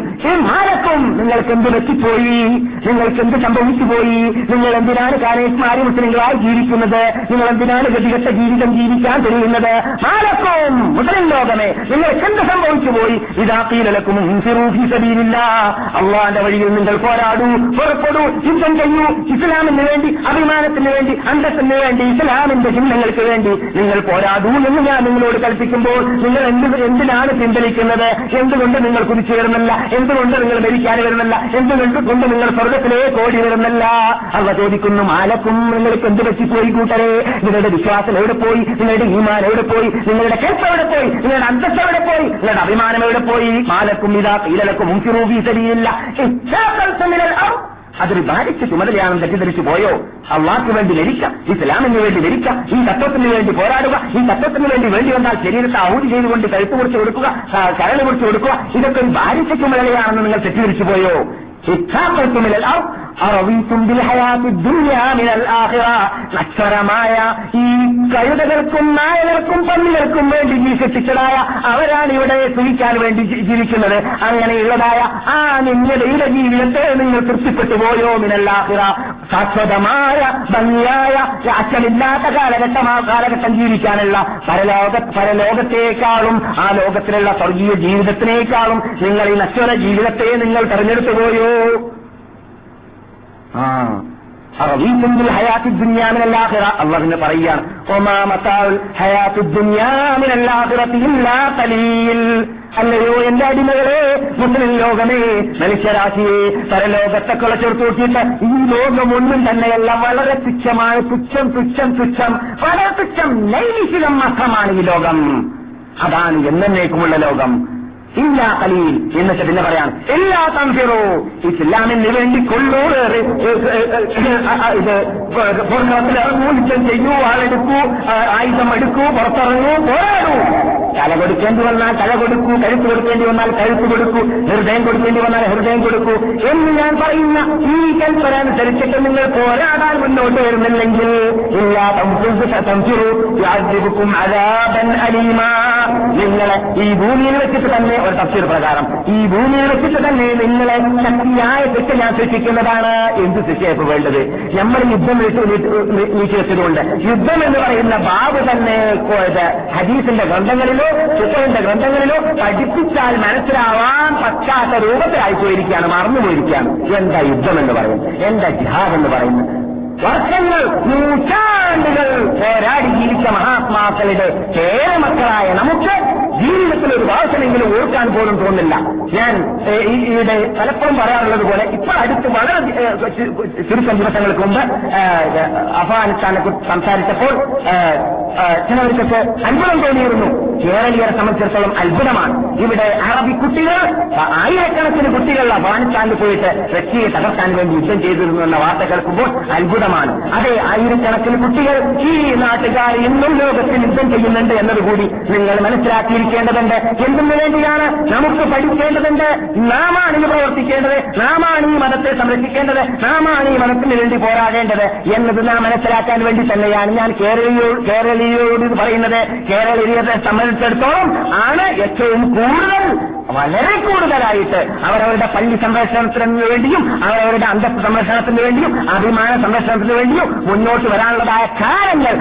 മാലക്കും നിങ്ങൾക്ക് എന്ത് പറ്റിപ്പോയി? നിങ്ങൾക്ക് എന്ത് സംഭവിച്ചു പോയി നിങ്ങൾ എന്തിനാണ് കാനേഷ്മാരി മുസ്ലിങ്ങളായി ജീവിക്കുന്നത്? നിങ്ങൾ എന്തിനാണ് ഗതികെട്ട ജീവിതം ജീവിക്കാൻ കഴിയുന്നത് മാലക്കും മുസ്ലിം ലോകമേ നിങ്ങൾക്ക് എന്ത് സംഭവിച്ചു പോയി ഇതാക്കീലക്കും അള്ളാന്റെ വഴിയിൽ നിങ്ങൾ പോരാടൂ പുറപ്പെടൂ. യുദ്ധം ചെയ്യൂ ഇസ്ലാമിന് വേണ്ടി അഭിമാനത്തിന് വേണ്ടി അന്തസ്സിന് വേണ്ടി ഇസ്ലാമിന്റെ ചിഹ്നങ്ങൾക്ക് വേണ്ടി നിങ്ങൾ പോരാടൂ എന്ന് ഞാൻ നിങ്ങളോട് കൽപ്പിക്കുമ്പോൾ നിങ്ങൾ എന്ത് എന്തിനാണ് പിൻവലിക്കുന്നത്? എന്തുകൊണ്ട് നിങ്ങൾ കുതിച്ചു വരുന്നില്ല എന്തുകൊണ്ട് നിങ്ങൾ മരിക്കാൻ വരുന്നില്ല? എന്തുകൊണ്ട് കൊണ്ട് നിങ്ങൾ സ്വർഗത്തിലേക്ക് ഓടി വരുന്നില്ല? അവ ചോദിക്കുന്നു മാലക്കും നിങ്ങൾക്ക് എന്ത് പറ്റിപ്പോയി കൂട്ടരെ? നിങ്ങളുടെ വിശ്വാസം എവിടെ പോയി? നിങ്ങളുടെ ഈമാൻ എവിടെ പോയി? നിങ്ങളുടെ കേസ് എവിടെ പോയി? നിങ്ങളുടെ അന്തസ് എവിടെ പോയി? നിങ്ങളുടെ അഭിമാനം എവിടെ പോയി? മാലക്കും ഇതാ കീലലക്കും മുൻകിറൂബി ശരിയില്ല അതൊരു ഭാരിച്ച ചുമതലയാണെന്ന് തെറ്റിദ്ധരിച്ചു പോയോ? അള്ളാഹ്ക്ക് വേണ്ടി ലരിക്കാം ഇസ്ലാമിന് വേണ്ടി ലരിക്കാം ഈ തത്വത്തിന് വേണ്ടി പോരാടുക ഈ തത്വത്തിന് വേണ്ടി വേണ്ടി വന്നാൽ ശരീരത്തെ ഔതി ചെയ്തുകൊണ്ട് കഴുത്ത് കുറിച്ച് കൊടുക്കുക കരൾ കുറിച്ച് കൊടുക്കുക ഇതൊക്കെ ഒരു ഭാരിച്ച ചുമതലയാണെന്ന് നിങ്ങൾ തെറ്റിദ്ധരിച്ചു പോയോ? നക്ഷരമായ ഈ കഴുതകൾക്കും നായകർക്കും പന്നികൾക്കും വേണ്ടി നീ സൃഷ്ടിച്ചതായ അവരാണ് ഇവിടെ സുഖിക്കാൻ വേണ്ടി ജീവിക്കുന്നത്. അങ്ങനെയുള്ളതായ ആ നിങ്ങളുടെ ജീവിതത്തെ നിങ്ങൾ തൃപ്തിപ്പെട്ടു പോയോ? മിനല്ലാഹിറ. ശാശ്വതമായ ഭംഗിയായ അച്ഛനില്ലാത്ത കാലഘട്ടം ആ കാലഘട്ടം ജീവിക്കാനുള്ള പരലോക പരലോകത്തേക്കാളും ആ ലോകത്തിലുള്ള സ്വർഗീയ ജീവിതത്തിനേക്കാളും നിങ്ങൾ ഈ നശ്വര ജീവിതത്തെ നിങ്ങൾ തെരഞ്ഞെടുത്തു പോയോ? ആ. അള്ളാഹുവിനെ പറയുകയാണ് അല്ലയോ എന്റെ അടിമകളെ മുസ്ലിം ലോകമേ മനുഷ്യരാശിയെ പരലോകത്തെ കുളച്ചെടുത്ത് നോക്കിയിട്ട് ഈ ലോകം ഒന്നും തന്നെയല്ല വളരെ തുച്ഛമാണ് തുച്ഛം തുച്ഛം തുച്ഛം വളരെ തുച്ഛം നൈമിഷികം മാത്രമാണ് ഈ ലോകം. അതാണ് എന്നേക്കുമുള്ള ലോകം. ഇല്ല കലീൽ എന്നിട്ട് പിന്നെ പറയാം. എല്ലാ തമ്പിറോ ഇസ്ലാമിന് വേണ്ടി കൊള്ളൂറ് ചെയ്യൂ ആളെടുക്കൂ ആയുധം എടുക്കൂ പുറത്തിറങ്ങൂ പോരാടൂ. തല കൊടുക്കേണ്ടി വന്നാൽ തല കൊടുക്കൂ കഴുത്ത് കൊടുക്കേണ്ടി വന്നാൽ കഴുത്ത് കൊടുക്കൂ ഹൃദയം കൊടുക്കേണ്ടി വന്നാൽ ഹൃദയം കൊടുക്കൂ എന്ന് ഞാൻ പറയുന്ന ഈ കൽപ്പന അനുസരിച്ചിട്ട് നിങ്ങൾ പോരാടാൻ മുന്നോട്ട് വരുന്നില്ലെങ്കിൽ എല്ലാ തംഫിറും അലാബൻ അലീമ. നിങ്ങളെ ഈ ഭൂമിയിൽ വെച്ചിട്ട് തന്നെ ഒരു തഫ്സീർ പ്രകാരം. ഈ ഭൂമിയിൽ വെച്ചിട്ട് തന്നെ നിങ്ങളെ ശക്തിയായ ശിക്ഷ ഞാൻ സൃഷ്ടിക്കുന്നതാണ് എന്ത് ശിക്ഷയപ്പ് വേണ്ടത്? നമ്മൾ യുദ്ധം നീക്കി വെച്ചതുകൊണ്ട് യുദ്ധം എന്ന് പറയുന്ന ബാബ് തന്നെ ഹദീസിന്റെ ഗ്രന്ഥങ്ങളിലോ ചിത്രന്റെ ഗ്രന്ഥങ്ങളിലോ പഠിപ്പിച്ചാൽ മനസ്സിലാവാൻ പറ്റാത്ത രൂപത്തിലായി പോയിരിക്കുകയാണ് മറന്നുപോയിരിക്കുകയാണ്. എന്താ യുദ്ധം എന്ന് പറയുന്നത്? എന്താ ജിഹാദ് എന്ന് പറയുന്നത്? വർഷങ്ങൾ നൂറ്റാണ്ടുകൾ പോരാടി ജീവിച്ച മഹാത്മാക്കളുടെ പേരമക്കളായ നമുക്ക് ജീവിതത്തിൽ ഒരു വാസനെങ്കിലും ഓർക്കാൻ പോലും തോന്നില്ല. ഞാൻ ഇവിടെ പലപ്പോഴും പറയാറുള്ളത് പോലെ ഇപ്പോൾ അടുത്ത് വളരെ ചുരുക്കം ദിവസങ്ങൾക്ക് മുമ്പ് അഫ്ഗാനിസ്ഥാനെ കുറിച്ച് സംസാരിച്ചപ്പോൾ ചിലവർക്ക് അത്ഭുതം തോന്നിയിരുന്നു. കേരളീയരെ സംബന്ധിച്ചിടത്തോളം അത്ഭുതമാണ്. ഇവിടെ അറബി കുട്ടികൾ ആയിരക്കണക്കിന് കുട്ടികൾ അഫ്ഗാനിസ്ഥാനിൽ പോയിട്ട് റഷ്യയെ തകർക്കാൻ വേണ്ടി യുദ്ധം ചെയ്തിരുന്നു എന്ന വാർത്ത കേൾക്കുമ്പോൾ അത്ഭുതമാണ് അതെ ആയിരക്കണക്കിന് കുട്ടികൾ ഈ നാട്ടുകാർ ഇന്നും ലോകത്തിൽ യുദ്ധം ചെയ്യുന്നുണ്ട് എന്നതുകൂടി നിങ്ങൾ മനസ്സിലാക്കിയിരിക്കേണ്ടതുണ്ട്. എന്തിനു വേണ്ടിയാണ് നമുക്ക് പഠിക്കേണ്ടതുണ്ട്? നാമാണ് ഇത് പ്രവർത്തിക്കേണ്ടത്. നാമാണ് ഈ മതത്തെ സംരക്ഷിക്കേണ്ടത്. നാമാണ് ഈ മതത്തിന് വേണ്ടി പോരാടേണ്ടത് എന്നത് നാം മനസ്സിലാക്കാൻ വേണ്ടി തന്നെയാണ് ഞാൻ കേരളീയോ കേരളീയോട് പറയുന്നത്. കേരളീയത്തെ സംബന്ധിച്ചിടത്തോളം ആണ് ഏറ്റവും കൂടുതൽ വളരെ കൂടുതലായിട്ട് അവരവരുടെ പള്ളി സംരക്ഷണത്തിന് വേണ്ടിയും അവരവരുടെ അന്തസ് സംരക്ഷണത്തിന് വേണ്ടിയും അഭിമാന സംരക്ഷണത്തിന് വേണ്ടിയും മുന്നോട്ട് വരാനുള്ളതായ കാലങ്ങൾ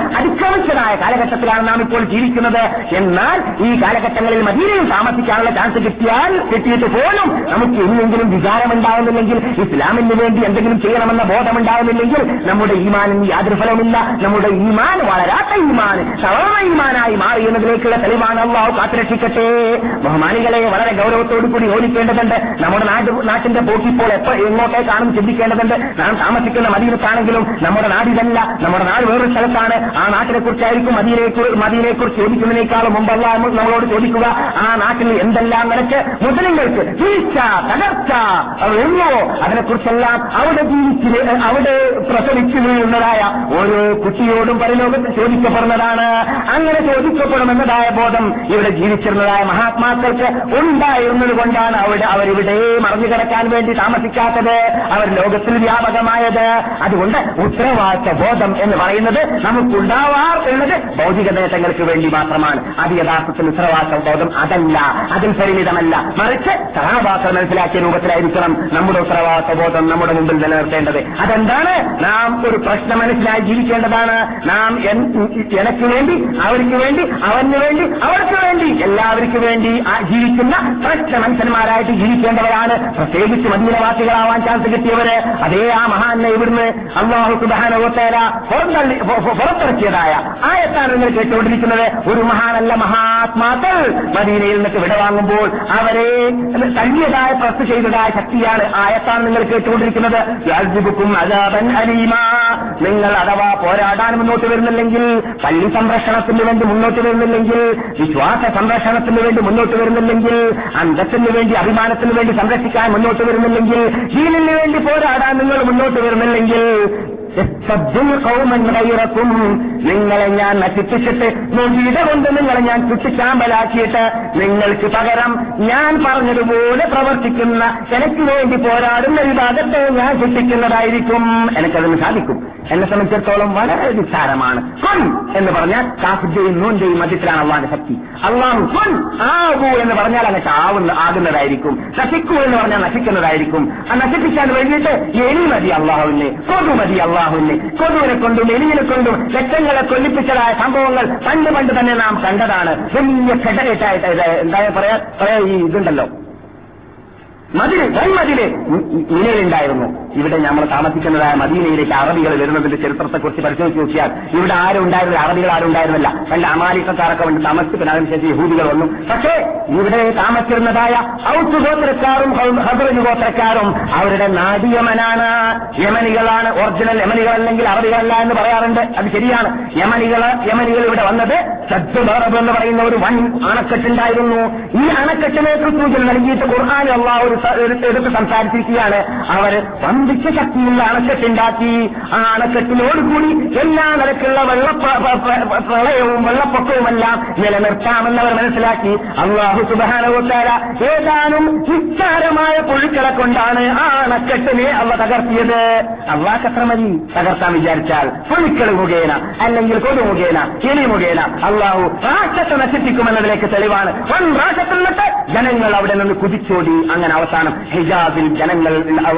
അതിക്രമിച്ചതായ കാലഘട്ടത്തിലാണ് നാം ഇപ്പോൾ ജീവിക്കുന്നത്. എന്നാൽ ഈ കാലഘട്ടങ്ങളിൽ മദീനയിൽ താമസിക്കാനുള്ള ചാൻസ് കിട്ടിയാൽ കിട്ടിയിട്ട് പോലും നമുക്ക് ഇനിയെങ്കിലും വിചാരമുണ്ടാവുന്നില്ലെങ്കിൽ ഇസ്ലാമിന് വേണ്ടി എന്തെങ്കിലും ചെയ്യണമെന്ന ബോധമുണ്ടാവുന്നില്ലെങ്കിൽ നമ്മുടെ ഈമാനിന് യാതൊരു ഫലമില്ല നമ്മുടെ ഈമാൻ വളരാത്ത ഈമാൻ സവർണ ഈമാനായി മാറി എന്നതിലേക്കുള്ള തെളിവാണ് അള്ളാഹു കാത്തുരക്ഷിക്കട്ടെ. ബഹുമാനികളെ വളരെ ഗൗരവത്തോടു കൂടി ഓടിക്കേണ്ടതുണ്ട് നമ്മുടെ നാട് നാട്ടിന്റെ പോക്കിപ്പോൾ എപ്പോ എങ്ങോട്ടേക്കാണെന്ന് ചിന്തിക്കേണ്ടതുണ്ട്. നാം താമസിക്കുന്ന മദീനത്താണെങ്കിലും നമ്മുടെ നാടിതല്ല. നമ്മുടെ നാട് വേറൊരു സ്ഥലത്താണ്. ആ നാട്ടിനെ കുറിച്ചായിരിക്കും മദീനയെ മദീനയെക്കുറിച്ച് ചോദിക്കുന്നതിനേക്കാളും മുമ്പല്ല നമ്മളോട് ചോദിക്കുക ആ നാട്ടിൽ എന്തെല്ലാം നിനക്ക് മുസ്ലിങ്ങൾക്ക് വീഴ്ച തകർച്ച ഉള്ളോ അതിനെക്കുറിച്ചെല്ലാം അവിടെ ജീവിച്ച് അവിടെ പ്രസവിച്ചു വീഴുന്നതായ ഓരോ കുട്ടിയോടും പരലോകത്ത് ചോദിക്കപ്പെടുന്നതാണ്. അങ്ങനെ ചോദിക്കപ്പെടുമെന്നതായ ബോധം ഇവിടെ ജീവിച്ചിരുന്നതായ മഹാത്മാക്കൾക്ക് ഉണ്ടായിരുന്നത് കൊണ്ടാണ് അവിടെ അവരിവിടെ മറഞ്ഞു കിടക്കാൻ വേണ്ടി താമസിക്കാത്തത്. അവർ ലോകത്തിൽ വ്യാപകമായത്. അതുകൊണ്ട് ഉത്തരവാദിത്ത ബോധം എന്ന് പറയുന്നത് നമുക്കുണ്ടാവാർ എന്നത് ഭൗതിക നേട്ടങ്ങൾക്ക് വേണ്ടി മാത്രമാണ്. അത് യഥാർത്ഥത്തിൽ ഉത്തരവാദിത്ത ബോധം അതല്ല. അതിൽ പരിമിതമല്ല. മറിച്ച് സഹാഭാക്കൾ മനസ്സിലാക്കിയ രൂപത്തിലായിരിക്കണം നമ്മുടെ ഉത്തരവാദിത്ത ബോധം നമ്മുടെ മുമ്പിൽ നിലനിർത്തേണ്ടത്. അതെന്താണ്? നാം ഒരു പ്രശ്നം മനസ്സിലായി ജീവിക്കേണ്ടതാണ്. നാം എനക്ക് വേണ്ടി അവർക്ക് വേണ്ടി അവന് വേണ്ടി അവർക്ക് വേണ്ടി എല്ലാവർക്കും വേണ്ടി ജീവിക്കുന്ന പ്രശ്ന മനുഷ്യന്മാരായിട്ട് ജീവിക്കേണ്ടവരാണ്. പ്രത്യേകിച്ച് മദീനവാസികളാവാൻ ചാൻസ് കിട്ടിയവര്. അതേ ആ മഹാനെ ഇവിടുന്ന് അള്ളാഹു സുബാനോത്തേര പുറത്തിറക്കിയതായ ആയത്താണ് നിങ്ങൾ കേട്ടുകൊണ്ടിരിക്കുന്നത്. ഒരു മഹാനല്ല മഹാത്മാക്കൾ മദീനയിൽ നിന്നൊക്കെ വിടവാങ്ങുമ്പോൾ അവരെ തള്ളിയതായ പ്രസ് ചെയ്തതായ ശക്തിയാണ് ആയത്താണ് നിങ്ങൾ കേട്ടുകൊണ്ടിരിക്കുന്നത്. നിങ്ങൾ അഥവാ പോരാടാൻ മുന്നോട്ട് വരുന്നില്ലെങ്കിൽ പള്ളി സംരക്ഷണത്തിന് വേണ്ടി മുന്നോട്ട് വരുന്നില്ലെങ്കിൽ വിശ്വാസ സംരക്ഷണത്തിന് വേണ്ടി മുന്നോട്ട് വരുന്നില്ലെങ്കിൽ അന്തത്തിന് വേണ്ടി അഭിമാനത്തിന് വേണ്ടി സംരക്ഷിക്കാൻ മുന്നോട്ട് വരുന്നില്ലെങ്കിൽ ജീവനു വേണ്ടി പോരാടാൻ നിങ്ങൾ മുന്നോട്ട് വരുന്നില്ലെങ്കിൽ ഗൈറക്കും നിങ്ങളെ ഞാൻ നശിപ്പിച്ചിട്ട് നൊടിയുടെ കൊണ്ട് നിങ്ങളെ ഞാൻ ചുറ്റിച്ചാമ്പലാക്കിയിട്ട് നിങ്ങൾക്ക് പകരം ഞാൻ പറഞ്ഞതുപോലെ പ്രവർത്തിക്കുന്ന എനിക്ക് വേണ്ടി പോരാടുന്ന വിഭാഗത്തെ ഞാൻ ചുറ്റിക്കുന്നതായിരിക്കും എനിക്കതിന് സാധിക്കും. എന്നെ സംബന്ധിച്ചിടത്തോളം വളരെ നിസ്സാരമാണ്. എന്ന് പറഞ്ഞാൽ കാഫിന്റെയും നൂന്റെയും മധ്യത്തിലാണ് അള്ളാന്റെ ശക്തി. അള്ളാഹു കൊൻ ആകൂ എന്ന് പറഞ്ഞാൽ അങ്ങനെ ആവുന്ന ആകുന്നതായിരിക്കും. നശിക്കൂ എന്ന് പറഞ്ഞാൽ നശിക്കുന്നതായിരിക്കും. ആ നശിപ്പിക്കാൻ വേണ്ടിയിട്ട് എലി മതി അള്ളാഹുവിനെ. കൊതു മതി അള്ളാഹുവിനെ കൊതുവിനെ കൊണ്ടും എലിയെ കൊണ്ടും ലക്ഷങ്ങളെ കൊല്ലിപ്പിച്ചതായ സംഭവങ്ങൾ പണ്ട് പണ്ട് തന്നെ നാം കണ്ടതാണ്. വലിയ ഫെഡറേറ്റ് ആയിട്ട് എന്താ പറയാ പറയാ ഈ ഇതുണ്ടല്ലോ. മതിൽ വൻമതിൽ നിലയിലുണ്ടായിരുന്നു ഇവിടെ നമ്മൾ താമസിക്കുന്നതായ മദീനയിലേക്ക് അറബികൾ വരുന്നതിന്റെ ചരിത്രത്തെക്കുറിച്ച് പരിശോധിച്ച് നോക്കിയാൽ ഇവിടെ ആരും ഉണ്ടായിരുന്നില്ല അറബികൾ ആരും ഉണ്ടായിരുന്നില്ല പണ്ട് അമാലിക്കക്കാരൊക്കെ വേണ്ടി താമസിക്കുന്ന അതിനുശേഷം യഹൂദികൾ വന്നു. പക്ഷേ ഇവിടെ താമസിച്ചിരുന്നതായ ഔത്ത് ഗോത്രക്കാരും ഹദ്രജ് ഗോത്രക്കാരും അവരുടെ നാടി യമനാണ് യമനികളാണ്. ഒറിജിനൽ യമനികൾ അല്ലെങ്കിൽ അറബികളല്ല എന്ന് പറയാറുണ്ട്. അത് ശരിയാണ്. യമനികൾ യമനികൾ ഇവിടെ വന്നത് സദ്ബറബ് എന്ന് പറയുന്ന ഒരു വൻ അണക്കെട്ടുണ്ടായിരുന്നു. ഈ അണക്കെട്ടിനെ സൂചന നൽകിയിട്ട് ഖുർആാൻ അള്ളാഹ് ഒരു എടുത്ത് സംസാരിച്ചിരിക്കുകയാണ്. അവർ വമ്പിച്ച ശക്തിയുള്ള അണക്കെട്ടുണ്ടാക്കി ആ അണക്കെട്ടിനോടുകൂടി എല്ലാ നിലക്കുള്ള വെള്ള പ്ര- പ്ര- പ്ര- പ്രളയവും വെള്ളപ്പൊക്കവുമെല്ലാം നിലനിർത്താമെന്ന് അവർ മനസ്സിലാക്കി. അള്ളാഹു സുബാനവുക്കാര ഏതാനും നിസ്സാരമായ പുഴുക്കളെ കൊണ്ടാണ് ആ അണക്കെട്ടിനെ അവ തകർത്തിയത്. അള്ളാഹ് മതി? തകർത്താൻ വിചാരിച്ചാൽ പുഴുക്കൾ മുഖേന അല്ലെങ്കിൽ കൊതു മുഖേന കിളി മുഖേന അള്ളാഹു രാക്ഷസ നശിപ്പിക്കുമെന്നതിലേക്ക് തെളിവാണ്. വൻ നിന്നിട്ട് ജനങ്ങൾ അവിടെ നിന്ന് കുതിച്ചോടി. അങ്ങനെ അവസാനം ഹിജാബിൽ ജനങ്ങൾ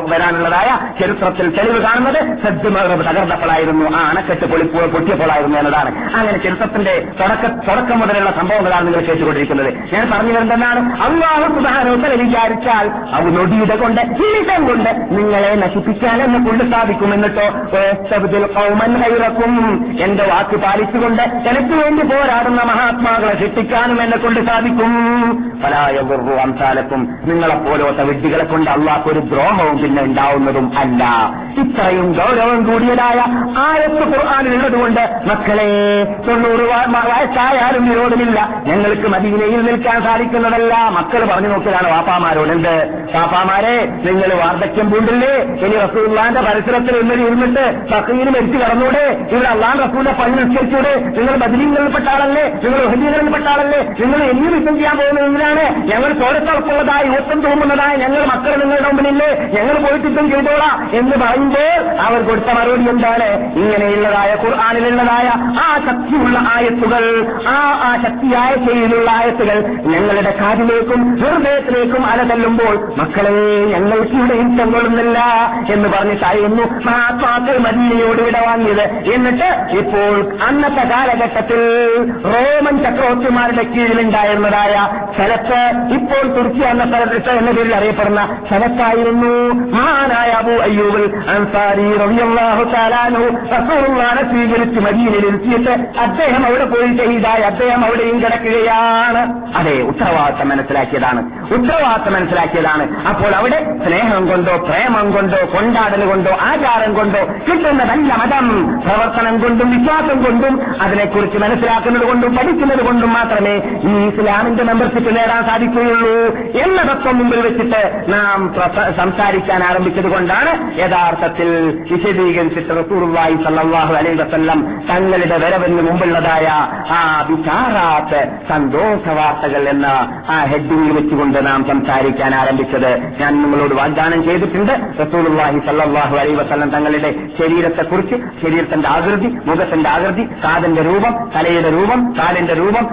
വരാനുള്ളതായ ചരിത്രത്തിൽ തെളിവ് കാണുന്നത് സദ്യമറബ് തകർന്നപ്പോഴായിരുന്നു. ആ അണക്കെട്ട് പൊളിപ്പോ പൊട്ടിയപ്പോഴായിരുന്നു എന്നതാണ്. അങ്ങനെ ചരിത്രത്തിന്റെ തുടക്ക തുടക്കം മുതലുള്ള സംഭവങ്ങളാണ് നിങ്ങൾ കേട്ടുകൊണ്ടിരിക്കുന്നത്. ഞാൻ പറഞ്ഞു വരുന്നതാണ് അള്ളാഹു സുധാനോത്തര വിചാരിച്ചാൽ അവ നൊടിയുടെ കൊണ്ട് ജീവിതം കൊണ്ട് നിങ്ങളെ നശിപ്പിക്കാൻ എന്ന് കൊണ്ട് സാധിക്കും എന്നിട്ടോ ഖൈറക്കും. എന്റെ വാക്ക് പാലിച്ചുകൊണ്ട് എനിക്ക് വേണ്ടി പോരാടുന്ന മഹാത്മാക്കളെ ശിക്ഷിക്കാനും എന്നെ കൊണ്ട് സാധിക്കും. പലായ അംസാലക്കും. നിങ്ങളെപ്പോലത്തെ വിഡ്ഢികളെ കൊണ്ട് അള്ളാഹ് ഒരു ദ്രോഹവും പിന്നെ ഉണ്ടാവുന്നതും അല്ല. ഇത്രയും ഗൗരവം കൂടിയതായ ആയത്ത് ഖുർആാനിലുള്ളതുകൊണ്ട് മക്കളെ തൊണ്ണൂറ് വയസ്സായാലും നിരോധനില്ല ഞങ്ങൾക്ക് മദീനയിൽ നിൽക്കാൻ സാധിക്കുന്നതല്ല. മക്കൾ പറഞ്ഞു നോക്കലാണ് വാപ്പാമാരോട് എന്ത് വാപ്പാമാരെ നിങ്ങൾ വാർദ്ധക്യം പൂണ്ടില്ലേ? ഇനി റസൂള്ളാന്റെ പരിസരത്തിൽ ഇന്നലെ ഇരുന്നിട്ട് ഫക്കീന് മരിച്ചു കടന്നൂടെ? ഇവിടെ അള്ളാൻ റസൂലിന്റെ പണി നിസ്കരിച്ചൂടെ? നിങ്ങൾ ബദലീങ്ങളിൽപ്പെട്ട ആളല്ലേ? നിങ്ങൾ ഹദീകളിൽപ്പെട്ട ആളല്ലേ? നിങ്ങൾ ഇനിയും യുദ്ധം ചെയ്യാൻ പോകുന്നത് എന്തിനാണ്? ഞങ്ങൾ ചോരത്തളപ്പുള്ളതായി ഊട്ടം തോന്നുന്നതായ ഞങ്ങൾ മക്കൾ നിങ്ങളുടെ മുമ്പിലില്ലേ? ഞങ്ങൾ പോയിട്ട് യുദ്ധം ചെയ്തോളാം എന്ന് പറയുമ്പോൾ അവർ കൊടുത്ത മറുപടി എന്താണ്? ഇങ്ങനെയുള്ളതായ ഖുർആാനിലുള്ളതായ ആ ശക്തിയുള്ള ആയത്തുകൾ ആ ആ ശക്തിയായ ശൈലിയിലുള്ള ആയത്തുകൾ ഞങ്ങളുടെ കാതിലേക്കും ഹൃദയത്തിലേക്കും അലതല്ലുമ്പോൾ മക്കളെ ഞങ്ങൾക്ക് ഇവിടെ ഇഷ്ടം കൊള്ളുന്നില്ല എന്ന് പറഞ്ഞിട്ടായിരുന്നു മഹാത്മാക്കൾ മദീനയോട് വിട വാങ്ങിയത്. എന്നിട്ട് ഇപ്പോൾ അന്നത്തെ കാലഘട്ടത്തിൽ റോമൻ ചക്രവർത്തിമാരുടെ കീഴിലുണ്ടായിരുന്നതായ സ്ഥലത്ത് ഇപ്പോൾ തുർക്കി എന്ന സ്ഥലത്ത് എന്ന പേരിൽ അറിയപ്പെടുന്ന ശവത്തായിരുന്നു മഹാനായ അബു അയ്യൂബിൽ അൻസാരി റബിയല്ലാഹു തആലാനു റസൂലുള്ളാഹിനെ സ്വീകരിച്ച് മദീനയിൽ എത്തിയിട്ട് അദ്ദേഹം അവിടെ പോയി ചെയ്തായി അദ്ദേഹം അവിടെയും കിടക്കുകയാണ്. അതെ ഉത്തരവാദിത്തം മനസ്സിലാക്കിയതാണ്. ഉത്തരവാദിത്തം മനസ്സിലാക്കിയതാണ്. അപ്പോൾ അവിടെ സ്നേഹം കൊണ്ടോ പ്രേമം കൊണ്ടോ കൊണ്ടാടൽ കൊണ്ടോ ആചാരം കൊണ്ടോ കിട്ടുന്നതല്ല മതം പ്രവർത്തനം കൊണ്ടും വിശ്വാസം കൊണ്ടും അതിനെക്കുറിച്ച് മനസ്സിലാക്കുന്നത് കൊണ്ടും പഠിക്കുന്നത് കൊണ്ടും മാത്രമേ ഈ ഇസ്ലാമിന്റെ മെമ്പർഷിപ്പ് നേടാൻ സാധിക്കുകയുള്ളൂ. എന്ന തത്വം മുമ്പിൽ വെച്ചിട്ട് നാം പ്രസ- സംസാരിക്കാൻ ആരംഭിച്ചത് കൊണ്ടാണ് യഥാർത്ഥത്തിൽ വിശദീകരിച്ചിട്ട് റസൂർവായി സല്ലാഹു അലൈഹി വസല്ലം തങ്ങളുടെ വരവിന് മുമ്പുള്ളതായ ആ വിചാറാത്ത സന്തോഷ വാർത്തകൾ എന്ന ആ ഹെഡിങ് വെച്ചുകൊണ്ട് നാം സംസാരിക്കാൻ ആരംഭിച്ചത് ഞാൻ നിങ്ങളോട് വാഗ്ദാനം ചെയ്തിട്ടുണ്ട്. റസൂലുള്ളാഹി സല്ലാഹു അലൈ വസല്ലം തങ്ങളുടെ ശരീരത്തെക്കുറിച്ച് ശരീരത്തിന്റെ ആകൃതി മുഖത്തിന്റെ ആകൃതി കാതിന്റെ രൂപം തലയുടെ രൂപം കാലിന്റെ രൂപം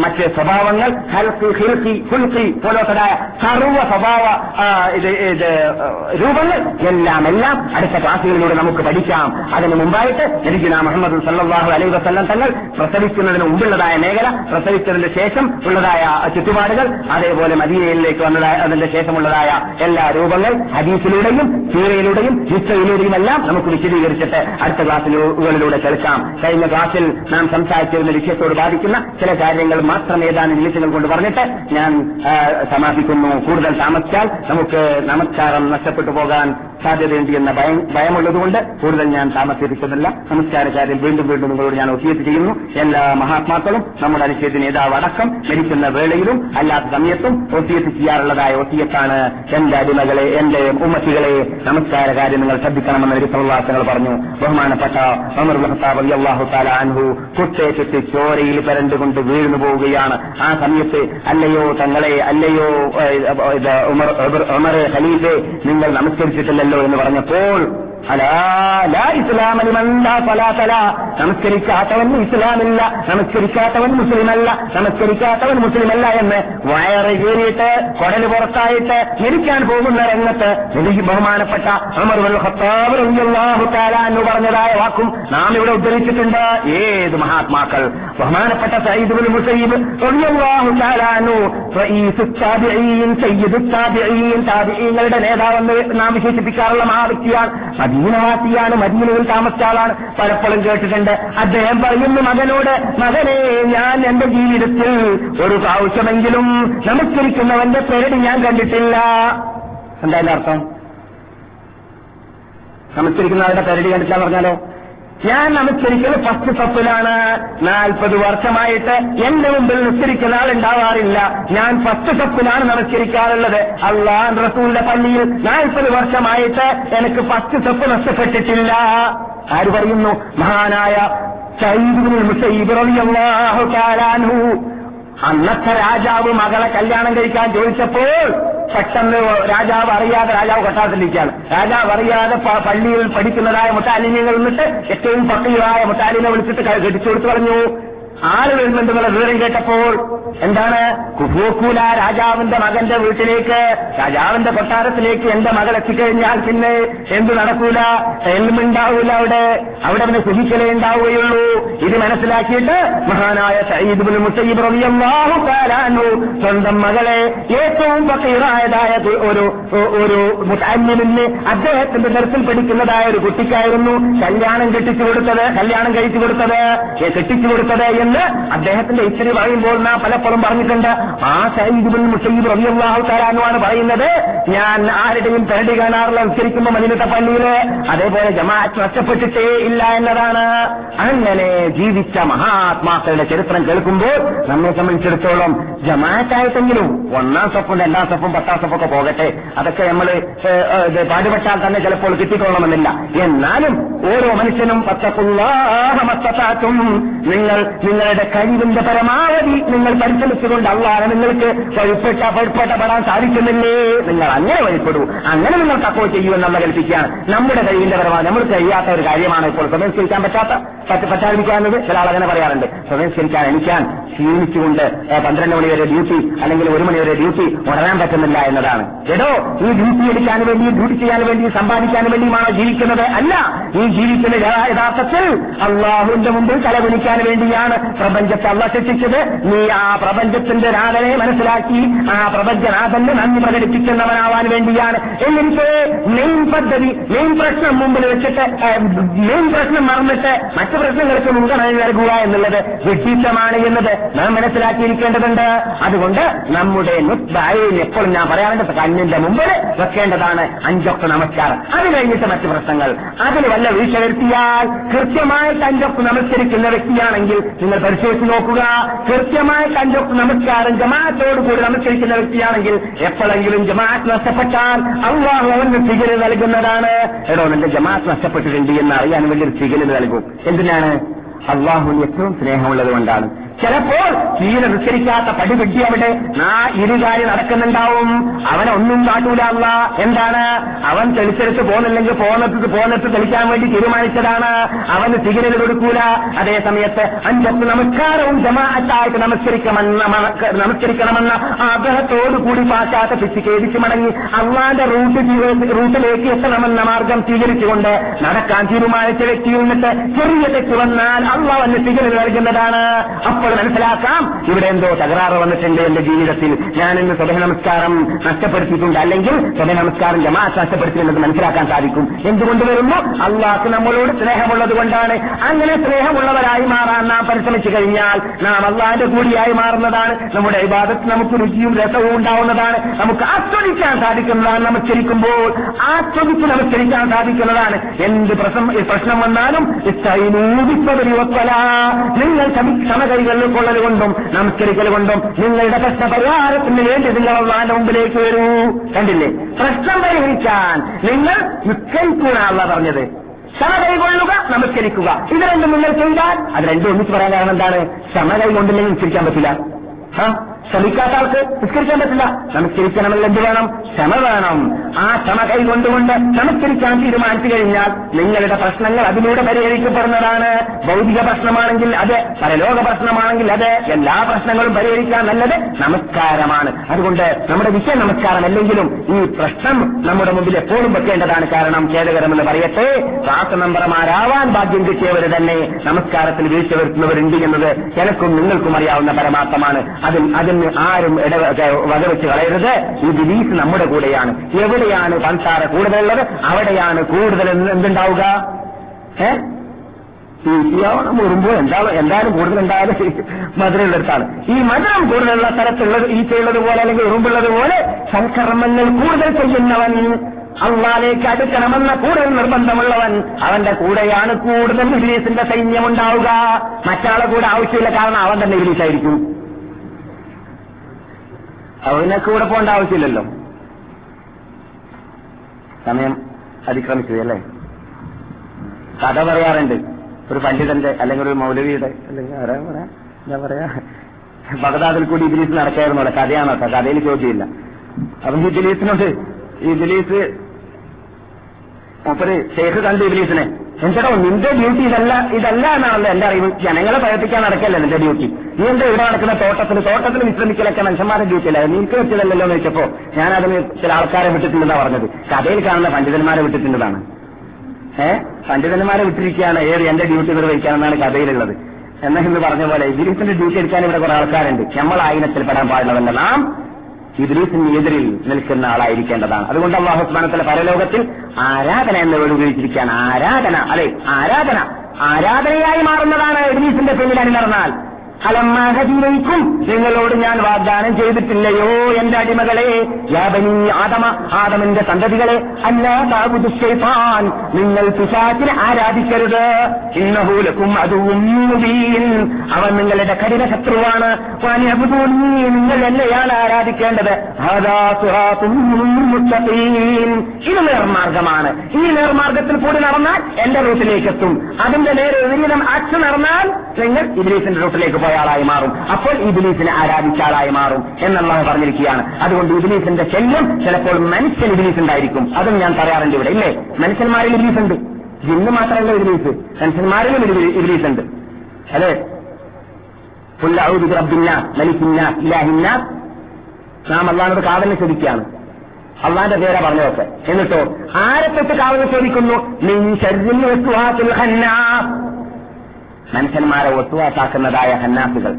മറ്റ് സ്വഭാവങ്ങൾ ഹൽക്കി ഹിൽക്കി ഹുൽക്കി പോലത്തതായ സർവ സ്വഭാവ ആ, ഇത് ഇത് രൂപങ്ങൾ എല്ലാം എല്ലാം അടുത്ത ക്ലാസ്സുകളിലൂടെ നമുക്ക് പഠിക്കാം. അതിന് മുമ്പായിട്ട് നബിഗുന മുഹമ്മദ് സല്ലാഹു അലൈ വസല്ലം തങ്ങൾ പ്രസവിക്കുന്നതിന് മുമ്പുള്ളതായ മേഖല പ്രസവിച്ചതിന് ശേഷം ഉള്ളതായ ചുറ്റുപാടുകൾ അതേപോലെ മദീനയിലേക്ക് വന്നതായ അതിന്റെ ശേഷമുള്ളതായ എല്ലാ രൂപങ്ങൾ ഹദീസിലൂടെയും സീറയിലൂടെയും ഹിസ്റ്ററിയിലൂടെയും എല്ലാം നമുക്ക് വിശദീകരിച്ചിട്ട് അടുത്ത ക്ലാസ്സുകളിലൂടെ കേൾക്കാം. കഴിഞ്ഞ ക്ലാസ്സിൽ നാം സംസാരിച്ചിരുന്ന വിഷയത്തോട് ബാധിക്കുന്ന ചില കാര്യങ്ങൾ മാത്രം ഏതാനും നിമിഷങ്ങൾ കൊണ്ട് പറഞ്ഞിട്ട് ഞാൻ സമാപിക്കുന്നു. കൂടുതൽ താമസിച്ചാൽ നമുക്ക് നമസ്കാരം നഷ്ടപ്പെട്ടു പോകാൻ സാധ്യതയുണ്ട് എന്ന ഭയം ഭയമുള്ളതുകൊണ്ട് കൂടുതൽ ഞാൻ താമസിപ്പിക്കുന്നില്ല. നമസ്കാര കാര്യം വീണ്ടും വീണ്ടും നിങ്ങളോട് ഞാൻ ഒത്തിയത്ത് ചെയ്യുന്നു. എല്ലാ മഹാത്മാക്കളും നമ്മുടെ അനുച്ഛേദ നേതാവ് അടക്കം മരിക്കുന്ന വേളയിലും അല്ലാത്ത സമയത്തും ഒത്തിയത്ത് ചെയ്യാറുള്ളതായ ഒത്തിയത്താണ് എന്റെ അടിമകളെ എന്റെ ഉമ്മത്തികളെ നമസ്കാര കാര്യം നിങ്ങൾ ശ്രദ്ധിക്കണമെന്ന് പ്രവാസങ്ങൾ പറഞ്ഞു. ബഹുമാനപ്പെട്ട അൻഹു ചോരയിൽ പരണ്ടുകൊണ്ട് വീഴ്ന്നു പോവുകയാണ്. ആ സമയത്ത് അല്ലയോ തങ്ങളെ അല്ലയോ ഉമർ ഖലീഫെ നിങ്ങൾ നമസ്കരിച്ചിട്ടില്ലല്ലോ. എന്ന് പറഞ്ഞപ്പോൾ അലാ നമസ്കരിക്കാത്തവൻ ഇസ്ലാമില്ല നമസ്കരിക്കാത്തവൻ മുസ്ലിമല്ല നമസ്കരിക്കാത്തവൻ മുസ്ലിമല്ല എന്ന് വയറ് കീറിയിട്ട് കുടൽ പുറത്തായിട്ട് മരിക്കാൻ പോകുന്ന രംഗത്ത് എനിക്ക് ബഹുമാനപ്പെട്ട എന്ന് പറഞ്ഞതായ വാക്കും നാം ഇവിടെ ഉദ്ധരിച്ചിട്ടുണ്ട്. ഏത് മഹാത്മാക്കൾ? ബഹുമാനപ്പെട്ട സയ്യിദ് ബിൻ മുസയ്യിബ് റളിയല്ലാഹു തആല അൻഹു റഈസു താബിഈൻ സയ്യിദു താബിഈൻ താബിഈങ്ങളുടെ നേതാവെന്ന് നാം വിശേഷിപ്പിക്കാറുള്ള മഹാവ്യക്തിയാണ്. മദീനവാസിയാണ് മദീനയിൽ താമസിച്ച ആളാണ്. പലപ്പോഴും കേട്ടിട്ടുണ്ട്. അദ്ദേഹം പറയുന്നു മകനോട് മകനെ ഞാൻ എന്റെ ജീവിതത്തിൽ ഒരു പ്രാവശ്യമെങ്കിലും നമസ്കരിക്കുന്നവന്റെ പേരടി ഞാൻ കണ്ടിട്ടില്ല. എന്താ അതിന്റെ അർത്ഥം? നമസ്കരിക്കുന്നവരുടെ പേരടി കണ്ടിട്ടില്ല പറഞ്ഞാലോ? ഞാൻ നമസ്കരിക്കൽ ഫസ്റ്റ് സപ്പിലാണ് നാൽപ്പത് വർഷമായിട്ട് എന്റെ മുമ്പിൽ നിസ്കരിക്കുന്ന ആളുണ്ടാവാറില്ല ഞാൻ ഫസ്റ്റ് സപ്പിലാണ് നമസ്കരിക്കാറുള്ളത്. അള്ളാൻ റസൂലിന്റെ പള്ളിയിൽ നാൽപ്പത് വർഷമായിട്ട് എനിക്ക് ഫസ്റ്റ് സപ്പ് നഷ്ടപ്പെട്ടിട്ടില്ല. ആര് പറയുന്നു? മഹാനായ അന്നത്തെ രാജാവ് മകളെ കല്യാണം കഴിക്കാൻ ചോദിച്ചപ്പോൾ പെട്ടെന്ന് രാജാവ് അറിയാതെ രാജാവ് കൊട്ടാരത്തിലിരിക്കുകയാണ്. രാജാവ് അറിയാതെ പള്ളിയിൽ പഠിക്കുന്നതായ മുട്ടാലിനികൾ നിന്നിട്ട് ഏറ്റവും പട്ടിയായ മുട്ടാലിനെ വിളിച്ചിട്ട് ക- കെട്ടിച്ചു കൊടുത്തു പറഞ്ഞു ആര് വരുന്നുണ്ടെന്നുള്ള വിവരം കേട്ടപ്പോൾ എന്താണ്? കുഫൂക്കൂല രാജാവിന്റെ മകന്റെ വീട്ടിലേക്ക് രാജാവിന്റെ കൊട്ടാരത്തിലേക്ക് എന്റെ മകൾ എത്തിക്കഴിഞ്ഞാൽ പിന്നെ എന്ത് നടക്കൂല? ഉണ്ടാവൂല അവിടെ. അവിടെ പിന്നെ കുഹിക്കലേ ഉണ്ടാവുകയുള്ളൂ. ഇത് മനസ്സിലാക്കിയിട്ട് മഹാനായ സയ്യിദ് മുസയ്യിബ് തആല അൻഹു സ്വന്തം മകളെ ഏറ്റവും പക്കീറായതായ ഒരു ഒരു മുത്തല്ലിമിന് അദ്ദേഹത്തിന്റെ നിരത്തിൽ പഠിക്കുന്നതായ ഒരു കുട്ടിക്കായിരുന്നു കല്യാണം കെട്ടിച്ചു കൊടുത്തത് കല്യാണം കഴിച്ചു കൊടുത്തത് കെട്ടിച്ചു കൊടുത്തത് എന്ന് അദ്ദേഹത്തിന്റെ ഇച്ചിരി പറയുമ്പോൾ നാം പലപ്പോഴും പറഞ്ഞിട്ടുണ്ട്. ആ സൈദുബിൻ മുസൈബ് റബിയാഹു പറയുന്നത്. ഞാൻ ആരുടെയും പെരടി കാണാറില്ല ഉച്ചരിക്കുമ്പോൾ മദിനത്തെ പള്ളിയിൽ. അതേപോലെ ജമാഅത്ത് നഷ്ടപ്പെട്ടിട്ടേ ഇല്ല എന്നതാണ്. അങ്ങനെ ജീവിച്ച മഹാത്മാക്കളുടെ ചരിത്രം കേൾക്കുമ്പോൾ നമ്മെ സംബന്ധിച്ചിടത്തോളം ജമാഅത്തായിട്ടെങ്കിലും ഒന്നാം സ്വപ്പം രണ്ടാം സ്വപ്പം പത്താം സ്വപ്പൊക്കെ പോകട്ടെ. അതൊക്കെ നമ്മൾ പാടുപെട്ടാൽ തന്നെ ചിലപ്പോൾ കിട്ടിക്കൊള്ളണമെന്നില്ല. എന്നാലും ഓരോ മനുഷ്യനും പച്ചപ്പുള്ള നിങ്ങൾ നിങ്ങളുടെ കഴിവിന്റെ പരമാവധി നിങ്ങൾ പരിശ്രമിച്ചുകൊണ്ട് അള്ളാഹ് നിങ്ങൾക്ക് വഴിപ്പെട്ട വഴിപ്പെട്ടപ്പെടാൻ സാധിക്കുന്നില്ലേ? നിങ്ങൾ അങ്ങനെ വഴിപ്പെടൂ. അങ്ങനെ നിങ്ങൾ തക്കോ ചെയ്യൂ നമ്മൾ കൽപ്പിക്കുകയാണ്. നമ്മുടെ കഴിവിന്റെ പരമാവധി. നമ്മൾ ചെയ്യാത്ത ഒരു കാര്യമാണ് ഇപ്പോൾ സ്വതംസ്കരിക്കാൻ പറ്റാത്ത പറ്റ പറ്റാതിരിക്കാവുന്നത് ചില ആളങ്ങനെ പറയാറുണ്ട്. സ്വതംസ്കരിക്കാൻ എനിക്കാൻ ക്ഷീണിച്ചുകൊണ്ട് പന്ത്രണ്ട് മണി വരെ ഡ്യൂട്ടി അല്ലെങ്കിൽ ഒരു മണി വരെ ഡ്യൂട്ടി ഉടരാൻ പറ്റുന്നില്ല എന്നതാണ്. എടോ ഈ ഡ്യൂട്ടി എടുക്കാൻ വേണ്ടി ഡ്യൂട്ടി ചെയ്യാൻ വേണ്ടി സമ്പാദിക്കാൻ വേണ്ടിയുമാണോ ജീവിക്കുന്നത്? അല്ല. ഈ ജീവിക്കുന്ന യഥാ- യഥാർത്ഥത്തിൽ അള്ളാഹുവിന്റെ മുമ്പിൽ തലകുനിക്കാൻ വേണ്ടിയാണ് പ്രപഞ്ചത്തെ അള്ള ശിക്ഷിച്ചത് നീ ആ പ്രപഞ്ചത്തിന്റെ നാഥനെ മനസ്സിലാക്കി ആ പ്രപഞ്ചനാഥന്റെ നന്ദി പ്രകടിപ്പിക്കുന്നവനാവാൻ വേണ്ടിയാണ്. എന്നിട്ട് മെയിൻ പദ്ധതി മെയിൻ പ്രശ്നം മുമ്പിൽ വെച്ചിട്ട് മെയിൻ പ്രശ്നം മറന്നിട്ട് മറ്റു പ്രശ്നങ്ങൾക്ക് മുൻഗണന നൽകുക എന്നുള്ളത് വിശീഷമാണ് എന്നത് നാം മനസ്സിലാക്കിയിരിക്കേണ്ടതുണ്ട്. അതുകൊണ്ട് നമ്മുടെ നുസ്ബായിൽ എപ്പോഴും ഞാൻ പറയാറുണ്ട് കണ്ണിന്റെ മുമ്പിൽ വെക്കേണ്ടതാണ് അഞ്ചൊക്കെ നമസ്കാരം. അത് കഴിഞ്ഞിട്ട് മറ്റു പ്രശ്നങ്ങൾ. അതിൽ വല്ല വീഴ്ച വരുത്തിയാൽ കൃത്യമായിട്ട് അഞ്ചൊക്കെ നമസ്കരിക്കുന്ന വ്യക്തിയാണെങ്കിൽ നിങ്ങൾ പരിശോധിച്ച് നോക്കുക. കൃത്യമായി കണ്ട നമസ്കാരം ജമാഅത്തോട് കൂടി നമസ്കരിക്കുന്ന വ്യക്തിയാണെങ്കിൽ എപ്പോഴെങ്കിലും ജമാഅത്ത് നഷ്ടപ്പെട്ടാൽ അള്ളാഹു അവന് ഫിഗര് നൽകുന്നതാണ്. എടോ നിന്റെ ജമാഅത്ത് നഷ്ടപ്പെട്ടിട്ടുണ്ട് എന്ന് അറിയാൻ വേണ്ടി ഒരു ഫിഗര് നൽകും. എന്തിനാണ്? അള്ളാഹുവിന് ഏറ്റവും സ്നേഹമുള്ളത് കൊണ്ടാണ്. ചിലപ്പോൾ ചീന നിസ്കരിക്കാത്ത പടിപിട്ടി അവിടെ. ആ ഇരുകാര്യം നടക്കുന്നുണ്ടാവും. അവനെ ഒന്നും കാട്ടൂല അല്ല എന്താണ്? അവൻ തെളിച്ചെടുത്ത് പോകുന്നില്ലെങ്കിൽ പോന്നെടുത്ത് പോന്നെടുത്ത് തെളിക്കാൻ വേണ്ടി തീരുമാനിച്ചതാണ്. അവന് സിഗരറ്റ് കൊടുക്കൂല. അതേ സമയത്ത് അഞ്ചത്ത് നമസ്കാരവും ജമാഅത്തായിട്ട് നമസ്കരിക്കണമെന്ന നമസ്കരിക്കണമെന്ന ആഗ്രഹത്തോടുകൂടി കൂടി പാശ്ചാത്ത പിച്ചിക്കേതിച്ച് മടങ്ങി അള്ളാന്റെ റൂട്ട് റൂട്ടിലേക്ക് എത്തണമെന്ന മാർഗം സ്വീകരിച്ചുകൊണ്ട് നടക്കാൻ തീരുമാനിച്ച വ്യക്തിയിൽ നിന്നിട്ട് ചെറിയ തെറ്റ് വന്നാൽ അള്ളാഹ് സിഗരറ്റ് നൽകുന്നതാണ്. അപ്പോൾ മനസ്സിലാക്കാം. ഇവിടെ എന്തോ തകരാറ് വന്നിട്ടുണ്ട് എന്റെ ജീവിതത്തിൽ. ഞാൻ ഇന്ന് സ്വതഹ നമസ്കാരം നഷ്ടപ്പെടുത്തിയിട്ടുണ്ട്. അല്ലെങ്കിൽ സ്വതഹ നമസ്കാരം ജമാഅത്ത് നഷ്ടപ്പെടുത്തിയിട്ടുണ്ടെന്ന് മനസ്സിലാക്കാൻ സാധിക്കും. എന്തുകൊണ്ട് വരുന്നു? അള്ളാഹ് നമ്മളോട് സ്നേഹമുള്ളത് കൊണ്ടാണ്. അങ്ങനെ സ്നേഹമുള്ളവരായി മാറാൻ നാം പരിശ്രമിച്ചു കഴിഞ്ഞാൽ നാം അള്ളാഹിന്റെ കൂടിയായി മാറുന്നതാണ്. നമ്മുടെ വിവാദത്തിൽ നമുക്ക് രുചിയും രസവും ഉണ്ടാവുന്നതാണ്. നമുക്ക് ആസ്വദിക്കാൻ സാധിക്കുന്നതാണ് നമസ്കരിക്കുമ്പോൾ ആസ്വദിച്ച് നമസ്കരിക്കാൻ സാധിക്കുന്നതാണ്. എന്ത് പ്രശ്നം വന്നാലും നിങ്ങൾ ക്ഷമി- കൈകളിൽ കൊള്ളൽ കൊണ്ടും നമസ്കരിക്കൽ കൊണ്ടും നിങ്ങളുടെ പ്രശ്ന പരിഹാരത്തിന് വേണ്ടി നിങ്ങൾ അള്ളാന്റെ മുമ്പിലേക്ക് വരൂ. കണ്ടില്ലേ? പ്രശ്നം പരിഹരിക്കാൻ നിങ്ങൾ നിസ്കരിക്കൂടാണല്ല പറഞ്ഞത്. ക്ഷമ കൈകൊള്ളുക നമസ്കരിക്കുക. ഇത് രണ്ടും നിങ്ങൾ ചെയ്താൽ അത് രണ്ടും ഒന്നിച്ച് പറയാൻ കാരണം എന്താണ്? ക്ഷമ കൈകൊണ്ടില്ലെങ്കിൽ നിസ്കരിക്കാൻ പറ്റില്ല. ശ്രമിക്കാത്ത ആൾക്ക് നിസ്കരിക്കാൻ പറ്റില്ല. നമസ്കരിക്കണമെങ്കിൽ എന്ത് വേണം? ക്ഷമ വേണം. ആ ക്ഷമ കൈകൊണ്ടുകൊണ്ട് നമസ്കരിക്കാൻ തീരുമാനിച്ചു കഴിഞ്ഞാൽ നിങ്ങളുടെ പ്രശ്നങ്ങൾ അതിലൂടെ പരിഹരിക്കപ്പെടുന്നതാണ്. ഭൗതിക പ്രശ്നമാണെങ്കിൽ അത് പരലോക പ്രശ്നമാണെങ്കിൽ അത് എല്ലാ പ്രശ്നങ്ങളും പരിഹരിക്കാൻ നല്ലത് നമസ്കാരമാണ്. അതുകൊണ്ട് നമ്മുടെ വിഷയ നമസ്കാരം അല്ലെങ്കിലും ഈ പ്രശ്നം നമ്മുടെ മുമ്പിൽ എപ്പോഴും വെക്കേണ്ടതാണ്. കാരണം ഖേദകരമെന്ന് പറയട്ടെ ശ്വാസനമ്പറമാരാവാൻ ഭാഗ്യം കിട്ടിയവർ തന്നെ നമസ്കാരത്തിൽ വീഴ്ച വരുത്തുന്നവരുണ്ട് എന്നത് എനക്കും നിങ്ങൾക്കും അറിയാവുന്ന പരമാർത്ഥമാണ്. അതിൽ അതിന് ആരും ഇട വകവെച്ച് കളയരുത്. ഈ ബിലീഫ് നമ്മുടെ കൂടെയാണ്. എവിടെയാണ് പൻസാര കൂടുതലുള്ളത്? അവിടെയാണ് കൂടുതൽ എന്തുണ്ടാവുക? ഏ? തീർച്ചയാവണം വരുമ്പോൾ എന്തായാലും എന്തായാലും കൂടുതൽ ഉണ്ടായാലും മധുരമുള്ളിടത്താണ്. ഈ മധുരം കൂടുതലുള്ള സ്ഥലത്തുള്ളത് ഈച്ചയുള്ളത് പോലെ അല്ലെങ്കിൽ ഉറുമ്പുള്ളത് പോലെ സൽക്കർമ്മങ്ങൾ കൂടുതൽ ചെയ്യുന്നവൻ അള്ളാലേക്ക് അടുക്കണമെന്ന കൂടുതൽ നിർബന്ധമുള്ളവൻ അവന്റെ കൂടെയാണ് കൂടുതൽ ഇംഗ്ലീഷിന്റെ സൈന്യം ഉണ്ടാവുക മറ്റാളെ കൂടെ ആവശ്യമില്ല. കാരണം അവൻ തന്നെ ഇംഗ്ലീഷായിരിക്കും അവനെ കൂടെ പോകേണ്ട ആവശ്യമില്ലല്ലോ. സമയം അതിക്രമിച്ചു അല്ലേ കഥ പറയാറുണ്ട്. ഒരു പണ്ഡിതന്റെ അല്ലെങ്കിൽ ഒരു മൗലവിയുടെ അല്ലെങ്കിൽ ആരാ പറയാ? എന്താ പറയാ ബഗദാദിൽ കൂടി ഇബിലീസ് നടക്കായിരുന്നു കഥയാണോ? കഥയിൽ ചോദ്യമില്ല. അപ്പൊ ഇബിലീസിനോട് ഇബിലീസ് മൂപ്പര് ഷെയ്ഖ് കണ്ട് ഇബിലീസിനെ. എന്തടോ നിന്റെ ഡ്യൂട്ടി ഇതല്ല ഇതല്ല എന്നാണല്ലോ എന്റെ അറിവ്. ജനങ്ങളെ പ്രയത്നിക്കാൻ നടക്കല്ല നിന്റെ ഡ്യൂട്ടി നീ എന്താ ഇവിടെ നടക്കുന്ന തോട്ടത്തിൽ തോട്ടത്തിൽ വിശ്രമിക്കലൊക്കെ മനുഷ്യന്മാരുടെ ഡ്യൂട്ടി അല്ല? നിനക്ക് വെച്ചതല്ലല്ലോ എന്ന് വെച്ചപ്പോ ഞാൻ അതിന് ചില ആൾക്കാരെ വിട്ടിട്ടുണ്ടെന്നാ പറഞ്ഞത്. കഥയിൽ കാണുന്ന പണ്ഡിതന്മാരെ വിട്ടിട്ടുള്ളതാണ്. ഏഹ് പണ്ഡിതന്മാരെ വിട്ടിരിക്കുകയാണ് ഏത് എന്റെ ഡ്യൂട്ടി നിർവഹിക്കാനെന്നാണ് കഥയിലുള്ളത്. എന്ന ഇന്ന് പറഞ്ഞ പോലെ ഇദ്രീസിന്റെ ഡ്യൂട്ടി എടുക്കാൻ ഇവിടെ കുറെ ആൾക്കാരുണ്ട്. നമ്മൾ ആയിനത്തിൽ പെടാൻ പാടുള്ളതല്ല നാം ഇദ്രീസിന് എതിരിൽ നിൽക്കുന്ന ആളായിരിക്കേണ്ടതാണ്. അതുകൊണ്ട് അള്ളാഹു സ്മാനത്തിലെ പരലോകത്തിൽ ആരാധന എന്ന് ഉപയോഗിച്ചിരിക്കുകയാണ് ആരാധന അല്ലെ? ആരാധന. ആരാധനയായി മാറുന്നതാണ് ഇബ്ലീസിന്റെ പിന്നിൽ അണിനിറന്നാൽ അലമ്മാഹീനയ്ക്കും നിങ്ങളോട് ഞാൻ വാഗ്ദാനം ചെയ്തിട്ടില്ലയോ എന്റെ അടിമകളെ? യാബനി ആദമ ആദമന്റെ സന്തതികളെ. അല്ലാതാകുതുഷേഫാൻ നിങ്ങൾ പിശാച്ചിനെ ആരാധിക്കരുത്. ഇന്നഹൂലക്കും അതും അവൻ നിങ്ങളുടെ കഠിന ശത്രുവാണ്. നിങ്ങൾ എന്നെയാണ് ആരാധിക്കേണ്ടത്. ഇത് നേർമാർഗമാണ്. ഈ നേർമാർഗത്തിൽ കൂടി നടന്നാൽ എന്റെ റൂട്ടിലേക്ക് എത്തും അതിന്റെ നേരെ വിപരീതം അച്ഛൻ നടന്നാൽ നിങ്ങൾ ഇബിലീസിന്റെ റൂട്ടിലേക്ക് പോയ ആളായി മാറും. അപ്പോൾ ഇബിലീസിനെ ആരാധിച്ച ആളായി മാറും എന്നുള്ളത് പറഞ്ഞിരിക്കുകയാണ്. അതുകൊണ്ട് ഇബിലീസിന്റെ ശല്യം ചിലപ്പോൾ മനുഷ്യൻ ഇബിലീസ് ഉണ്ടായിരിക്കും അതും ഞാൻ പറയാറുണ്ട് ഇവിടെ. ഇല്ലേ? മനുഷ്യന്മാരിൽ ഇബിലീസ് ഉണ്ട് ജിന്ന് മാത്രമല്ല ഇബിലീസ്. മനുഷ്യന്മാരിലും ഇബിലി- ഇബിലീസ് ഉണ്ട് അതെ നാം അള്ളാഹിനോട് കാവലിനെ ചോദിക്കുകയാണ്. അള്ളാന്റെ പേരാ പറഞ്ഞതൊക്കെ. എന്നിട്ടോ ആരെ തൊട്ട് കാവലിനെ ചോദിക്കുന്നു? മനുഷ്യന്മാരെ ഒത്തുവാസാക്കുന്നതായ ഹന്നാസുകൾ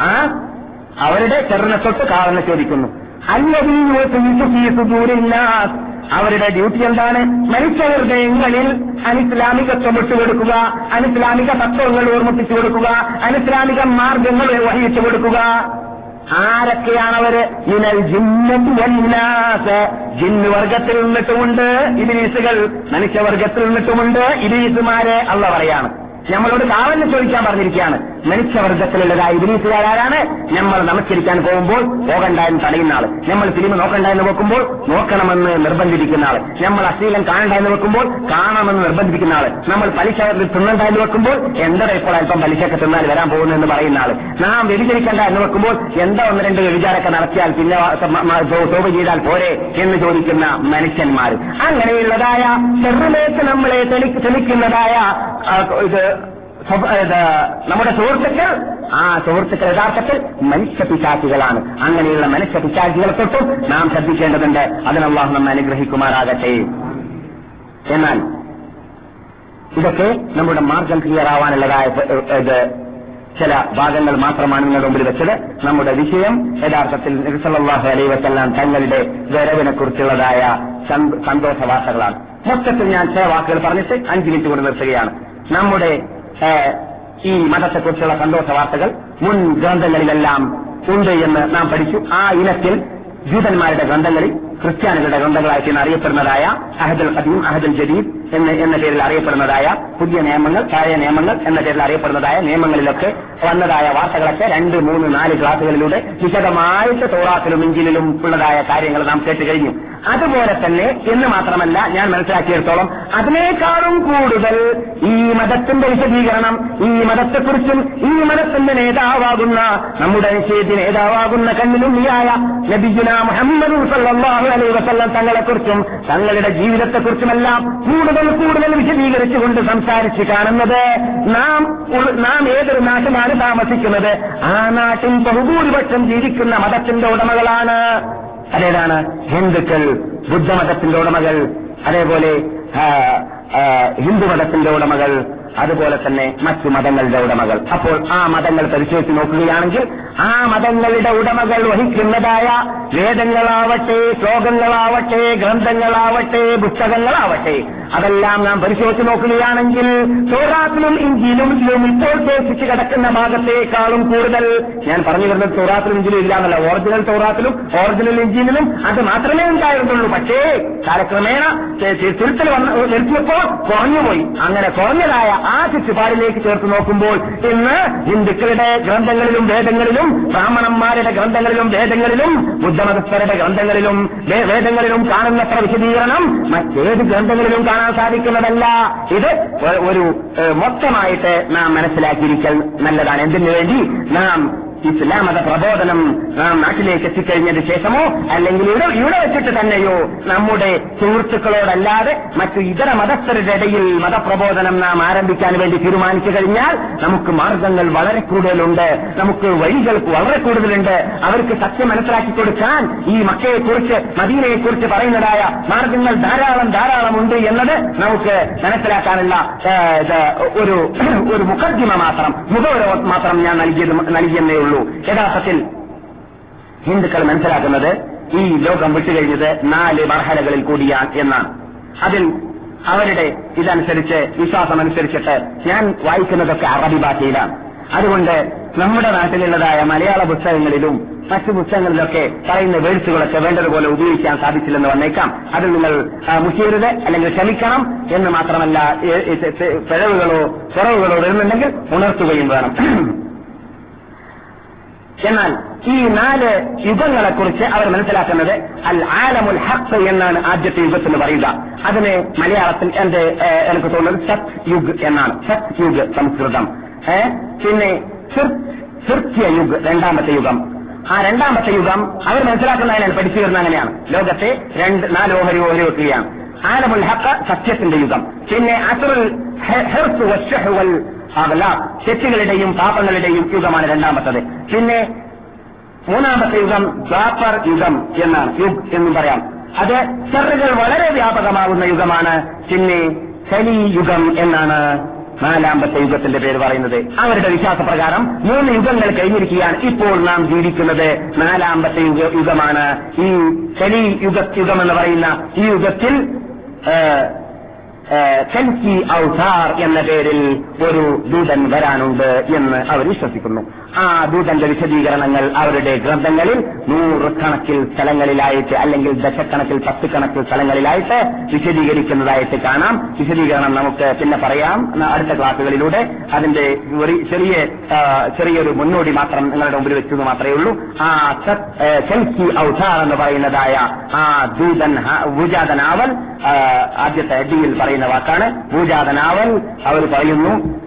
ആ അവരുടെ ചെറുനെ തൊട്ട് കാവലിനെ ചോദിക്കുന്നു. അവരുടെ ഡ്യൂട്ടി എന്താണ്? മനുഷ്യ ഹൃദയങ്ങളിൽ അനിസ്ലാമികത്വം വിട്ടുകൊടുക്കുക അനിസ്ലാമിക തത്വങ്ങൾ ഓർമ്മിപ്പിച്ചു കൊടുക്കുക അനിസ്ലാമിക മാർഗങ്ങൾ വഹിച്ചു കൊടുക്കുക. ആരൊക്കെയാണ് അവർ? ഇനൽ ജിന്നത്ത് വന്നാസ് ജിന്ന് വർഗത്തിൽ നിന്നിട്ടുമുണ്ട് ഇബിലീസുകൾ. മനുഷ്യവർഗത്തിൽ നിന്നിട്ടുമുണ്ട് ഇബിലീസുമാരെ അള്ള പറയാണ്. നമ്മളോട് കാവലിന് ചോദിക്കാൻ പറഞ്ഞിരിക്കുകയാണ്. മനുഷ്യവർഗത്തിലുള്ളതായ ഇബിലീസുകാരാണ് നമ്മൾ നമസ്കരിക്കാൻ പോകുമ്പോൾ പോകണ്ട എന്ന് തടയുന്ന ആൾ. നമ്മൾ ഫിലിം നോക്കണ്ട എന്ന് വെക്കുമ്പോൾ നോക്കണമെന്ന് നിർബന്ധിപ്പിക്കുന്ന ആൾ. നമ്മൾ അശ്ലീലം കാണണ്ട എന്ന് വെക്കുമ്പോൾ കാണണമെന്ന് നിർബന്ധിപ്പിക്കുന്ന ആൾ. നമ്മൾ പലിശ തിന്നണ്ട എന്ന് വെക്കുമ്പോൾ എന്താ ഇപ്പോൾ അല്പം പലിശയൊക്കെ തിന്നാൽ വരാൻ പോകുന്നു എന്ന് പറയുന്ന ആൾ. നാം വ്യതിചരിക്കണ്ട എന്ന് വെക്കുമ്പോൾ എന്താ ഒന്ന് രണ്ട് വ്യഭിചാരൊക്കെ നടത്തിയാൽ പിന്നെ ശോഭ ചെയ്താൽ പോരെ എന്ന് ചോദിക്കുന്ന മനുഷ്യന്മാർ അങ്ങനെയുള്ളതായ ചെറുലേക്ക് നമ്മളെ തെളിക്കുന്നതായ ഇത് നമ്മുടെ സുഹൃത്തുക്കൾ? ആ സുഹൃത്തുക്കൾ യഥാർത്ഥത്തിൽ മനുഷ്യ പിശാചികളാണ് അങ്ങനെയുള്ള മനുഷ്യ പിശാചികളെ തൊട്ടും നാം ശ്രദ്ധിക്കേണ്ടതുണ്ട്. അതിനുള്ള നമ്മെ അനുഗ്രഹിക്കുമാറാകട്ടെ. എന്നാൽ ഇതൊക്കെ നമ്മുടെ മാർഗം ക്ലിയർ ആവാനുള്ളതായ ഇത് ചില ഭാഗങ്ങൾ മാത്രമാണ് നിങ്ങളുടെ മുമ്പിൽ വെച്ചത്. നമ്മുടെ വിഷയം യഥാർത്ഥത്തിൽ നിർസലാഹു അലൈ വസ്ലാം തങ്ങളുടെ വരവിനെ കുറിച്ചുള്ളതായ സന്തോഷ വാർത്തകളാണ് മൊത്തത്തിൽ ഞാൻ ചില വാക്കുകൾ പറഞ്ഞിട്ട് അഞ്ച് മിനിറ്റ് കൊണ്ട് നിർത്തുകയാണ്. നമ്മുടെ ഈ മതത്തെക്കുറിച്ചുള്ള സന്തോഷ വാർത്തകൾ മുൻ ഗ്രന്ഥങ്ങളിലെല്ലാം ഉണ്ട് എന്ന് നാം പഠിച്ചു. ആ ഇനത്തിൽ ജൂതന്മാരുടെ ഗ്രന്ഥങ്ങളിൽ ക്രിസ്ത്യാനികളുടെ ഗ്രന്ഥങ്ങളായി ഇന്ന് അറിയപ്പെടുന്നതായ അഹദുൽ ഖദീം അഹദുൽ ജദീദ് എന്ന് എന്ന പേരിൽ അറിയപ്പെടുന്നതായ പുതിയ നിയമങ്ങൾ പഴയ നിയമങ്ങൾ എന്ന പേരിൽ അറിയപ്പെടുന്നതായ നിയമങ്ങളിലൊക്കെ വന്നതായ വാർത്തകളൊക്കെ രണ്ട് മൂന്ന് നാല് ക്ലാസുകളിലൂടെ വിശദമായിട്ട് തോറാത്തിലും ഇഞ്ചിലും ഉള്ളതായ കാര്യങ്ങൾ നാം കേട്ട് കഴിഞ്ഞു. അതുപോലെ തന്നെ എന്ന് മാത്രമല്ല ഞാൻ മനസ്സിലാക്കിയിടത്തോളം അതിനേക്കാളും കൂടുതൽ ഈ മതത്തിന്റെ വിശദീകരണം ഈ മതത്തെക്കുറിച്ചും ഈ മതത്തിന്റെ നേതാവാകുന്ന നമ്മുടെ നിശ്ചയത്തിന് നേതാവാകുന്ന കണ്ണിലുണ്ണിയായ നബിജുന മുഹമ്മദ് സല്ലല്ലാഹു അലൈഹി വസല്ലം തങ്ങളെക്കുറിച്ചും തങ്ങളുടെ ജീവിതത്തെക്കുറിച്ചുമെല്ലാം കൂടുതൽ കൂടുതൽ വിശദീകരിച്ചുകൊണ്ട് സംസാരിച്ച് കാണുന്നത് നാം നാം ഏതൊരു നാട്ടിലാണ് താമസിക്കുന്നത്? ആ നാട്ടിൽ ബഹുഭൂരിപക്ഷം ജീവിക്കുന്ന മതത്തിന്റെ ഉടമകളാണ് അതേതാണ് ഹിന്ദുക്കൾ ബുദ്ധമതത്തിന്റെ ഉടമകൾ അതേപോലെ ഹിന്ദുമതത്തിന്റെ ഉടമകൾ അതുപോലെ തന്നെ മറ്റു മതങ്ങളുടെ ഉടമകൾ. അപ്പോൾ ആ മതങ്ങൾ പരിശോധിച്ച് നോക്കുകയാണെങ്കിൽ ആ മതങ്ങളുടെ ഉടമകൾ വഹിക്കുന്നതായ വേദങ്ങളാവട്ടെ ശ്ലോകങ്ങളാവട്ടെ ഗ്രന്ഥങ്ങളാവട്ടെ പുസ്തകങ്ങളാവട്ടെ അതെല്ലാം നാം പരിശോധിച്ച് നോക്കുകയാണെങ്കിൽ സോറാത്തിലും ഇഞ്ചിയിലും ഇതിലും ഇപ്പോൾ ശേഷിച്ച് കിടക്കുന്ന ഭാഗത്തേക്കാളും കൂടുതൽ ഞാൻ പറഞ്ഞു വരുന്നത് സോറാത്തിലും ഇഞ്ചിലും ഇല്ലാന്നല്ല. ഒറിജിനൽ സോറാത്തിലും ഒറിജിനൽ ഇഞ്ചിയിലും അത് മാത്രമേ ഉണ്ടായിരുന്നുള്ളൂ. പക്ഷേ കാലക്രമേണ തിരുത്തൽ വന്ന എത്തിയപ്പോൾ കുറഞ്ഞുപോയി. അങ്ങനെ കുറഞ്ഞതായ ആ ചുറ്റുപാടിലേക്ക് ചേർത്ത് നോക്കുമ്പോൾ ഇന്ന് ഹിന്ദുക്കളുടെ ഗ്രന്ഥങ്ങളിലും വേദങ്ങളിലും ബ്രാഹ്മണന്മാരുടെ ഗ്രന്ഥങ്ങളിലും വേദങ്ങളിലും ബുദ്ധമതസ്ഥരുടെ ഗ്രന്ഥങ്ങളിലും വേദങ്ങളിലും കാണുന്നത്ര വിശദീകരണം മറ്റേത് ഗ്രന്ഥങ്ങളിലും കാണാൻ സാധിക്കുന്നതല്ല. ഇത് ഒരു മൊത്തമായിട്ട് നാം മനസ്സിലാക്കിയിരിക്കൽ നല്ലതാണ്. എന്തിനു വേണ്ടി? നാം ഇസ്ലാം മത പ്രബോധനം നാം നാട്ടിലേക്ക് എത്തിക്കഴിഞ്ഞതിന് ശേഷമോ അല്ലെങ്കിൽ ഇവിടെ ഇവിടെ വെച്ചിട്ട് തന്നെയോ നമ്മുടെ സുഹൃത്തുക്കളോടല്ലാതെ മറ്റു ഇതര മതസ്ഥരുടെ ഇടയിൽ മതപ്രബോധനം നാം ആരംഭിക്കാൻ വേണ്ടി തീരുമാനിച്ചു കഴിഞ്ഞാൽ നമുക്ക് മാർഗങ്ങൾ വളരെ കൂടുതലുണ്ട്. നമുക്ക് വഴികൾ വളരെ കൂടുതലുണ്ട്. അവർക്ക് സത്യം മനസ്സിലാക്കി കൊടുക്കാൻ ഈ മക്കയെക്കുറിച്ച് മദീനയെക്കുറിച്ച് പറയുന്നതായ മാർഗങ്ങൾ ധാരാളം ധാരാളം ഉണ്ട് എന്നത് നമുക്ക് മനസ്സിലാക്കാനുള്ള ഒരു ഒരു മുഖദ്ദിമ മാത്രം മുഖവരോ മാത്രം ഞാൻ നൽകിയത് നൽകിയെന്നേ ഉള്ളൂ. യഥാർത്ഥത്തിൽ ഹിന്ദുക്കൾ മനസ്സിലാക്കുന്നത് ഈ ലോകം വിട്ടുകഴിഞ്ഞത് നാല് മർഹലകളിൽ കൂടിയാണ് എന്നാണ്. അതിൽ അവരുടെ ഇതനുസരിച്ച് വിശ്വാസം അനുസരിച്ചിട്ട് ഞാൻ വായിക്കുന്നതൊക്കെ അറബി ഭാഷയിലാണ്. അതുകൊണ്ട് നമ്മുടെ നാട്ടിലുള്ളതായ മലയാള പുസ്തകങ്ങളിലും മറ്റു പുസ്തകങ്ങളിലൊക്കെ പറയുന്ന വേഴ്സുകളൊക്കെ വേണ്ടതുപോലെ ഉപയോഗിക്കാൻ സാധിച്ചില്ലെന്ന് വന്നേക്കാം. അത് നിങ്ങൾ മുഷിയരുത് അല്ലെങ്കിൽ ക്ഷമിക്കണം എന്ന് മാത്രമല്ല പിഴവുകളോ കുറവുകളോ വരുന്നുണ്ടെങ്കിൽ ഉണർത്തുകയും വേണം. എന്നാൽ ഈ നാല് യുഗങ്ങളെ കുറിച്ച് അവർ മനസ്സിലാക്കുന്നത് അൽ ആലമുൽ ഹഖ് എന്നാണ് ആദ്യത്തെ യുഗത്തിൽ പറയുക. അതിന് മലയാളത്തിൽ എന്റെ എനിക്ക് തോന്നുന്നത് സത് യുഗ് എന്നാണ്. സത് യുഗ് സംസ്കൃതം? പിന്നെ ഫിർത്യ യുഗ് രണ്ടാമത്തെ യുഗം. ആ രണ്ടാമത്തെ യുഗം അവർ മനസ്സിലാക്കുന്നതിനാണ് പഠിച്ചു വരുന്ന അങ്ങനെയാണ്. ലോകത്തെ രണ്ട് നാല് ഓഹരി ഓഹരി വെക്കുകയാണ് ആലമുൽ ഹഖ് സത്യത്തിന്റെ യുഗം. പിന്നെ അസുറുൽ ഹെ- ഹിർസ് വശ്ശഹ് വൽ അഗ്ലാഖ് തെറ്റുകളുടെയും പാപങ്ങളുടെയും യുഗമാണ് രണ്ടാമത്തത്. പിന്നെ മൂന്നാമത്തെ യുഗം ദ്വാപർ യുഗം എന്നാണ് യുഗ് എന്നും പറയാം. അത് ചെറുകൾ വളരെ വ്യാപകമാകുന്ന യുഗമാണ്. പിന്നെ ശനി യുഗം എന്നാണ് നാലാമത്തെ യുഗത്തിന്റെ പേര് പറയുന്നത്. അവരുടെ വിശ്വാസപ്രകാരം മൂന്ന് യുഗങ്ങൾ കഴിഞ്ഞിരിക്കുകയാണ് ഇപ്പോൾ നാം ജീവിക്കുന്നത്. നാലാമത്തെ യുഗ യുഗമാണ് ഈ കലി യുഗ യുഗം എന്ന് പറയുന്ന ഈ യുഗത്തിൽ കൽക്കി ഔസാർ എന്ന പേരിൽ ഒരു ദൂതൻ വരാനുണ്ട് എന്ന് അവർ വിശ്വസിക്കുന്നു. ആ ദൂതന്റെ വിശദീകരണങ്ങൾ അവരുടെ ഗ്രന്ഥങ്ങളിൽ നൂറുകണക്കിൽ സ്ഥലങ്ങളിലായിട്ട് അല്ലെങ്കിൽ ദശക്കണക്കിൽ പത്തുകണക്കിൽ സ്ഥലങ്ങളിലായിട്ട് വിശദീകരിക്കുന്നതായിട്ട് കാണാം. വിശദീകരണം നമുക്ക് പിന്നെ പറയാം. അടുത്ത ക്ലാസുകളിലൂടെ അതിന്റെ ചെറിയ ചെറിയൊരു മുന്നോടി മാത്രം നിങ്ങളുടെ മുമ്പിൽ വെച്ചത് മാത്രമേ ഉള്ളൂ. ആ സെൽഫി ഔസാർ എന്ന് പറയുന്നതായ ആ ദൂതൻ ഭൂജാതനാവൽ ആദ്യത്തെ അടിയിൽ പറയുന്ന വാക്കാണ്. ഭൂജാതനാവൽ അവർ പറയുന്നു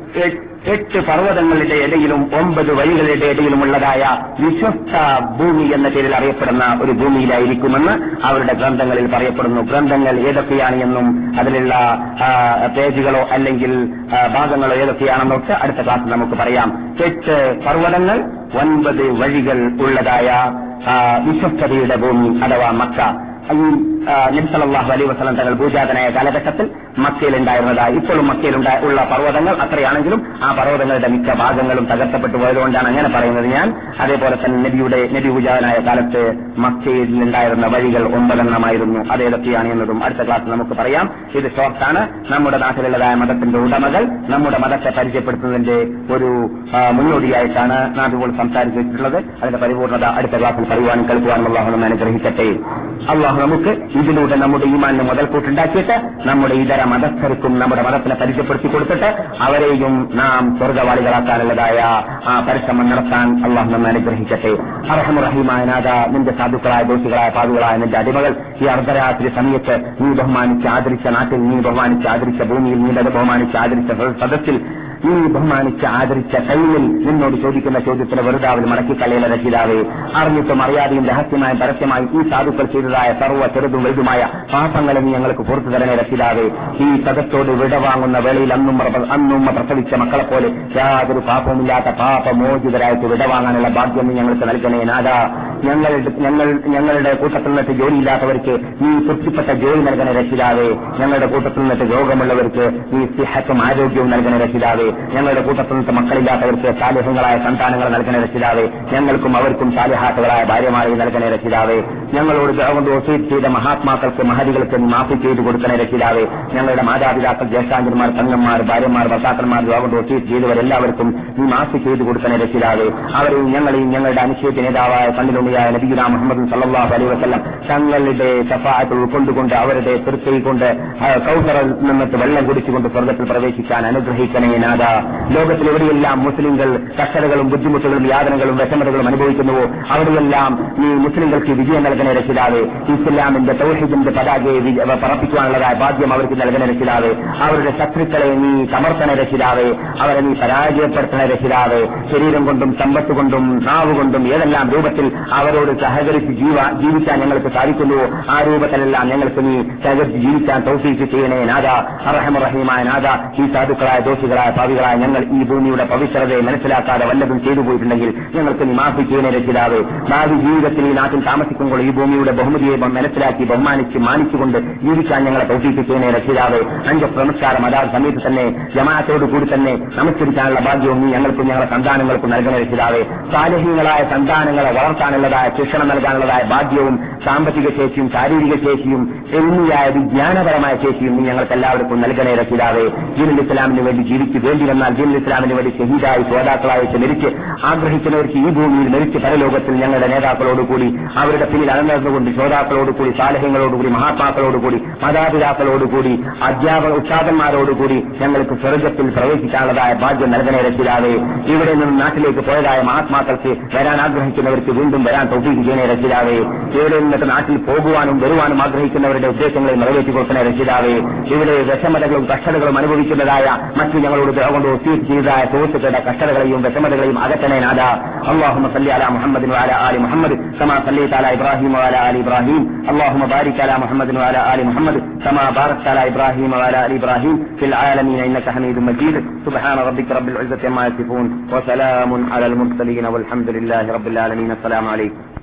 എട്ട് പർവതങ്ങളുടെ ഇടയിലും ഒമ്പത് വഴികളുടെ ഇടയിലും ഉള്ളതായ വിശ്വസ്ത ഭൂമി എന്ന പേരിൽ അറിയപ്പെടുന്ന ഒരു ഭൂമിയിലായിരിക്കുമെന്ന് അവരുടെ ഗ്രന്ഥങ്ങളിൽ പറയപ്പെടുന്നു. ഗ്രന്ഥങ്ങൾ ഏതൊക്കെയാണ് എന്നും അതിലുള്ള പേജുകളോ അല്ലെങ്കിൽ ഭാഗങ്ങളോ ഏതൊക്കെയാണെന്നൊക്കെ അടുത്ത ക്ലാസ് നമുക്ക് പറയാം. എട്ട് പർവതങ്ങൾ ഒൻപത് വഴികൾ ഉള്ളതായ വിശ്വസ്തതയുടെ ഭൂമി അഥവാ മക്ക. ഈ നബ്സലാഹു അലൈ വസ്ലം തങ്ങൾ ഭൂജാതനായ കാലഘട്ടത്തിൽ മക്കയിൽ ഉണ്ടായിരുന്നതായി ഇപ്പോഴും മക്കയിൽ ഉള്ള പർവതങ്ങൾ അത്രയാണെങ്കിലും ആ പർവതങ്ങളുടെ മിക്ക ഭാഗങ്ങളും തകർത്തപ്പെട്ടു പോയതുകൊണ്ടാണ് അങ്ങനെ പറയുന്നത് ഞാൻ. അതേപോലെ തന്നെ നബിയുടെ നബി ഭൂജാതനായ കാലത്ത് മക്കയിൽ ഉണ്ടായിരുന്ന വഴികൾ ഒമ്പതെണ്ണമായിരുന്നു. അതേതൊക്കെയാണ് എന്നതും അടുത്ത ക്ലാസ് നമുക്ക് പറയാം. ഇത് ഷോർട്ടാണ് നമ്മുടെ നാട്ടിലുള്ളതായ മതത്തിന്റെ ഉടമകൾ നമ്മുടെ മതത്തെ പരിചയപ്പെടുത്തുന്നതിന്റെ ഒരു മുന്നോടിയായിട്ടാണ് നാം ഇപ്പോൾ സംസാരിച്ചു അതിന്റെ പരിപൂർണത അടുത്ത ക്ലാസ്സിൽ പറയുവാനും കേൾക്കുവാനും അള്ളാഹു അനുഗ്രഹിക്കട്ടെ. അള്ളാഹു നമുക്ക് ഇതിലൂടെ നമ്മുടെ ഈമാനിന് മുതൽക്കൂട്ടുണ്ടാക്കിയിട്ട് നമ്മുടെ ഇതര മതസ്ഥർക്കും നമ്മുടെ മതത്തിനെ പരിചയപ്പെടുത്തി കൊടുത്തിട്ട് അവരെയും നാം സ്വർഗവാളികളാക്കാനുള്ളതായ ആ പരിശ്രമം നടത്താൻ അള്ളാഹു നമ്മെ അനുഗ്രഹിക്കട്ടെ. അർഹമുറഹീമായ നാഥ നിന്റെ സാധുക്കളായ ദോഷികളായ പാതുകളായ നിന്റെ അടിമകൾ ഈ അർദ്ധരാത്രി സമയത്ത് നീ ബഹുമാനിച്ച് ആദരിച്ച നാട്ടിൽ നീ ബഹുമാനിച്ച് ആദരിച്ച ഭൂമിയിൽ നീ അത് ബഹുമാനിച്ച് ആദരിച്ച സദസ്സിൽ നീ ബഹുമാനിച്ച് ആദരിച്ച ടൈമിൽ നിന്നോട് ചോദിക്കുന്ന ചോദ്യത്തിന് വെറുതാവിൽ മടക്കി കളയില രക്ഷിതാവേ അറിഞ്ഞിട്ടും അറിയാതെയും രഹസ്യമായും പരസ്യമായും ഈ സാധുക്കൾ ചെയ്തതായ സർവ ചെറുതും വലുതുമായ പാപങ്ങളെ നീ ഞങ്ങൾക്ക് പുറത്തു തരണേ രക്ഷിതാവേ. ഈ സദത്തോട് വിടവാങ്ങുന്ന വേളയിൽ അന്നും അന്നുമ്മ അന്നും പ്രസവിച്ച മക്കളെ പോലെ യാതൊരു പാപമില്ലാത്ത പാപമോചിതരായിട്ട് വിടവാങ്ങാനുള്ള ഭാഗ്യം നീ ഞങ്ങൾക്ക് നൽകണേ നാദാ ഞങ്ങളുടെ ഞങ്ങൾ ഞങ്ങളുടെ കൂട്ടത്തിൽ നിന്നിട്ട് ജോലിയില്ലാത്തവർക്ക് നീ തൃപ്തിപ്പെട്ട ജോലി നൽകണ രക്ഷിതാവേ. ഞങ്ങളുടെ കൂട്ടത്തിൽ നിന്നിട്ട് രോഗമുള്ളവർക്ക് നീ സിഹത്തും ആരോഗ്യവും നൽകണ രക്ഷിതാവേ. ഞങ്ങളുടെ കൂട്ടത്തിൽ നിന്നിട്ട് മക്കളില്ലാത്തവർക്ക് സാലിഹങ്ങളായ സന്താനങ്ങൾ നൽകണ രക്ഷിതാവേ. ഞങ്ങൾക്കും അവർക്കും സാലിഹാത്തുകളായ ഭാര്യമാരെ നൽകണ രക്ഷിതാവേ. ഞങ്ങളോട് ഗവൺമെന്റ് വസീത് ചെയ്ത മഹാത്മാക്കൾക്ക് മഹതികൾക്ക് മാഫി ചെയ്തു കൊടുക്കണ രക്ഷിതാവേ. ഞങ്ങളുടെ മാതാപിതാക്കൾ ജ്യേഷ്ഠാഞ്ചന്മാർ തങ്ങന്മാർ ഭാര്യമാർ ഭർത്താക്കന്മാർ ഗവൺമെന്റ് വസീത് ചെയ്തവരെല്ലാവർക്കും നീ മാഫി ചെയ്തു കൊടുക്കണ രക്ഷിതാവേ. അവരെയും ഞങ്ങളെയും ഞങ്ങളുടെ അനുശേഷ നേതാവായ കണ്ണിലുണ്ണിയായ നബിഗുല മുഹമ്മദ് സല്ലാഹു അലൈ വസ്ലം തങ്ങളുടെ സഫായത്ത് ഉൾക്കൊണ്ടുകൊണ്ട് അവരുടെ തൃപ്തി കൊണ്ട് കൗസറിൽ നിന്നിട്ട് വെള്ളം കുടിച്ചുകൊണ്ട് സ്വർഗത്തിൽ പ്രവേശിക്കാൻ അനുഗ്രഹിക്കണേ നാഥ. ലോകത്തിൽ എവിടെയെല്ലാം മുസ്ലിങ്ങൾ കഷ്ടതകളും ബുദ്ധിമുട്ടുകളും യാതനകളും വിഷമതകളും അനുഭവിക്കുന്നുവോ അവിടെയെല്ലാം ഈ മുസ്ലിങ്ങൾക്ക് വിജയം നൽകണ രക്ഷിതാവേ ഇസ്ലാമിന്റെ തൗഹിദിന്റെ പതാകയെ പറപ്പിക്കുവാനുള്ളതായ ഭാഗ്യം അവർക്ക് നൽകണ രക്ഷിതാവ്. അവരുടെ ശത്രുക്കളെ നീ സമർപ്പണ രക്ഷിതാവ്. അവരെ നീ പരാജയപ്പെടുത്തണ രക്ഷിതാവ്. ശരീരം കൊണ്ടും സമ്പത്ത് കൊണ്ടും നാവ് കൊണ്ടും ഏതെല്ലാം രൂപത്തിൽ അവരോട് സഹകരിച്ച് ജീവ ജീവിക്കാൻ ഞങ്ങൾക്ക് സാധിക്കുന്നുവോ ആ രൂപത്തിലെല്ലാം ഞങ്ങൾക്ക് നീ സഹകരിച്ച് ജീവിക്കാൻ തൗഫീക്ക് ചെയ്യണേ നാഥ. അറഹമറഹീമായ നാഥ. ഈ സാധുക്കളായ ദോഷികളായ ഭാവികളായ ഞങ്ങൾ ഈ ഭൂമിയുടെ പവിത്രതയെ മനസ്സിലാക്കാതെ വല്ലതും ചെയ്തു പോയിട്ടുണ്ടെങ്കിൽ ഞങ്ങൾക്ക് നീ മാഫി ചെയ്യണേ രക്ഷിതാവ്. ഭാവി ജീവിതത്തിൽ ഈ നാട്ടിൽ താമസിക്കുമ്പോൾ ഈ ഭൂമിയുടെ ബഹുമതിയെ മനസ്സിലാക്കി ബഹുമാനിച്ച് മാനിച്ചുകൊണ്ട് ജീവിക്കാൻ ഞങ്ങളെ പ്രവർത്തിപ്പിക്കുന്നതിനെ രക്ഷിതാവ്. അഞ്ച് നമസ്കാരം അതാ സമയത്ത് തന്നെ ജമാഅത്തോടു കൂടി തന്നെ നമസ്കരിക്കാനുള്ള ഭാഗ്യവും നീ ഞങ്ങൾക്കും ഞങ്ങളുടെ സന്താനങ്ങൾക്കും നൽകണേ രക്ഷിതാവേ. സാലഹീങ്ങളായ സന്താനങ്ങളെ വളർത്താനുള്ളതായ ശിക്ഷണം നൽകാനുള്ളതായ ഭാഗ്യവും സാമ്പത്തിക ശേഷിയും ശാരീരിക ശേഷിയും എന്നിയായ വിജ്ഞാനപരമായ ശേഷിയും നീ ഞങ്ങൾക്ക് എല്ലാവർക്കും നൽകണേ രക്ഷിതാവേ. ജീവൻ ഇസ്ലാമിന് വേണ്ടി ജീവിച്ച് വേണ്ടി വന്നാൽ ജീവൻ ഇസ്ലാമിന് വേണ്ടി ഷഹീദായി ശ്രോതാക്കളായിട്ട് മരിച്ച് ആഗ്രഹിക്കുന്നവർക്ക് ഈ ഭൂമിയിൽ മരിച്ച് പരലോകത്തിൽ ഞങ്ങളുടെ നേതാക്കളോടുകൂടി അവരുടെ പിന്നിൽ മഴ നേർന്നുകൊണ്ട് ശ്രോതാക്കളോടുകൂടി സാലഹ്യങ്ങളോടുകൂടി മഹാത്മാക്കളോടുകൂടി മാതാപിതാക്കളോടുകൂടി അധ്യാപക ഉച്ചാതന്മാരോടുകൂടി ഞങ്ങൾക്ക് സ്വർഗത്തിൽ പ്രവേശിക്കാനുള്ളതായ ഭാഗ്യം നൽകണേ രക്ഷിതാവേ. ഇവിടെ നിന്ന് നാട്ടിലേക്ക് പോയതായ മഹാത്മാക്കൾക്ക് വരാൻ ആഗ്രഹിക്കുന്നവർക്ക് വീണ്ടും വരാൻ തൗഫീക്ക് ചെയ്യണേ രക്ഷിതാവേ. ഇവിടെ നിന്നിട്ട് നാട്ടിൽ പോകുവാനും വരുവാനും ആഗ്രഹിക്കുന്നവരുടെ ഉദ്ദേശങ്ങളെ നിറവേറ്റി കൊടുക്കണേ രക്ഷിതാവേ. ഇവിടെ വിഷമതകളും കഷ്ടതകളും അനുഭവിക്കുന്നതായ മറ്റു ഞങ്ങളോട് കൊണ്ട് ഒത്തിരി ചെയ്തതായ സുഹൃത്തുക്കളുടെ കഷ്ടതകളെയും വിഷമതകളെയും അകറ്റനേനാഥ അള്ളാഹു സല്ലി അല മുഹമ്മദ് ആല ആലി മുഹമ്മദ് സമാ സല്ലി താല ഇബ്രാഹിം إبراهيم وعلى آل إبراهيم. اللهم بارك على محمد وعلى آل محمد كما باركت على إبراهيم وعلى آل إبراهيم في العالمين. إنك حميد مجيد. سبحان ربك رب العزة عما يصفون. وسلام على المرسلين والحمد لله رب العالمين. السلام عليكم.